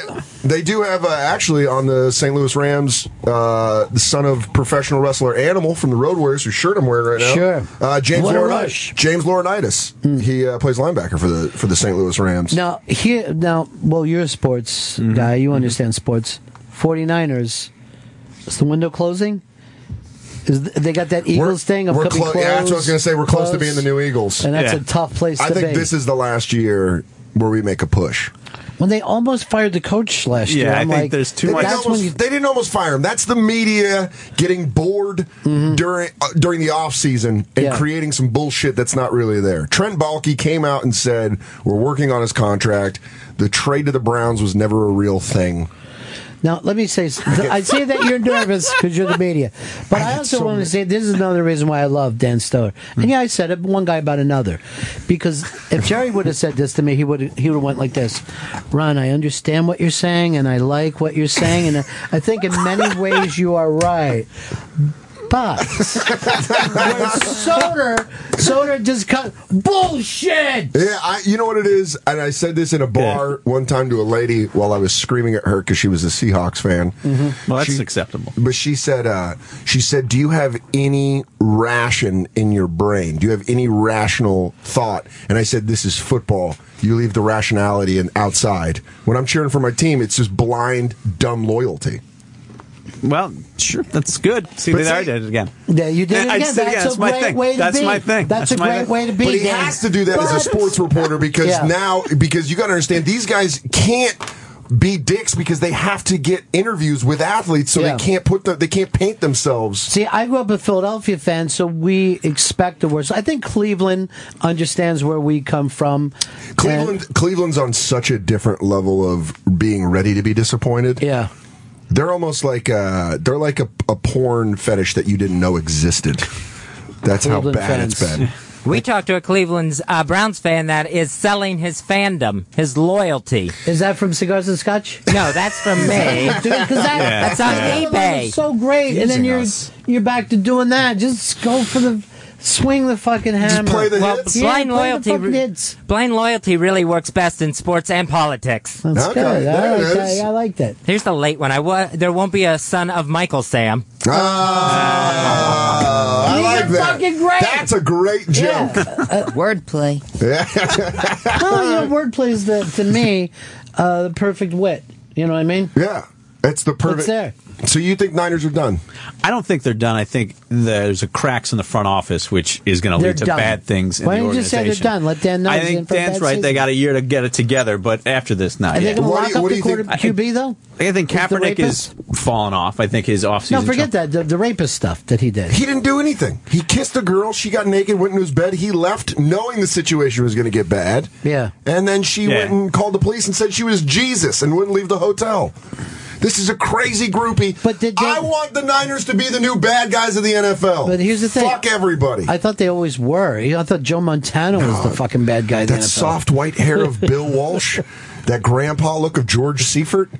they do have uh, actually on the St. Louis Rams uh, the son of professional wrestler Animal from the Road Warriors, whose shirt I'm wearing right now. Sure. uh, James Laurinaitis. James Laurinaitis. He uh, plays linebacker for the for the St. Louis Rams. Now here, now, well, you're a sports Mm-hmm. guy. You understand sports. 49ers. Is the window closing? Is th- they got that Eagles thing of we're clo- close? yeah, that's what I was going to say. We're close, to being the new Eagles, and that's a tough place I to think be. this is the last year where we make a push. when they almost fired the coach last year. I'm like, They didn't, That's when almost, you they didn't almost fire him. That's the media getting bored during uh, during the off season and Mm-hmm. Yeah. creating some bullshit that's not really there. Trent Baalke came out and said, "We're working on his contract. The trade to the Browns was never a real thing." Now, let me say, I say that you're nervous because you're the media, but I, also want to say this is another reason why I love Dan Soder. And mm. yeah, I said it, one guy about another, because if Jerry would have said this to me, he would he would have went like this: Ron, I understand what you're saying, and I like what you're saying, and I, I think in many ways you are right. But where Soder, Soder just cut bullshit. Yeah, I, you know what it is, and I said this in a bar one time to a lady while I was screaming at her because she was a Seahawks fan. Well, that's She- acceptable. But she said, uh, she said, "Do you have any ration in your brain? Do you have any rational thought?" And I said, "This is football. You leave the rationality and outside. When I'm cheering for my team, it's just blind, dumb loyalty." Well, sure, that's good. See, But there I did it again. Yeah, you did it I again. said That's again. That's a my great thing. way to That's be. my thing. That's, That's a great thing. way to be. But he Dan. has to do that as a sports reporter because Yeah. now, because you got to understand, these guys can't be dicks because they have to get interviews with athletes, so Yeah. they can't put the, they can't paint themselves. See, I grew up a Philadelphia fan, so we expect the worst. I think Cleveland understands where we come from. Cleveland, Cleveland's on such a different level of being ready to be disappointed. Yeah. They're almost like uh they're like a, a porn fetish that you didn't know existed. That's Cleveland how bad fans. it's been. We talked to a Cleveland's uh, Browns fan that is selling his fandom, his loyalty. Is that from Cigars and Scotch? No, that's from me. Dude, 'cause that, Yeah. That's on that eBay. so great, and then you're us. you're back to doing that. Just go for the swing the fucking hammer. well, Yeah, blind play the loyalty. fucking re- hits. blind loyalty really works best in sports and politics. That's good. I like that. I like that. Here's the late one. I wa- there won't be a son of Michael Sam. Ah, I like that. fucking great. That's a great joke. Wordplay. Yeah. no, you know, wordplay is the to me uh, the perfect wit. You know what I mean? Yeah. It's the perfect. It's there. So you think Niners are done? I don't think they're done. I think there's a cracks in the front office, which is going to They're lead to done. bad things in Why the don't you just say they're done? Let Dan know I he's in think for a Dan's bad right. They season. got a year to get it together, but after this, not Are they yet. going to lock up the quarter I think- QB though? I think With the Kaepernick is falling off. I think his offseason. No, forget that. The, the rapist stuff that he did. He didn't do anything. He kissed a girl. She got naked, went into his bed. He left knowing the situation was going to get bad. Yeah. And then she Yeah. went and called the police and said she was Jesus and wouldn't leave the hotel. This is a crazy groupie. But did I want the Niners to be the new bad guys of the NFL. But here's the thing. Fuck everybody. I thought they always were. I thought Joe Montana was the fucking bad guy. that NFL. soft white hair of Bill Walsh, that grandpa look of George Seifert.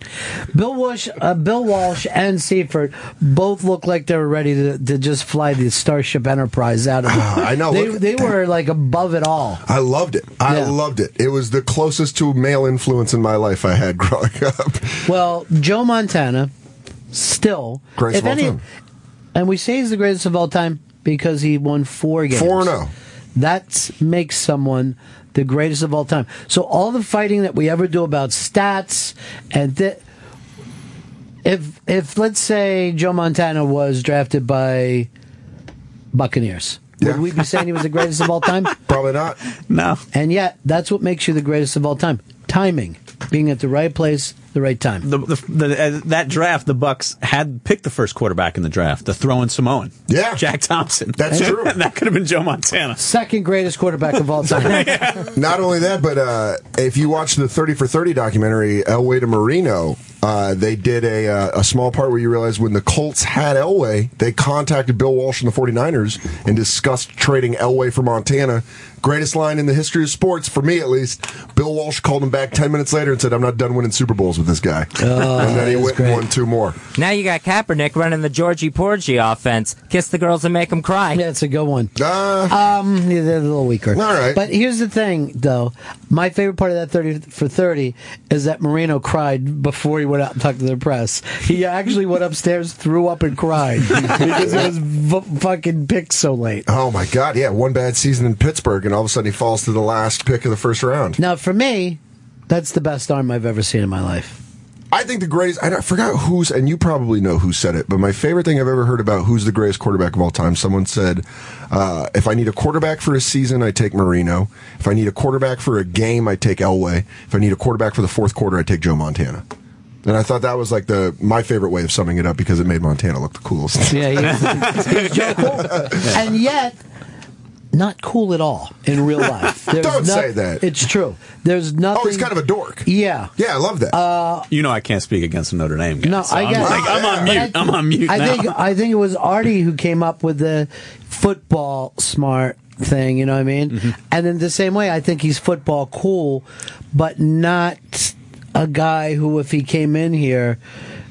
Bill Walsh, uh, Bill Walsh, and Seifert both look like they were ready to, to just fly the Starship Enterprise out of. it. I know, They, look they were like above it all. I loved it. I Yeah. loved it. It was the closest to male influence in my life I had growing up. Well, Joe Montana, still, Greatest of all any, time. and we say he's the greatest of all time. because he won four games. 4-0. That makes someone the greatest of all time. So all the fighting that we ever do about stats and th- if if let's say Joe Montana was drafted by Buccaneers, would we be saying he was the greatest of all time? Probably not. No. And yet, that's what makes you the greatest of all time. Timing, being at the right place, the right time. The, the, the, uh, that draft, the Bucks had picked the first quarterback in the draft, the throwing Samoan. Yeah. Jack Thompson. That's true. And that could have been Joe Montana. Second greatest quarterback of all time. Not only that, but uh, if you watch the 30 for 30 documentary, Elway to Marino, uh, they did a, uh, a small part where you realize when the Colts had Elway, they contacted Bill Walsh and the 49ers and discussed trading Elway for Montana. Greatest line in the history of sports, for me at least. Bill Walsh called him back 10 minutes later and said, I'm not done winning Super Bowls with this guy. Oh, and then he went great. and won two more. Now you got Kaepernick running the Georgie Porgy offense. Kiss the girls and make them cry. Yeah, it's a good one. Uh, um, yeah, they're a little weaker. All right. But here's the thing, though. My favorite part of that 30 for 30 is that Marino cried before he went out and talked to the press. He actually went upstairs, threw up, and cried because it was v- fucking picked so late. Oh my God! Yeah, one bad season in Pittsburgh, and all of a sudden he falls to the last pick of the first round. Now, for me, that's the best arm I've ever seen in my life. I think the greatest. I forgot who's, and you probably know who said it, but my favorite thing I've ever heard about who's the greatest quarterback of all time. Someone said, uh, "If I need a quarterback for a season, I take Marino. If I need a quarterback for a game, I take Elway. If I need a quarterback for the fourth quarter, I take Joe Montana." And I thought that was like the my favorite way of summing it up because it made Montana look the coolest. Yeah, he- Joe Cool. and yet not cool at all in real life. There's Don't no- say that. It's true. There's nothing. Oh, he's kind of a dork. Yeah. Yeah, I love that. Uh, You know I can't speak against the Notre Dame guy. no, so I I'm, guess like, I'm on mute. I- I'm on mute I now. think I think it was Artie who came up with the football smart thing. You know what I mean? Mm-hmm. And in the same way, I think he's football cool, but not a guy who, if he came in here,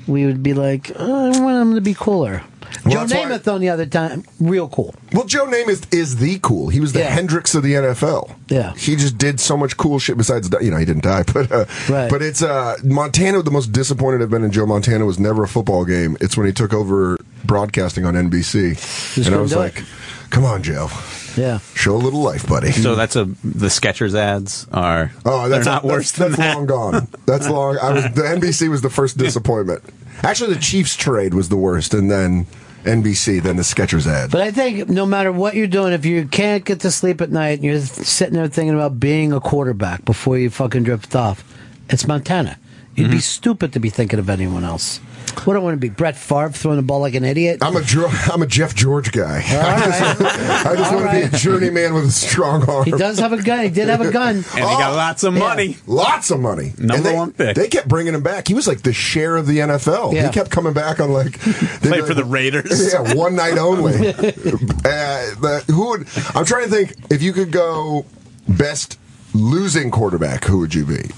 we would be like, oh, I want him to be cooler. Joe that's why- Namath, on the other time, real cool. Well, Joe Namath is the cool. He was the Yeah. Hendrix of the NFL. Yeah. he just did so much cool shit. Besides, you know, he didn't die, but uh, Right. but it's uh, Montana. The most disappointed I've been in Joe Montana was never a football game. It's when he took over broadcasting on NBC, and I was do like, "Come on, Joe, Yeah. show a little life, buddy." So that's a the Skechers ads are Oh, that's they're not that's, worse than that's that. long gone. That's long. I was the NBC was the first disappointment. Actually, the Chiefs trade was the worst, and then NBC, then the Skechers ad. But I think no matter what you're doing, if you can't get to sleep at night and you're sitting there thinking about being a quarterback before you fucking drift off, it's Montana. You'd be stupid to be thinking of anyone else. What do I want to be? Brett Favre throwing the ball like an idiot? I'm a I'm a Jeff George guy. I just, I just want to be a journeyman with a strong arm. He does have a gun. He did have a gun. And he got lots of Yeah. money. Lots of money. Number they, one pick. They kept bringing him back. He was like the Cher of the NFL. Yeah. He kept coming back on like Played for the Raiders. Yeah, one night only. uh, the, who would? I'm trying to think if you could go best losing quarterback. Who would you be?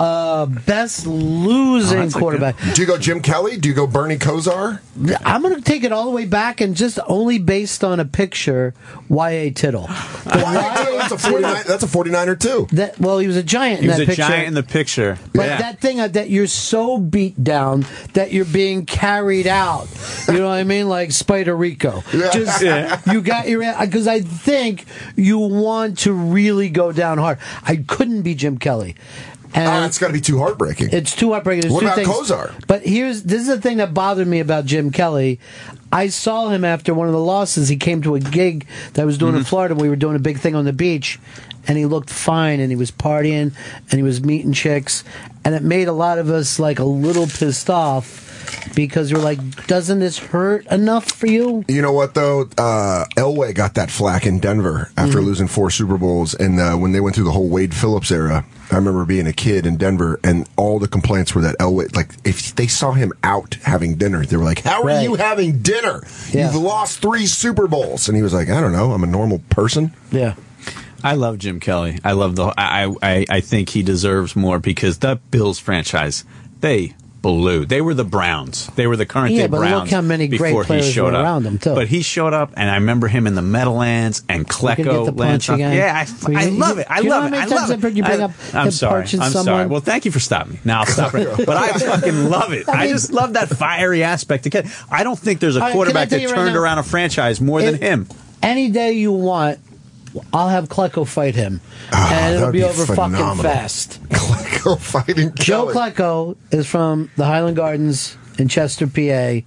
Uh, best Oh, losing that's a good- quarterback. Do you go Jim Kelly? Do you go Bernie Kosar? I'm going to take it all the way back and just only based on a picture, Y.A. Tittle. That's a 49. That's a 49er too. That, well, he was a giant He in was that a picture. giant in the picture. But yeah. that thing uh, that you're so beat down that you're being carried out. You know what I mean? Like Spider Rico. Just Yeah. you got your because I think you want to really go down hard. I couldn't be Jim Kelly. And Ah, it's got to be too heartbreaking. it's too heartbreaking. There's What about things. Kosar? But here's this is the thing that bothered me about Jim Kelly. I saw him after one of the losses. He came to a gig that I was doing in Florida. We were doing a big thing on the beach, and he looked fine, and he was partying, and he was meeting chicks, and it made a lot of us like a little pissed off because you're like, doesn't this hurt enough for you? You know what though? Uh, Elway got that flack in Denver after Mm-hmm. losing four Super Bowls, and uh, when they went through the whole Wade Phillips era. I remember being a kid in Denver, and all the complaints were that Elway, like, if they saw him out having dinner, they were like, "How are Right. you having dinner? Yeah. You've lost three Super Bowls." And he was like, "I don't know. I'm a normal person." Yeah. I love Jim Kelly. I love the. I, I I think he deserves more because the Bills franchise they blew. They were the Browns. They were the current Yeah, day but look how many great players he showed were up. around him, too. But he showed up, and I remember him in the Meadowlands and We could get Klecko Lands. Yeah, I, I love it. I do you know love it. I love heard you bring I- up I'm sorry. I'm sorry. Well, thank you for stopping me. Now I'll stop it. But I fucking love it. I I, just love that fiery aspect. Again, I don't think there's a All right, can I quarterback tell that right turned now? around a franchise more than him. Any day you want, I'll have Klecko fight him, Ah, and it'll be, be over fucking fast. Klecko fighting Joe Kelly. Klecko is from the Highland Gardens in Chester, PA.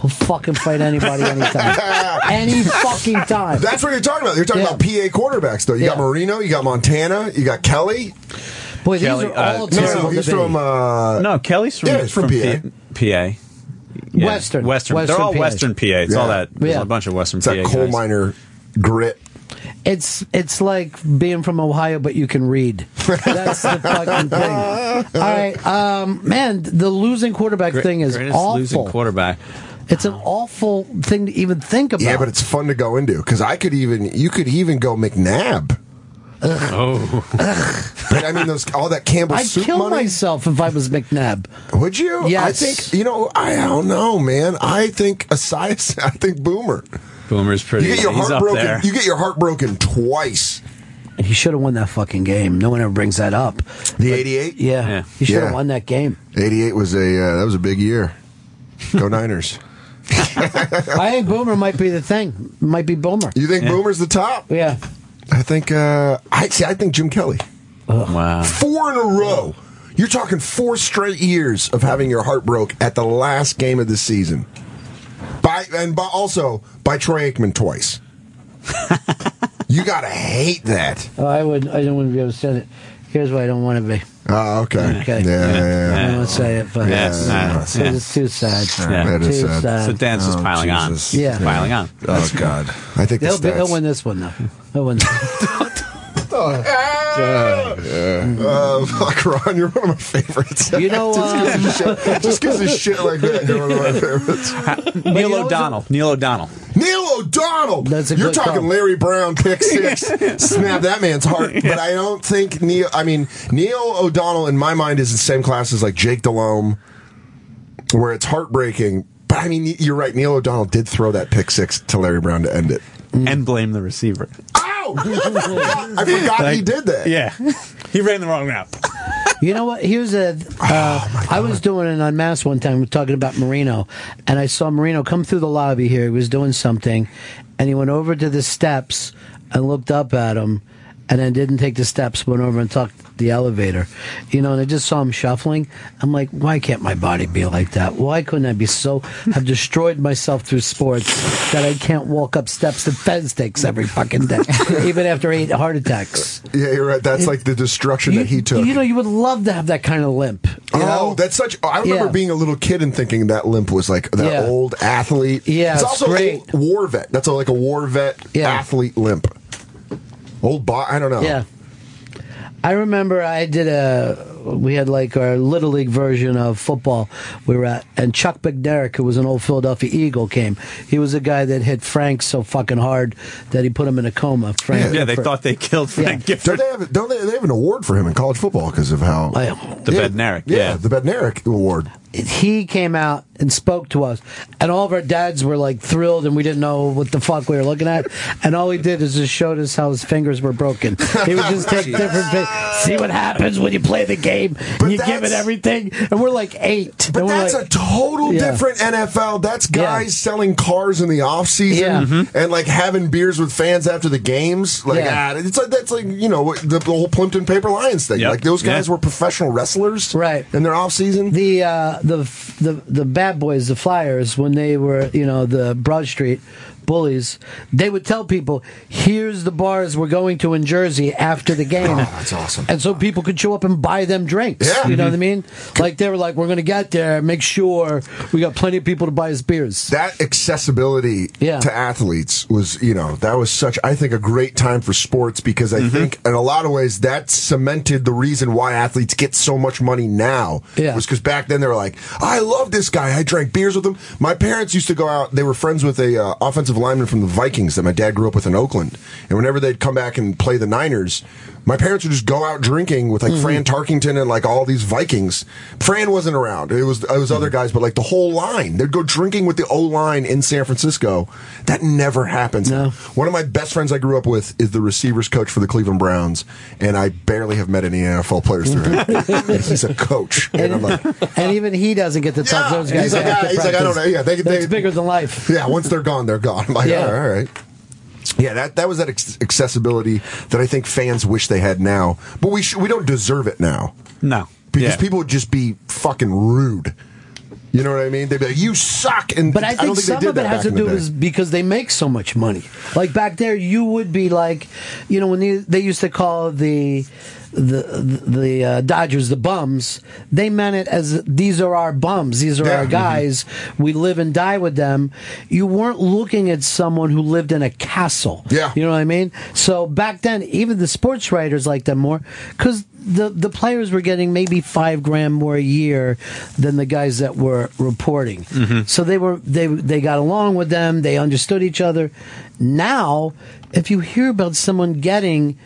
He'll fucking fight anybody anytime. Any fucking time. That's what you're talking about. You're talking Yeah. about PA quarterbacks, though. You got Marino, you got Montana, you got Kelly. Boy, these Kelly, are all uh, terrible No, no, he's from. Uh, No, Kelly's from, Yeah, he's from P- PA. Yeah. Western. Western. Western They're all PA. Western PA. It's all that. There's Yeah. a bunch of Western it's PA. that coal guys. miner grit. It's it's like being from Ohio, but you can read. That's the fucking thing. All right, um, man, the losing quarterback Great- thing is greatest losing quarterback. It's an awful thing to even think about. Yeah, but it's fun to go into because I could even you could even go McNabb. Oh, But I mean, those all that Campbell I'd soup kill money. myself if I was McNabb. Would you? I think you know. I don't know, man. I think Asias. I think Boomer. Boomer's pretty. You get your he's heart up broken. there. You get your heart broken twice. And he should have won that fucking game. No one ever brings that up. The '88. Yeah, Yeah. he should have Yeah. won that game. '88 was a uh, that was a big year. Go Niners. I think Boomer might be the thing. Might be Boomer. You think Boomer's the top? Yeah. I think. Uh, I see. I think Jim Kelly. Wow. Four in a row. You're talking four straight years of having your heart broke at the last game of the season. By and by also by Troy Aikman twice. you gotta hate that. Oh, I would. I don't want to be able to say it. Here's why I don't want to be. Oh, okay. Okay. Yeah, yeah, I yeah. won't say it, but Yeah, it's, yeah, it's, yeah. it's too sad. Yeah. That too is sad. sad. So Dan's just Oh, piling Jesus. Yeah. on. Piling on. Oh God. I think the He'll, be, he'll win this one though. He'll win. Uh, fuck, Ron, you're one of my favorites. You know, just um, gives you shit, just gives you shit like that. You're one of my favorites. Neil you know O'Donnell. Neil O'Donnell. Neil O'Donnell. That's a You're talking call. Larry Brown pick six, snap that man's heart. But I don't think Neil. I mean, Neil O'Donnell in my mind is the same class as like Jake Delhomme, where it's heartbreaking. But I mean, you're right. Neil O'Donnell did throw that pick six to Larry Brown to end it. And blame the receiver. Ow! I forgot he did that. Yeah. he ran the wrong route. You know what? Here's a. Uh, I was doing an unmasked one time, talking about Marino, and I saw Marino come through the lobby here. He was doing something, and he went over to the steps and looked up at him, and then didn't take the steps, went over and talked to the elevator. You know, and I just saw him shuffling. I'm like, why can't my body be like that? Why couldn't I be so have destroyed myself through sports that I can't walk up steps that Fez takes every fucking day, even after eight heart attacks? Yeah, you're right. That's like the destruction that he took. You know, you would love to have that kind of limp. You Oh, know? that's such. I remember Yeah. being a little kid and thinking that limp was like that Yeah. old athlete. Yeah, it's it's also great. a war vet. That's a, like a war vet Yeah. athlete limp. Old bar. I don't know. Yeah. I remember I did a. We had like our little league version of football. We were at, and Chuck Bednarik, who was an old Philadelphia Eagle, came. He was a guy that hit Frank so fucking hard that he put him in a coma. Frank. Yeah, they Gifford. thought they killed Frank Gifford. Don't they have? Don't they? They have an award for him in college football because of how oh, I- The Yeah, Bednarik. Yeah, Yeah. the Bednarik award. He came out and spoke to us, and all of our dads were like thrilled, and we didn't know what the fuck we were looking at. And all he did is just showed us how his fingers were broken. He would just take different, fi- see what happens when you play the game, and you give it that's- everything. And we're like eight, But and we're that's like, a total Yeah. different NFL. That's Yeah. guys selling cars in the off season Yeah. Mm-hmm. and like having beers with fans after the games. Like Yeah. ah, it's like that's like you know the, the whole Plimpton Paper Lions thing. Yep. Like those guys Yeah. were professional wrestlers, Right. In their off season. the uh, the the the bad boys, the Flyers, when they were you know the Broad Street bullies, they would tell people, "Here's the bars we're going to in Jersey after the game." Oh, that's awesome. And so people could show up and buy them drinks. Yeah. You know what I mean? Like they were like, "We're going to get there. Make sure we got plenty of people to buy us beers." that accessibility Yeah. to athletes was, you know, that was such, I think, a great time for sports because I Mm-hmm. think in a lot of ways that cemented the reason why athletes get so much money now. Yeah. Was because back then they were like, I love this guy. I drank beers with him. My parents used to go out, they were friends with a uh, offensive linemen from the Vikings that my dad grew up with in Oakland. And whenever they'd come back and play the Niners, my parents would just go out drinking with like Mm-hmm. Fran Tarkenton and like all these Vikings. Fran wasn't around. It was it was Mm-hmm. other guys, but like the whole line. They'd go drinking with the O line in San Francisco. That never happens. One of my best friends I grew up with is the receivers coach for the Cleveland Browns, and I barely have met any NFL players through him. He's a coach. And I'm like, and even he doesn't get to talk to those guys. he's like, ah, he's like, I don't know. Yeah, they, they, That's bigger than life. yeah, once they're gone, they're gone. I'm like, Yeah. all right. Yeah, that that was that accessibility that I think fans wish they had now, but we sh- we don't deserve it now. No, because Yeah. people would just be fucking rude. You know what I mean? They'd be like, "You suck," and But I think don't think some of it has to do with because they make so much money. Like back there, you would be like, you know, when they, they used to call the the the uh, Dodgers the bums, they meant it as these are our bums, these are Yeah. our guys. We live and die with them. You weren't looking at someone who lived in a castle. Yeah, you know what I mean. So back then, even the sports writers liked them more because the the players were getting maybe five grand more a year than the guys that were reporting. So they were they they got along with them. They understood each other. Now, if you hear about someone getting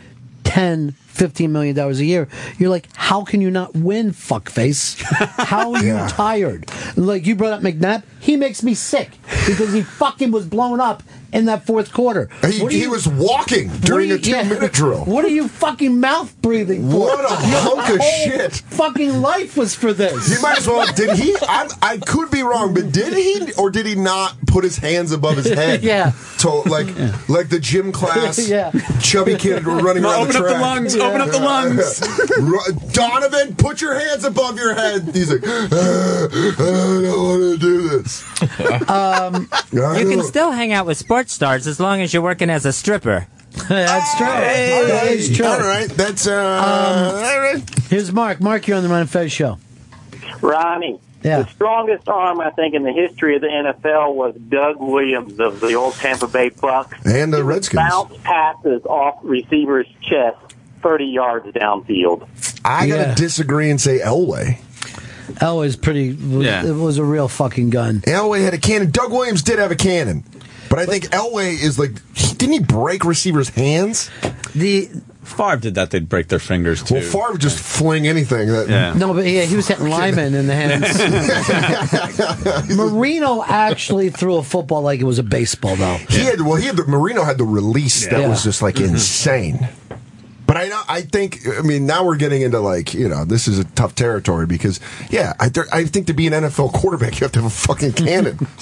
10 15 million dollars a year. You're like how can you not win fuckface? How are you tired? Like you brought up mcnabb he makes me sick because he fucking was blown up in that fourth quarter He- What are he was walking during are a two-minute drill. what are you fucking mouth breathing for What a Your hunk of whole shit. fucking life was for this He might as well. Did he? I, I could be wrong, but did he or did he not put his hands above his head? Yeah. To like like the gym class. Yeah. Chubby kid running No, around open the up the track. lungs, open up the lungs. Donovan, put your hands above your head. He's like, "Uh, I don't want to do this. Um, you can still hang out with sports stars as long as you're working as a stripper. That's true. That is true. All right, that's uh. all right. Here's Mark. Mark, you're on the Ron and Fez show. Ronnie. Yeah. The strongest arm, I think, in the history of the NFL was Doug Williams of the old Tampa Bay Bucks. And the Redskins. Bounce passes off receivers' chest 30 yards downfield. I gotta Yeah. disagree and say Elway. Elway's pretty. Was, Yeah. It was a real fucking gun. Elway had a cannon. Doug Williams did have a cannon, but I think Elway is like, didn't he break receivers' hands? The Favre did that. They'd break their fingers too. Well, Favre would just fling anything. That, Yeah. No, but yeah, he was hitting linemen in the hands. Marino actually threw a football like it was a baseball, though. He had well, he had the Marino had the release that Yeah. was just like mm-hmm. insane. But I I think, I mean, now we're getting into like, you know, this is a tough territory because, yeah, I, I think to be an NFL quarterback, you have to have a fucking cannon.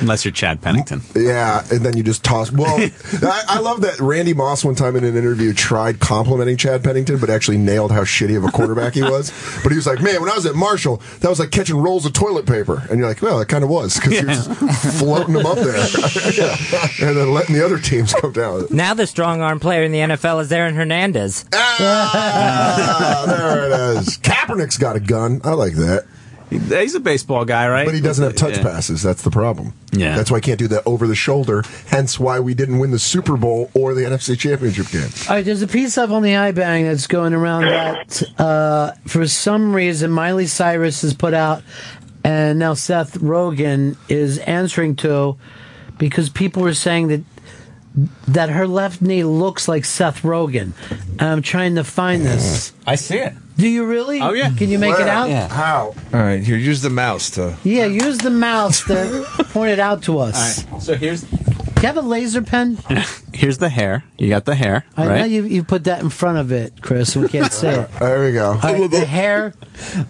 Unless you're Chad Pennington. Yeah, and then you just toss. Well, I, I love that Randy Moss one time in an interview tried complimenting Chad Pennington, but actually nailed how shitty of a quarterback he was. But he was like, "Man, when I was at Marshall, that was like catching rolls of toilet paper," and you're like, "Well, it kind of was because you're just floating them up there, and then letting the other teams come down." Now the strong arm player in the NFL is Aaron Hernandez. Ah, there it is. Kaepernick's got a gun. I like that. He's a baseball guy, right? But he doesn't have touch Yeah. passes. That's the problem. Yeah. That's why I can't do that over the shoulder. Hence why we didn't win the Super Bowl or the NFC Championship game. All right, there's a piece up on the iBang that's going around that uh, for some reason Miley Cyrus has put out, and now Seth Rogen is answering to, because people were saying that that her left knee looks like Seth Rogen. I'm trying to find this. I see it. Do you really? Oh, yeah. Can you make it out? How? All right, here, use the mouse to. Yeah, use the mouse to point it out to us. All right. So here's Do you have a laser pen? here's the hair. You got the hair, I know you you put that in front of it, Chris. We can't see it. There we go. All right, the hair.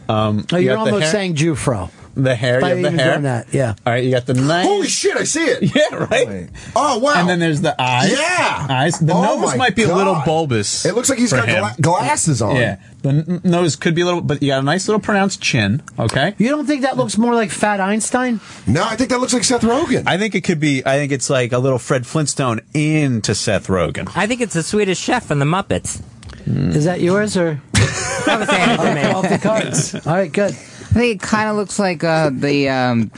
Um, Oh, you you're almost hair- saying Jufro. The hair. By You have the even hair. doing that, yeah. All right, you got the nice. Holy shit! I see it. Yeah, right. Oh wow! And then there's the eyes. Yeah. eyes. The Oh nose might be a little bulbous. It looks like he's got gla- glasses on. Yeah, the n- nose could be a little, but you got a nice little pronounced chin. Okay. You don't think that looks more like Fat Einstein? No, I think that looks like Seth Rogen. I think it could be. I think it's like a little Fred Flintstone into Seth Rogen. I think it's the Swedish chef from the Muppets. Is that yours or That was handed to me. off the cards? All right, good. I think it kind of looks like uh, the um,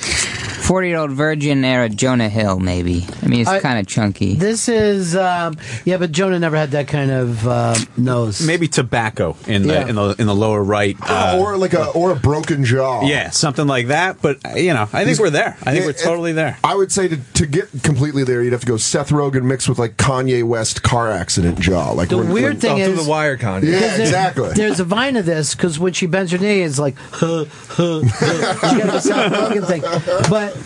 Forty-year-old virgin era Jonah Hill, maybe. I mean, it's I- kind of chunky. This is um, yeah, but Jonah never had that kind of uh, nose. Maybe tobacco in the Yeah. in the in the lower right. Uh, or like a or a broken jaw. yeah, something like that. But uh, you know, I think we're there. I think Yeah, we're it- totally there. I would say to, to get completely there, you'd have to go Seth Rogen mixed with like Kanye West car accident jaw. Like The when- weird when- thing is, the Yeah, because there- exactly. There's a vine of this because when she bends her knee, it's like, huh, huh, huh. she got the Seth Rogen thing. But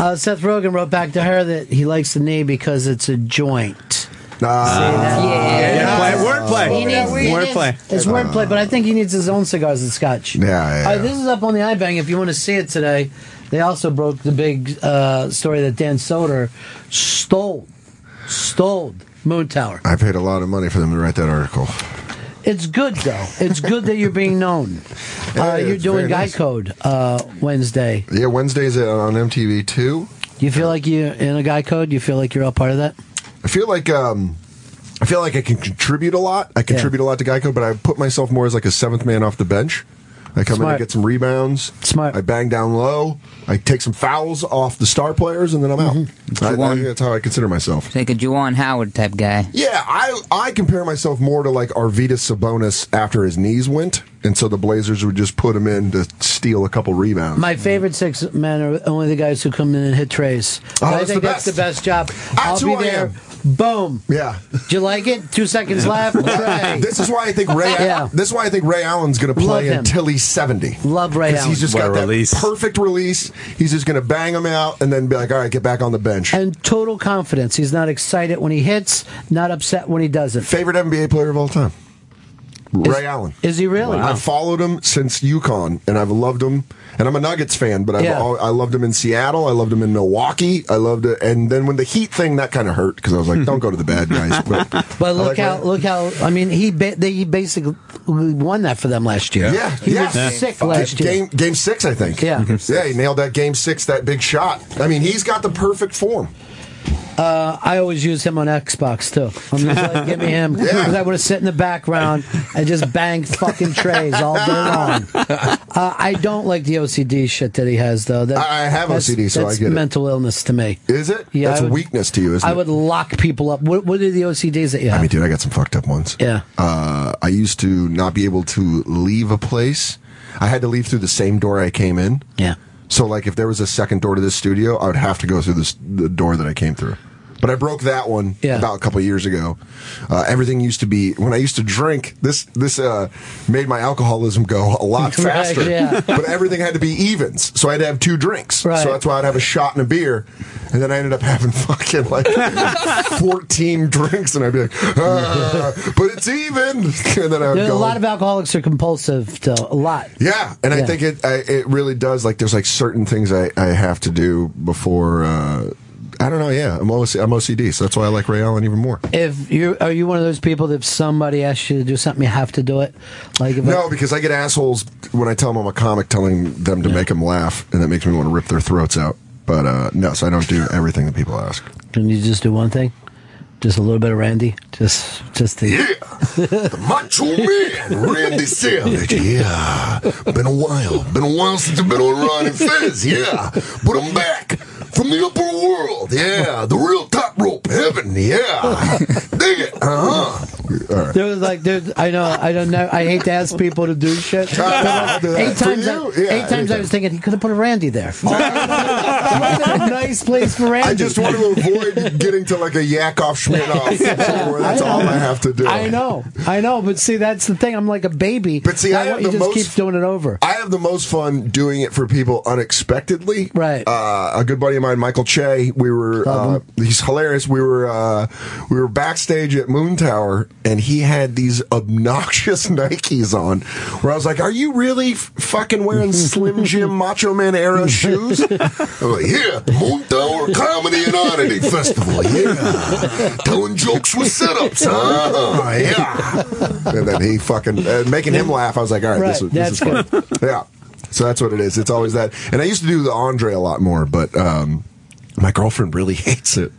uh, Seth Rogen wrote back to her that he likes the knee because it's a joint. Yeah, play, wordplay. He needs- he needs- wordplay. It's wordplay, but I think he needs his own cigars and scotch. Yeah, yeah. Uh, this is up on the iBang. If you want to see it today, they also broke the big uh, story that Dan Soder stole, stole Moontower. I paid a lot of money for them to write that article. It's good though. It's good that you're being known. Yeah, Uh, you're doing Guy nice. Code uh, Wednesday. Yeah, Wednesdays on MTV too. You feel like you're in a Guy Code? You feel like you're a part of that? I feel like um, I feel like I can contribute a lot. I contribute a lot to Guy Code, but I put myself more as like a seventh man off the bench. I come in and get some rebounds. Smart. I bang down low. I take some fouls off the star players, and then I'm out. Mm-hmm. I, I that's how I consider myself. like a Juwan Howard type guy. Yeah, I I compare myself more to like Arvydas Sabonis after his knees went, and so the Blazers would just put him in to steal a couple rebounds. My favorite six men are only the guys who come in and hit treys. Oh, I that's think the that's best. the best job. That's I'll be who I there. am. Boom. Yeah. Do you like it? Two seconds left. This is why I think Ray. Yeah. This is why I think Ray Allen's going to play until he's seventy. Love Ray Because Allen. he's just What got a that release. perfect release. He's just going to bang them out and then be like, "All right, get back on the bench." and total confidence. He's not excited when he hits, not upset when he doesn't. Favorite NBA player of all time, Ray Allen. Is he really? I've followed him since UConn, and I've loved him. And I'm a Nuggets fan, but I've Yeah. al- I loved him in Seattle. I loved him in Milwaukee. I loved it. And then when the Heat thing, that kind of hurt because I was like, "Don't go to the bad guys." But, But look like how Ray. look how I mean he ba- they, he basically won that for them last year. Yeah, he yeah. was sick last year. Game game six, I think. Yeah. yeah, he nailed that game six, that big shot. I mean, he's got the perfect form. Uh, I always use him on Xbox too. I'm just like, give me him because I would have sit in the background and just bang fucking treys all day long. Uh, I don't like the OCD shit that he has though. That, I have that's- OCD, so I that's get it. mental illness to me. Is it? Yeah, That's I would- weakness to you, isn't I it? would lock people up. What, what are the OCDs that you have? I mean, dude, I got some fucked up ones. Yeah. Uh, I used to not be able to leave a place. I had to leave through the same door I came in. Yeah. So, like, if there was a second door to this studio, I would have to go through this, the door that I came through. But I broke that one Yeah. about a couple of years ago. Uh, everything used to be when I used to drink. This this uh, made my alcoholism go a lot Right, faster. yeah. But everything had to be evens, so I had to have two drinks. Right. So that's why I'd have a shot and a beer, and then I ended up having fucking like fourteen drinks, and I'd be like, ah, but it's even. And then I would go. a lot of alcoholics are compulsive. To, a lot. Yeah, and I think it I, it really does. Like, there's like certain things I, I have to do before. Uh, I don't know. Yeah, I'm OCD, I'm OCD, so that's why I like Ray Allen even more. If you are you one of those people that if somebody asks you to do something, you have to do it. Like if No, because I get assholes when I tell them I'm a comic, telling them to make them laugh, and that makes me want to rip their throats out. But uh, no, so I don't do everything that people ask. can you just do one thing? Just a little bit of Randy. Just just to Yeah, the Macho Man, Randy Savage. Yeah, been a while. Been a while since I've been on Ron and Fez. Yeah, but I'm back from the upper world. Yeah, the real top rope heaven. Yeah, dig it. Uh huh. Right. There was like, there's, I know, I don't know. I hate to ask people to do shit. Like, eight times, I. Yeah, eight times I was thinking he could have put a Randy there. It would've been a nice place for Randy. I just want to avoid getting to like a Yakov Smirnoff. where that's all I have to do. I know, I know, but see, that's the thing. I'm like a baby. But see, I want have you the just most- keep doing it over. I have the most fun doing it for people unexpectedly. Right. Uh, a good buddy of mine, Michael Che, we were, uh, he's hilarious. We were, uh, we were backstage at Moontower and he had these obnoxious Nikes on where I was like, are you really f- fucking wearing Slim Jim Macho Man era shoes? I'm like, yeah, Moontower Comedy and Oddity Festival. Yeah. Telling jokes with setups. Huh? Yeah. And then he fucking, uh, making him laugh. I was like, all right, this, Right, this is that's fun. Yeah. So that's what it is. It's always that. And I used to do the Andre a lot more, but um, My girlfriend really hates it.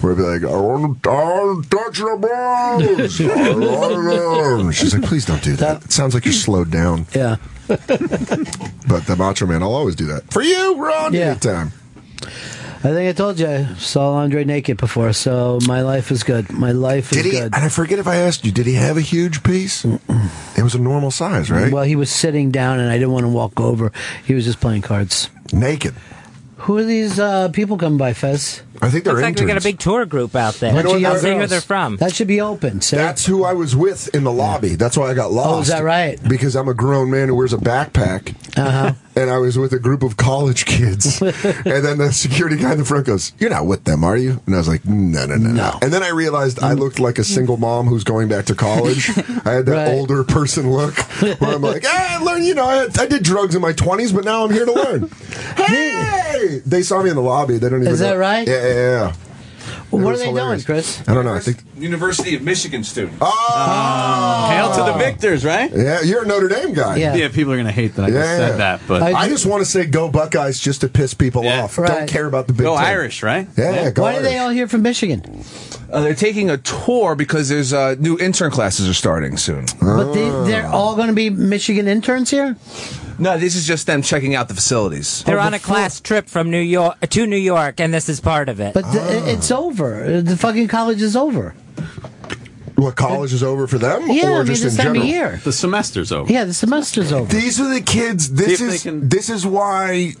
Where I'd be like, I want to, touch your balls. I want to-" She's like, please don't do that. It sounds like you're slowed down. Yeah. But the Macho Man, I'll always do that. For you, Ron, Yeah. anytime. I think I told you I saw Andre naked before, so my life is good. My life is Did he, good. and I forget if I asked you, did he have a huge piece? It was a normal size, right? Well, he was sitting down, and I didn't want to walk over. He was just playing cards. Naked. Who are these uh, people coming by, Fez? I think they're Looks like we got a big tour group out there. Bunch of young Let's see who girls. they're from. That should be open. See? That's who I was with in the lobby. That's why I got lost. Oh, is that right? Because I'm a grown man who wears a backpack. Uh-huh. And I was with a group of college kids. and then the security guy in the front goes, You're not with them, are you? And I was like, No, no, no, no. And then I realized I looked like a single mom who's going back to college. I had that Right. older person look where I'm like, ah, I learned, you know, I, I did drugs in my 20s, but now I'm here to learn. hey! They saw me in the lobby. They don't even Is that know. right? Yeah, yeah, yeah. Well, what are they hilarious. doing, Chris? I don't know. I think. University of Michigan student. Oh! Hail to the victors, right? Yeah, you're a Notre Dame guy. Yeah, people are going to hate that I just said that, but I, just want to say go Buckeyes just to piss people off. Don't care about the big Go Ten. Irish, right? Yeah, go Why are they all here from Michigan? Uh, they're taking a tour because there's uh, new intern classes are starting soon. But they, they're all going to be Michigan interns here? No, this is just them checking out the facilities. They're oh, on a class trip from New York uh, to New York, and this is part of it. But the, it's over. Uh, the fucking college is over. What college is over for them, Yeah, I or mean, just this in time of general? year. The semester's over. Yeah, the semester's over. These are the kids. This if is can- this is why.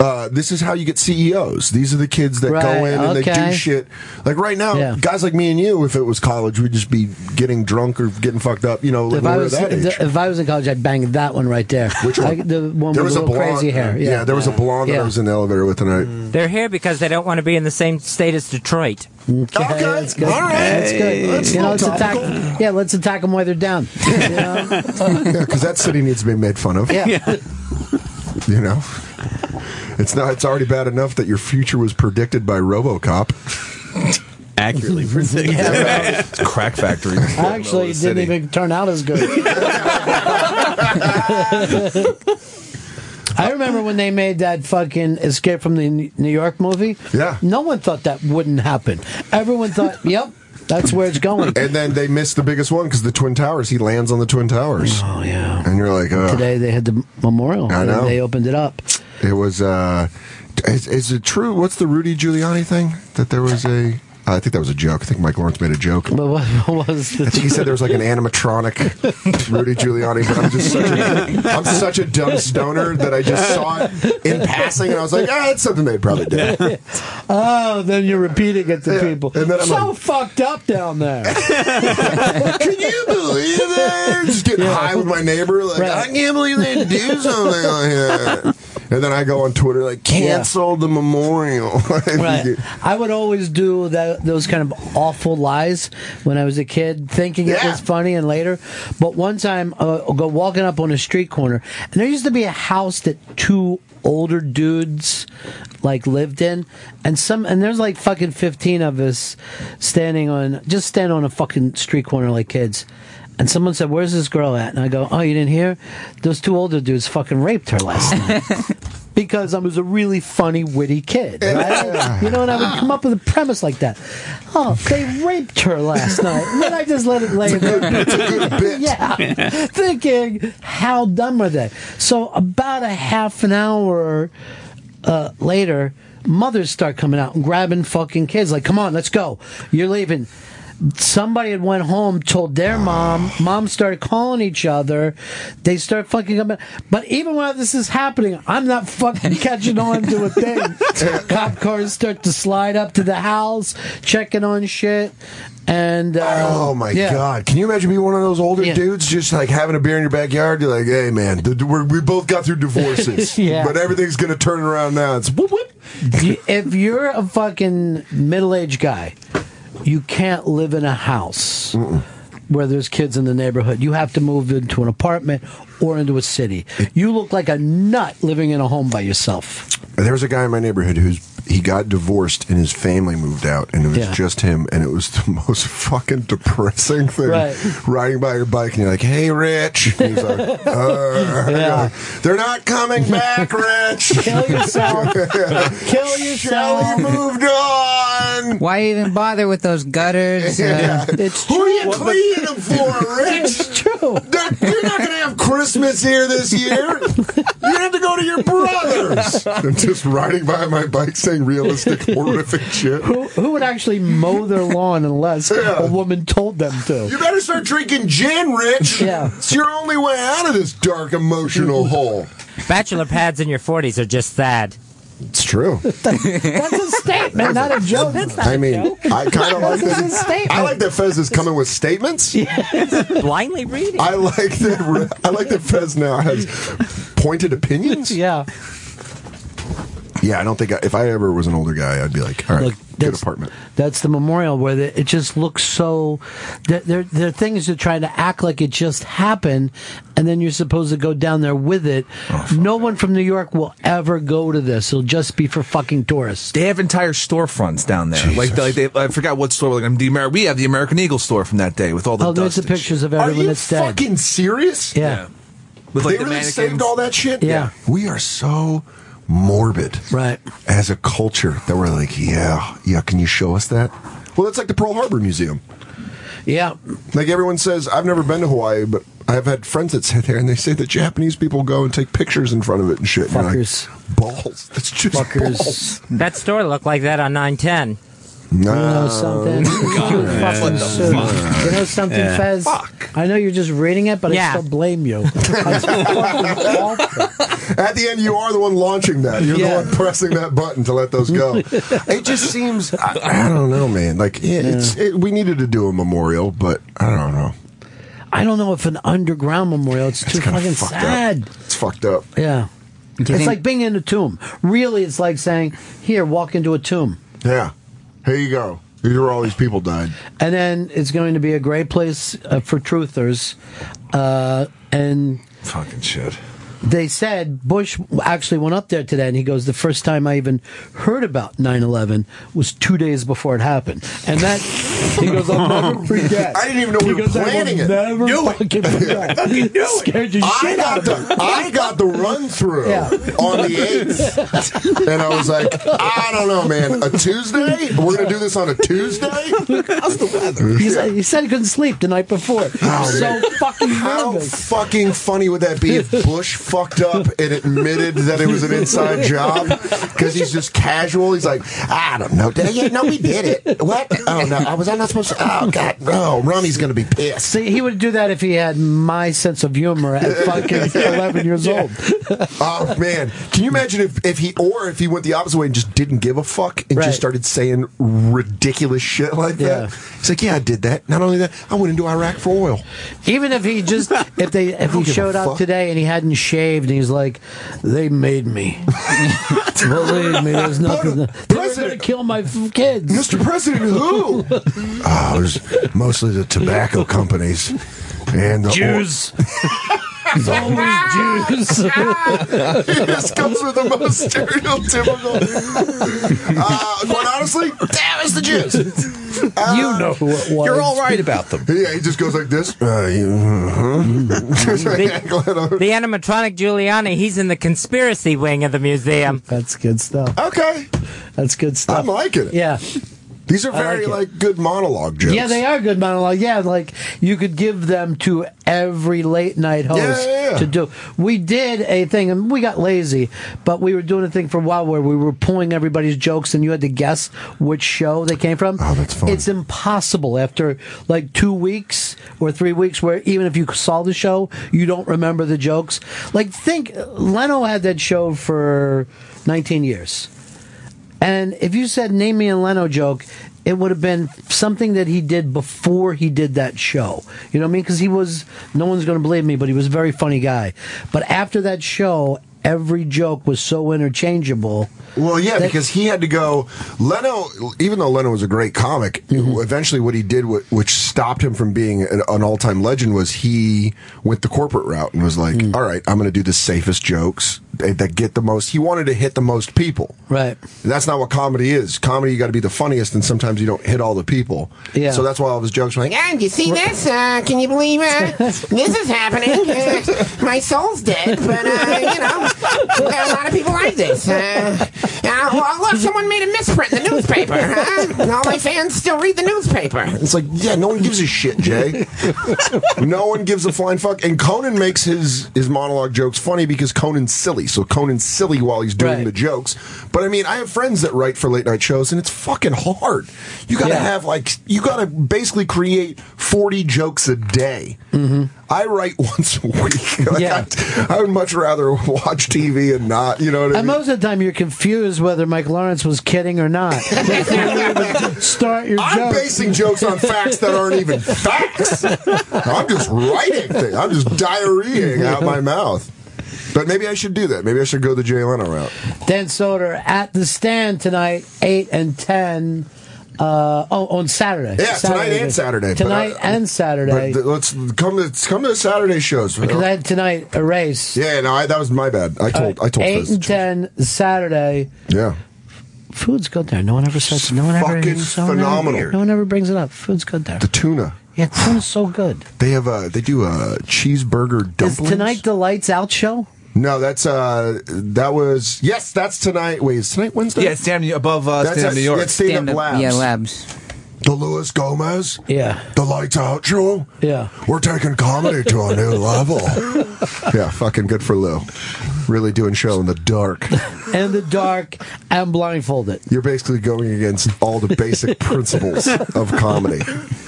Uh, this is how you get CEOs. These are the kids that go in and they do shit. Like right now, Yeah. guys like me and you, if it was college, we'd just be getting drunk or getting fucked up. You know, when If I was that age. if I was in college, I'd bang that one right there. Which one? I, the one there with was the a blonde. crazy hair. Yeah, there was a blonde that Yeah. I was in the elevator with tonight. They're here because they don't want to be in the same state as Detroit. Okay, that's good. all right. That's good. That's you know, let's little attack. Yeah, let's attack them while they're down. You know? yeah, because that city needs to be made fun of. Yeah. You know, it's not. It's already bad enough that your future was predicted by RoboCop. Accurately predicted. Yeah, It's crack factory. Actually, it didn't even turn out as good. I remember when they made that fucking Escape from the New York movie. Yeah. No one thought that wouldn't happen. Everyone thought, yep, that's where it's going. And then they missed the biggest one because the Twin Towers. He lands on the Twin Towers. Oh, yeah. And you're like, oh. Today they had the memorial. I know. They opened it up. It was. uh is, is it true? What's the Rudy Giuliani thing? That there was a. I think that was a joke. I think Mike Lawrence made a joke. But what, was the I think he said there was like an animatronic Rudy Giuliani, but I'm just such a, I'm such a dumb stoner that I just saw it in passing and I was like, ah, it's something they'd probably do. Oh, then you're repeating it to Yeah, people. and then I'm so like- fucked up down there. Can you believe it? Just getting high with my neighbor, like Right. I can't believe they do something like that. And then I go on Twitter like cancel the memorial. Right. I would always do that those kind of awful lies when I was a kid, thinking it was funny, and later. But one time, uh, I'll go walking up on a street corner, and there used to be a house that two older dudes like lived in, and some, and there's like fucking fifteen of us standing on just stand on a fucking street corner like kids. And someone said, "Where's this girl at?" And I go, "Oh, you didn't hear? Those two older dudes fucking raped her last night." because I was a really funny, witty kid. Right? You know, and I would come up with a premise like that. Oh, they raped her last night. And then I just let it lay there. It's a good bit. Yeah. Thinking, how dumb are they? So about a half an hour uh, later, mothers start coming out and grabbing fucking kids. Like, come on, let's go. You're leaving. Somebody had went home, told their mom. Mom started calling each other. They start fucking coming. But even while this is happening, I'm not fucking catching on to a thing. Cop cars start to slide up to the house, checking on shit. And uh, Oh my yeah. god! Can you imagine being one of those older dudes, just like having a beer in your backyard? You're like, "Hey, man, we both got through divorces, Yeah. but everything's gonna turn around now." It's whoop whoop. If you're a fucking middle-aged guy, you can't live in a house where there's kids in the neighborhood. You have to move into an apartment or into a city. You look like a nut living in a home by yourself. There's a guy in my neighborhood who's he got divorced and his family moved out, and it was Yeah. just him, and it was the most fucking depressing thing. Right. Riding by your bike, and you're like, "Hey, Rich," he's like, uh, Yeah. "They're not coming back, Rich. Kill yourself. Kill yourself. Shelly moved on. Why even bother with those gutters? Yeah. Uh, It's Who are you cleaning them for, Rich? It's true. They're- You're not going to have Christmas here this year. You're going to have to go to your brother's. I'm just riding by my bike saying realistic, horrific shit. Who, who would actually mow their lawn unless a woman told them to? You better start drinking gin, Rich. Yeah. It's your only way out of this dark emotional hole. Bachelor pads in your 40s are just sad. It's true. That's a statement, not a joke. I mean, I kind of like This is a that. statement. I like that Fez is coming with statements. Blindly reading. I like that. I like that Fez now has pointed opinions. Yeah. Yeah, I don't think I, if I ever was an older guy, I'd be like, all right, Look, good apartment. That's the memorial where the, it just looks so. There, there, there are things that try to act like it just happened, and then you're supposed to go down there with it. Oh, no one from New York will ever go to this. It'll just be for fucking tourists. They have entire storefronts down there. Like, like they, I forgot what store. Like the Amer- we have the American Eagle store from that day with all the Oh, there's dust the and pictures of Are everyone you that's dead. fucking serious? Yeah. With they the really mannequins. saved all that shit. Yeah. we are so morbid, right? As a culture, that we're like, yeah, yeah. Can you show us that? Well, it's like the Pearl Harbor Museum. Yeah. Like everyone says, I've never been to Hawaii, but I've had friends that sit there and they say that Japanese people go and take pictures in front of it and shit. And you're like, Fuckers. balls. That's just balls. That store looked like that on 910. You know Nah. something? You fucking What the fuck? You know something, Yeah. Fez? I know you're just reading it, but Yeah. I still blame you. That's fucking awful. At the end, you are the one launching that. You're Yeah. the one pressing that button to let those go. it just seems, I, I don't know, man. Like, yeah, it's, it, we needed to do a memorial, but I don't know. I don't know if an underground memorial. It's too kinda fucking fucked up. sad. It's fucked up. Yeah. It's think- like being in a tomb. Really, it's like saying, "Here, walk into a tomb," Yeah. Here you go. Here's where all these people died. and then it's going to be a great place uh, for truthers. Uh, and Fucking shit. They said Bush actually went up there today, and he goes, "The first time I even heard about 9/11 was two days before it happened," and that he goes, "I'll never forget." I didn't even know He we were goes, "I will planning it. Never Do it. fucking forget." Scared I shit out got of the. I got the run through Yeah. on the eighth, and I was like, I don't know, man. A Tuesday? We're gonna do this on a Tuesday? How's the weather? He said, he said he couldn't sleep the night before. Oh, so man. fucking How fucking funny would that be if Bush fucked up and admitted that it was an inside job? Because he's just casual. He's like, I don't know. Did I- yeah, no, we did it. What? Oh no, I was I not supposed to? Oh god, no. Ronnie's gonna be pissed. See, he would do that if he had my sense of humor at fucking 11 years old. Oh man, can you imagine if, if he or if he went the opposite way and just didn't give a fuck and Right. just started saying ridiculous shit like that? He's like, yeah, I did that. Not only that, I went into Iraq for oil. Even if he just, if they, if he showed up fuck. today and he hadn't shaved, and he's like, they made me. Believe me, there's nothing. They were going to kill my f- kids. Mr. President, who? oh, it was mostly the tobacco companies and the Jews. It's always Jews. he just comes with the most stereotypical. Uh, quite honestly, that was the Jews. you know who it was. You're all right about them. Yeah, he just goes like this. Uh, you, uh-huh. Just The animatronic Giuliani, he's in the conspiracy wing of the museum. That's good stuff. okay, That's good stuff. I'm liking it. Yeah. These are very like like, good monologue jokes. Yeah, they are good monologue. Yeah, like you could give them to every late night host Yeah, yeah, yeah. to do. We did a thing, and we got lazy, but we were doing a thing for a while where we were pulling everybody's jokes, and you had to guess which show they came from. Oh, that's fun. It's impossible after like two weeks or three weeks, where even if you saw the show, you don't remember the jokes. Like, think Leno had that show for 19 years. And if you said name me a Leno joke, it would have been something that he did before he did that show. You know what I mean? Because he was, no one's going to believe me, but he was a very funny guy. But after that show, every joke was so interchangeable. Well, yeah, that- because he had to go. Leno, even though Leno was a great comic, Mm-hmm. eventually what he did, which stopped him from being an, an all-time legend, was he went the corporate route and was like, Mm. "All right, I'm going to do the safest jokes." That get the most. He wanted to hit the most people. Right. That's not what comedy is. Comedy, you got to be the funniest, and sometimes you don't hit all the people. Yeah. So that's why all of his jokes were like, And you see this? Uh, can you believe uh, this is happening? Uh, my soul's dead, but uh, you know, a lot of people like this. Uh, uh, well, look, someone made a misprint in the newspaper. Huh? And all my fans still read the newspaper. It's like, yeah, no one gives a shit, Jay. no one gives a flying fuck. And Conan makes his his monologue jokes funny because Conan's silly. So Conan's silly while he's doing Right. the jokes. But I mean, I have friends that write for late night shows, and it's fucking hard. You got to Yeah. have like, you got to basically create forty jokes a day. Mm-hmm. I write once a week. Like, Yeah. I, I would much rather watch TV and not. You know what I And mean? most of the time, you're confused whether Mike Lawrence was kidding or not. Before you even start your I'm joke. basing jokes on facts that aren't even facts. I'm just writing things. I'm just diarrheaing out my mouth. But maybe I should do that. Maybe I should go the Jay Leno route. Dan Soder at the stand tonight, 8 and 10. Uh, oh, on Saturday. Yeah, tonight and Saturday. Tonight uh, and Saturday. Th- let's come to come to the Saturday shows. because I had tonight a race. yeah, no, I, that was my bad. I told I told 8 Fez. and 10 Saturday. Yeah. Food's good there. No one ever says. No one ever. fucking no one ever- phenomenal. no one ever brings it up. Food's good there. The tuna. Yeah, tuna's so good. They have a they do a cheeseburger dumplings. Is tonight the lights out show? No, that's uh that was yes, that's tonight. Wait, is tonight Wednesday? Yeah, stand above uh, That's stand up New York. it's Stand Up Labs. Yeah, labs. The Luis Gomez. Yeah. The Lights Out Show. Yeah. We're taking comedy to a new level. yeah, fucking good for Lou. Really doing show in the dark. In the dark and blindfolded. You're basically going against all the basic principles of comedy.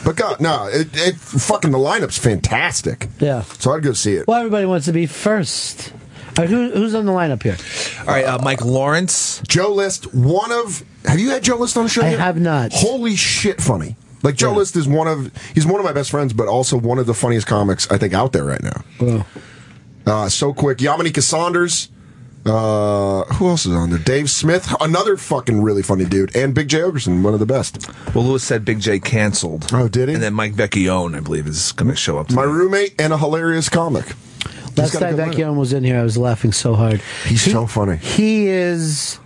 But God, no, it, it fucking the lineup's fantastic. Yeah. So I'd go see it. Well, everybody wants to be first. All right, who, who's on the lineup here? All right, uh, Mike Lawrence. Joe List, one of have you had Joe List on the show? I yet? have not. Holy shit, funny. Like Joe List is one of he's one of my best friends, but also one of the funniest comics I think out there right now. Well, Uh, so quick, Yamanika Saunders. Uh, who else is on there? Dave Smith, another fucking really funny dude, and Big Jay Oakerson, one of the best. Well, Luis said Big Jay canceled. Oh, did he? And then Mike Vecchione, I believe, is going to show up. My roommate and a hilarious comic. last got a time. Vecchione was in here, I was laughing so hard. He's He- so funny. He is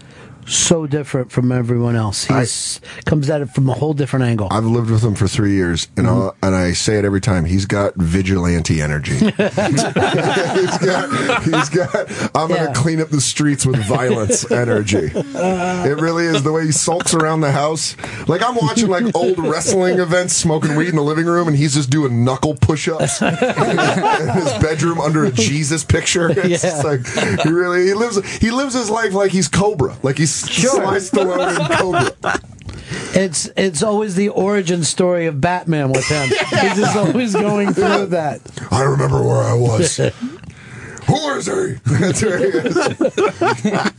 so different from everyone else. He comes at it from a whole different angle. I've lived with him for three years, and mm-hmm. I'll, and I say it every time. He's got vigilante energy. he's got, he's got. I'm Yeah. going to clean up the streets with violence energy. it really is the way he sulks around the house. Like I'm watching like old wrestling events, smoking weed in the living room, and he's just doing knuckle push-ups in his bedroom under a Jesus picture. It's just like he really he lives he lives his life like he's Cobra, like he's Sly Stallone in Cobra. It's it's always the origin story of Batman with him. He's just always going through that. I remember where I was. Who is he? That's where he is.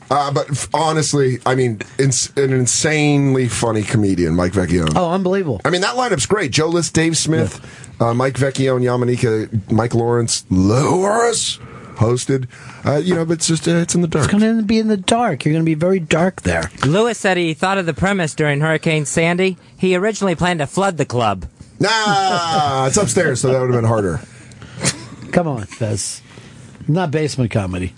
uh, but f- honestly, I mean, ins- an insanely funny comedian, Mike Vecchione. Oh, unbelievable! I mean, that lineup's great. Joe List, Dave Smith, uh, Mike Vecchione, Yamanika, Mike Lawrence, Luis hosted. Uh, you know, but it's just uh, it's in the dark. It's going to be in the dark. You're going to be very dark there. Luis said he thought of the premise during Hurricane Sandy. He originally planned to flood the club. Nah, it's upstairs, so that would have been harder. Come on, Fez. Not basement comedy.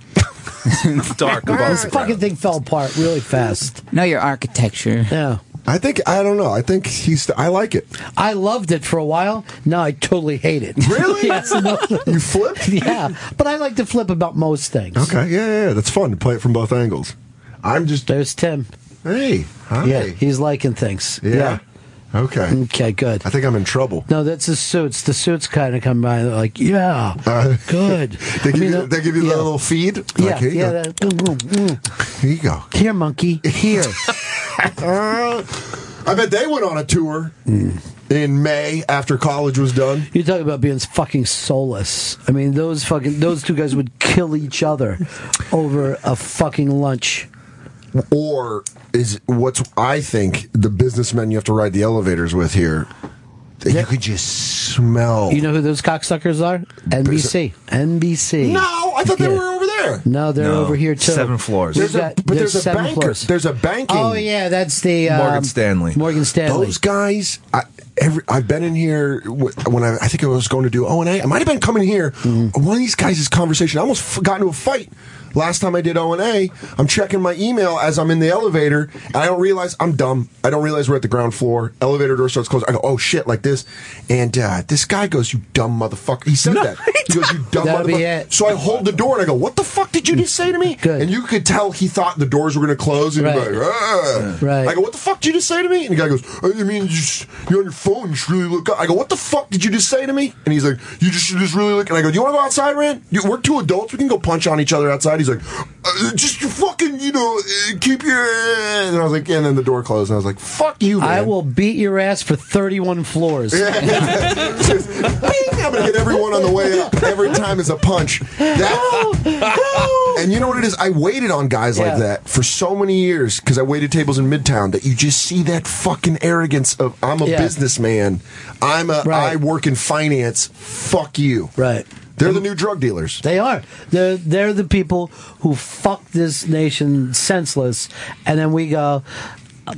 it's dark above This the fucking thing fell apart really fast. Know your architecture. Yeah. I think I don't know. I think he's. I like it. I loved it for a while. Now I totally hate it. Really? yes. No, You flipped? yeah. But I like to flip about most things. Okay, yeah, yeah, yeah, that's fun to play it from both angles. I'm just. There's Tim. Hey, hi. Yeah, he's liking things. Yeah. Okay. Okay, good. I think I'm in trouble. No, that's the suits. The suits kind of come by they're like, yeah, Uh, good. They I give, mean, you, uh, they give you the yeah. little feed. Like, Yeah, here yeah. go. that- mm, mm. Here you go. Here, monkey. Here. I bet they went on a tour in May after college was done. You talk about being fucking soulless. I mean, those fucking those two guys would kill each other over a fucking lunch. Or is what's I think the businessmen you have to ride the elevators with here. that You could just smell. You know who those cocksuckers are? NBC. NBC. no, I thought they Yeah. were over over there. No, they're No, over here too. seven floors. We've There's a, got- but there's, a seven banker. floors. There's a banking. Oh yeah, that's the um, Morgan Stanley. Morgan Stanley. Those guys, I, every, I've been in here wh- when I, I think I was going to do O and A. I might have been coming here. Mm-hmm. One of these guys' conversation. I almost f- got into a fight last time I did O and A. I'm checking my email as I'm in the elevator, and I don't realize I'm dumb. I don't realize we're at the ground floor. Elevator door starts closing. I go, oh shit, like this, and uh, this guy goes, "You dumb motherfucker." He said that. He goes, "You dumb That'll be motherfucker." it. So I hold the door and I go, "What the fuck did you just say to me?" Good. And you could tell he thought the doors were going to close, and he'd be like, "Ah." Right. I go, "What the fuck did you just say to me?" And the guy goes, "I mean, you just, you're on your phone. You should really look up." I go, "What the fuck did you just say to me?" And he's like, "You just should just really look." And I go, "Do you want to go outside, Rand? You, we're two adults. We can go punch on each other outside." He's like, uh, "Just fucking, you know, uh, keep your." And I was like, and then the door closed, and I was like, "Fuck you, man." I will beat your ass for 31 floors. I'm gonna hit everyone on the way up. Every time is a punch. That, and you know what it is? I waited on guys Yeah. like that for so many years because I waited tables in Midtown that you just see that fucking arrogance of I'm a Yeah. businessman. I'm a Right. I work in finance. Fuck you. Right. They're the new drug dealers. They are. They're they're the people who fuck this nation senseless, and then we go.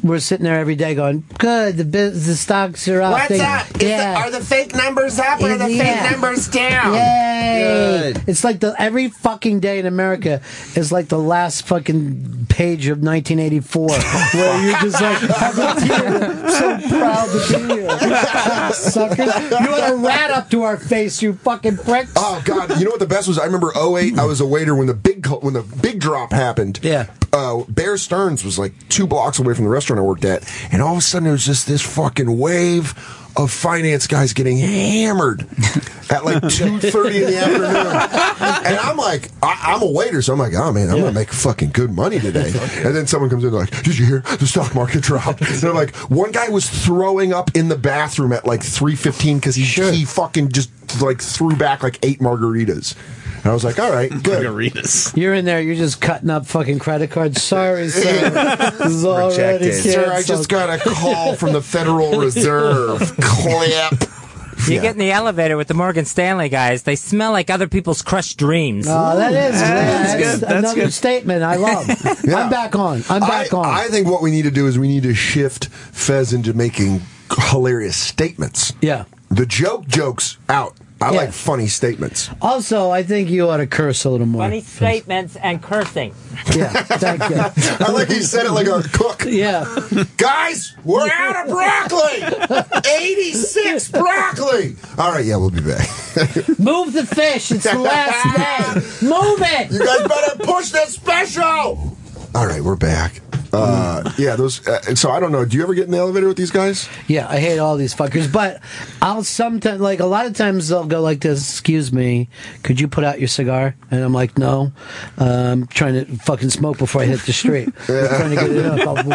We're sitting there every day going, "Good, the biz, the stocks are up." What's They- up? Is the, are the fake numbers up or are the Yeah. fake numbers down? Yay! It's like the every fucking day in America is like the last fucking page of 1984, where you're just like, I'm so proud to be here, suckers. You want a rat up to our face, you fucking pricks. Oh God! You know what the best was? I remember 08, I was a waiter when the big when the big drop happened. Yeah. Uh, Bear Stearns was like two blocks away from the restaurant I worked at, and all of a sudden there was just this fucking wave of finance guys getting hammered at like two thirty in the afternoon, and I'm like, I, I'm a waiter, so I'm like, oh man, I'm gonna make fucking good money today. And then someone comes in like, did you hear the stock market dropped? And I'm like, one guy was throwing up in the bathroom at like three fifteen because he he fucking just like threw back like eight margaritas. And I was like, all right, good. Margaritas. You're in there, you're just cutting up fucking credit cards. Sorry, sir. This is already Rejected. Sir, I canceled. just got a call from the Federal Reserve. Clip. You Yeah. get in the elevator with the Morgan Stanley guys. They smell like other people's crushed dreams. Oh, that is That's that's good. That's another good. statement I love. I'm back on. I'm back I, on. I think what we need to do is we need to shift Fez into making hilarious statements. yeah. The joke jokes out. I Yeah. like funny statements. Also, I think you ought to curse a little more. Funny statements and cursing. Yeah, thank you. I like he said it like a cook. Yeah. Guys, we're out of broccoli. 86 broccoli. All right, yeah, we'll be back. Move the fish. It's the last day. Move it. You guys better push this special. All right, we're back. Uh, yeah, those. Uh, so I don't know. Do you ever get in the elevator with these guys? Yeah, I hate all these fuckers. But I'll sometimes, like, a lot of times they'll go like this, excuse me, could you put out your cigar? And I'm like, no. I'm trying to fucking smoke before I hit the street. I'm trying to get it up.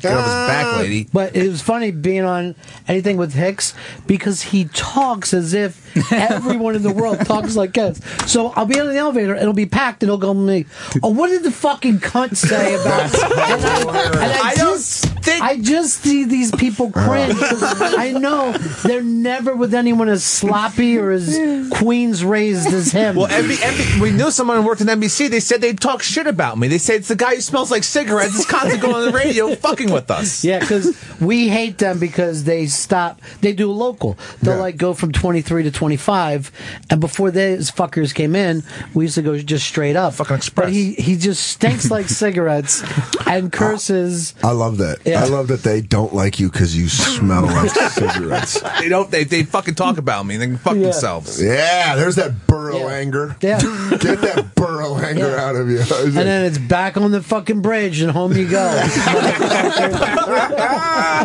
Get back, lady. But it was funny being on anything with Hicks because he talks as if everyone in the world talks like this. So I'll be in the elevator, it'll be packed, and he'll go to me, oh, what did the fucking cunt say about and I, I don't I just see these people cringe. I know they're never with anyone as sloppy or as queens raised as him. Well, MB, MB, we knew someone who worked in NBC. They said they'd talk shit about me. They said it's the guy who smells like cigarettes. He's constantly going on the radio, fucking with us. Yeah, because we hate them because they stop. They do local. They'll like go from twenty three to twenty five, and before those fuckers came in, we used to go just straight up. Fucking express. But he he just stinks like cigarettes and curses. I love that. Yeah. I love that they don't like you because you smell like cigarettes. They don't. They, they fucking talk about me. They can fuck themselves. Yeah, there's that borough anger. Yeah. Get that borough anger out of you. And then it's back on the fucking bridge, and home you go.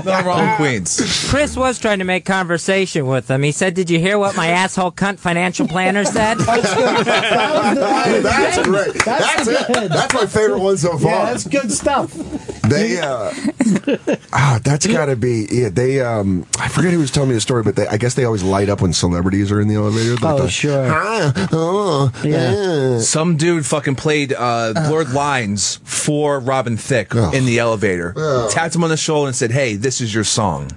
No wrong, Queens. Chris was trying to make conversation with them. He said, "Did you hear what my asshole cunt financial planner said?" that's great. That's it. That's my favorite one so far. Yeah, that's good stuff. They uh ah, that's got to be yeah. They um, I forget who was telling me the story, but they, I guess they always light up when celebrities are in the elevator. Like Oh, the, sure. Hi, oh, yeah. Some dude fucking played uh, blurred lines for Robin Thicke in the elevator. Ugh. Tapped him on the shoulder and said, "Hey, this is your song."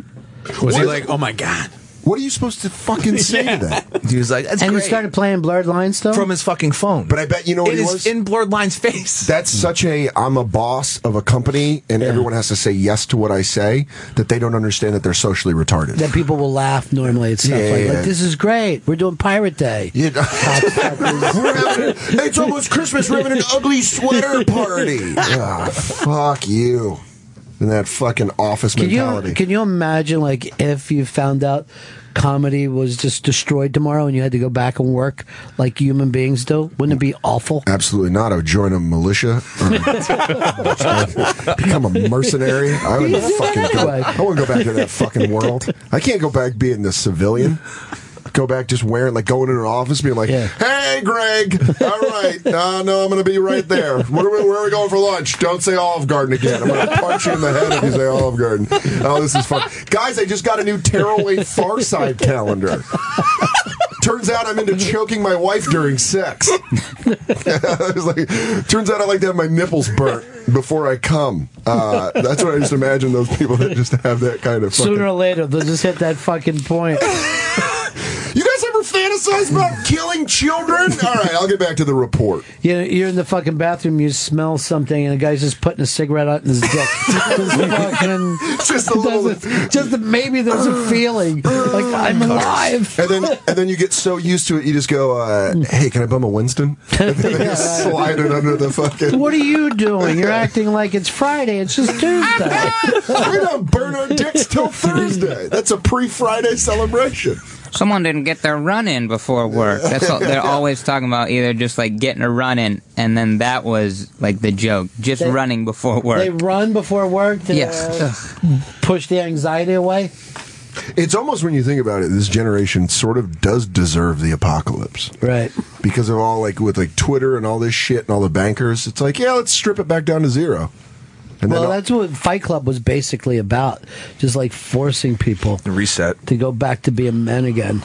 Was he like, oh my god? What are you supposed to fucking say to that? He was like, "That's and great." he started playing Blurred Lines though. from his fucking phone. But I bet you know what it he is was? in Blurred Line's face. That's such a I'm a boss of a company and everyone has to say yes to what I say that they don't understand that they're socially retarded. that people will laugh normally at stuff Yeah, like, yeah. like, "This is great. We're doing Pirate Day." Yeah. We're having, it's almost Christmas. We're having an ugly sweater party. Ah, fuck you. And that fucking office Can mentality. you can you imagine like if you found out comedy was just destroyed tomorrow and you had to go back and work like human beings do? Wouldn't it be awful? Absolutely not. I would join a militia. Or um, become a mercenary. I would fucking go. I wouldn't go back to that fucking world. I can't go back being the civilian. Go back just wearing like going into an office being like, "Hey, Greg, all right, uh, no, I'm going to be right there. Where are, we, where are we going for lunch? Don't say Olive Garden again. I'm going to punch you in the head if you say Olive Garden. Oh, this is fun, guys. I just got a new Tearaway Far Side calendar. Turns out I'm into choking my wife during sex. I was like, turns out I like to have my nipples burnt before I come. Uh, that's what I just imagine those people that just have that kind of fucking. Sooner or later, they'll just hit that fucking point. Fantasize about killing children? All right, I'll get back to the report. You know, you're in the fucking bathroom, you smell something, and the guy's just putting a cigarette out in his dick. just fucking, just a little, just a, maybe there's a feeling like I'm alive. And then, and then you get so used to it, you just go, uh, "Hey, can I bum a Winston?" And then just slide it under the fucking. What are you doing? You're acting like it's Friday. It's just Tuesday. we don't burn our dicks till Thursday. That's a pre-Friday celebration. Someone didn't get their run in before work. That's all they're always talking about. Either just like getting a run in, and then that was like the joke, just They- running before work. They run before work to Yes. uh, push the anxiety away. It's almost when you think about it, this generation sort of does deserve the apocalypse. Right. Because of all like with like Twitter and all this shit and all the bankers, it's like, yeah, let's strip it back down to zero. And well, then that's what Fight Club was basically about. Just like forcing people to reset to go back to being men again.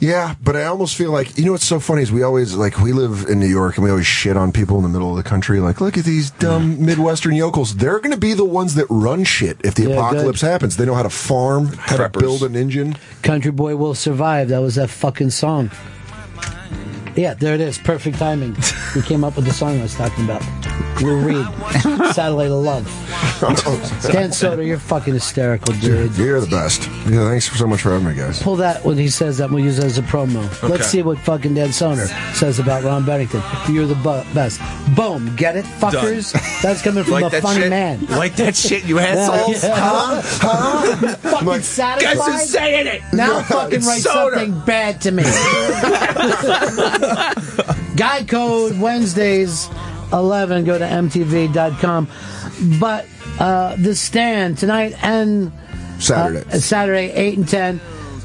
Yeah, but I almost feel like you know what's so funny is we always like we live in New York and we always shit on people in the middle of the country. Like, look at these dumb Midwestern yokels. They're going to be the ones that run shit if the Yeah, apocalypse good. happens. They know how to farm, how to build an engine. Country Boy Will Survive. That was that fucking song. Yeah, there it is. Perfect timing. We came up with the song I was talking about. Lou Reed, Satellite of Love. Dan Soder, you're fucking hysterical, dude. You're the best. Yeah, thanks so much for having me, guys. Pull that when he says that. We'll use it as a promo. Okay. Let's see what fucking Dan Soder says about Ron Bennington. You're the bu- best. Boom. Get it, fuckers? That's coming from Like a funny shit? man. Like that shit, you assholes? yeah. Huh? Huh? Fucking satisfied. Guys are saying it. Now fucking write Soder. something bad to me. Guy code Wednesdays 11. Go to mtv.com. But uh, the stand tonight and Saturday. uh, Saturday 8 and 10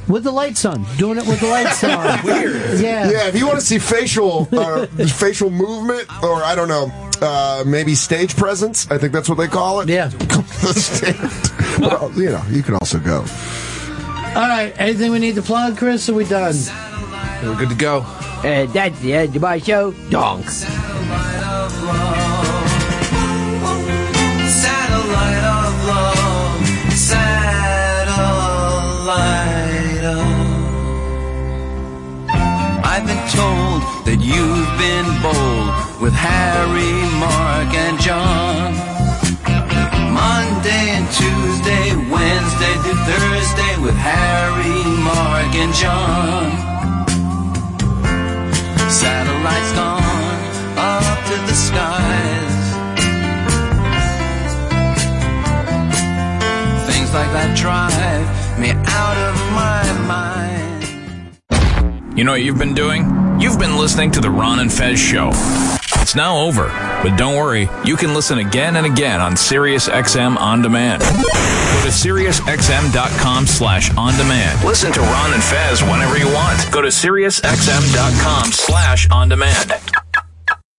with the lights on. Doing it with the lights on. Weird. Yeah. Yeah, if you want to see facial uh, facial movement, or I don't know, uh, maybe stage presence, I think that's what they call it. Yeah. the stand. Well, you know, you can also go. All right. Anything we need to plug, Chris? Are we done? We're good to go. Uh, that's the end of my show. Donks. Satellite of love, satellite. I've been told that you've been bold with Harry, Mark, and John. Monday and Tuesday, Wednesday to Thursday with Harry, Mark, and John. Satellites gone to the skies. Things like that drive me out of my mind. You know what you've been doing? You've been listening to the Ron and Fez show. It's now over, but don't worry, you can listen again and again on SiriusXM On Demand. Go to SiriusXM.com slash on demand. Listen to Ron and Fez whenever you want. Go to SiriusXM.com slash on demand.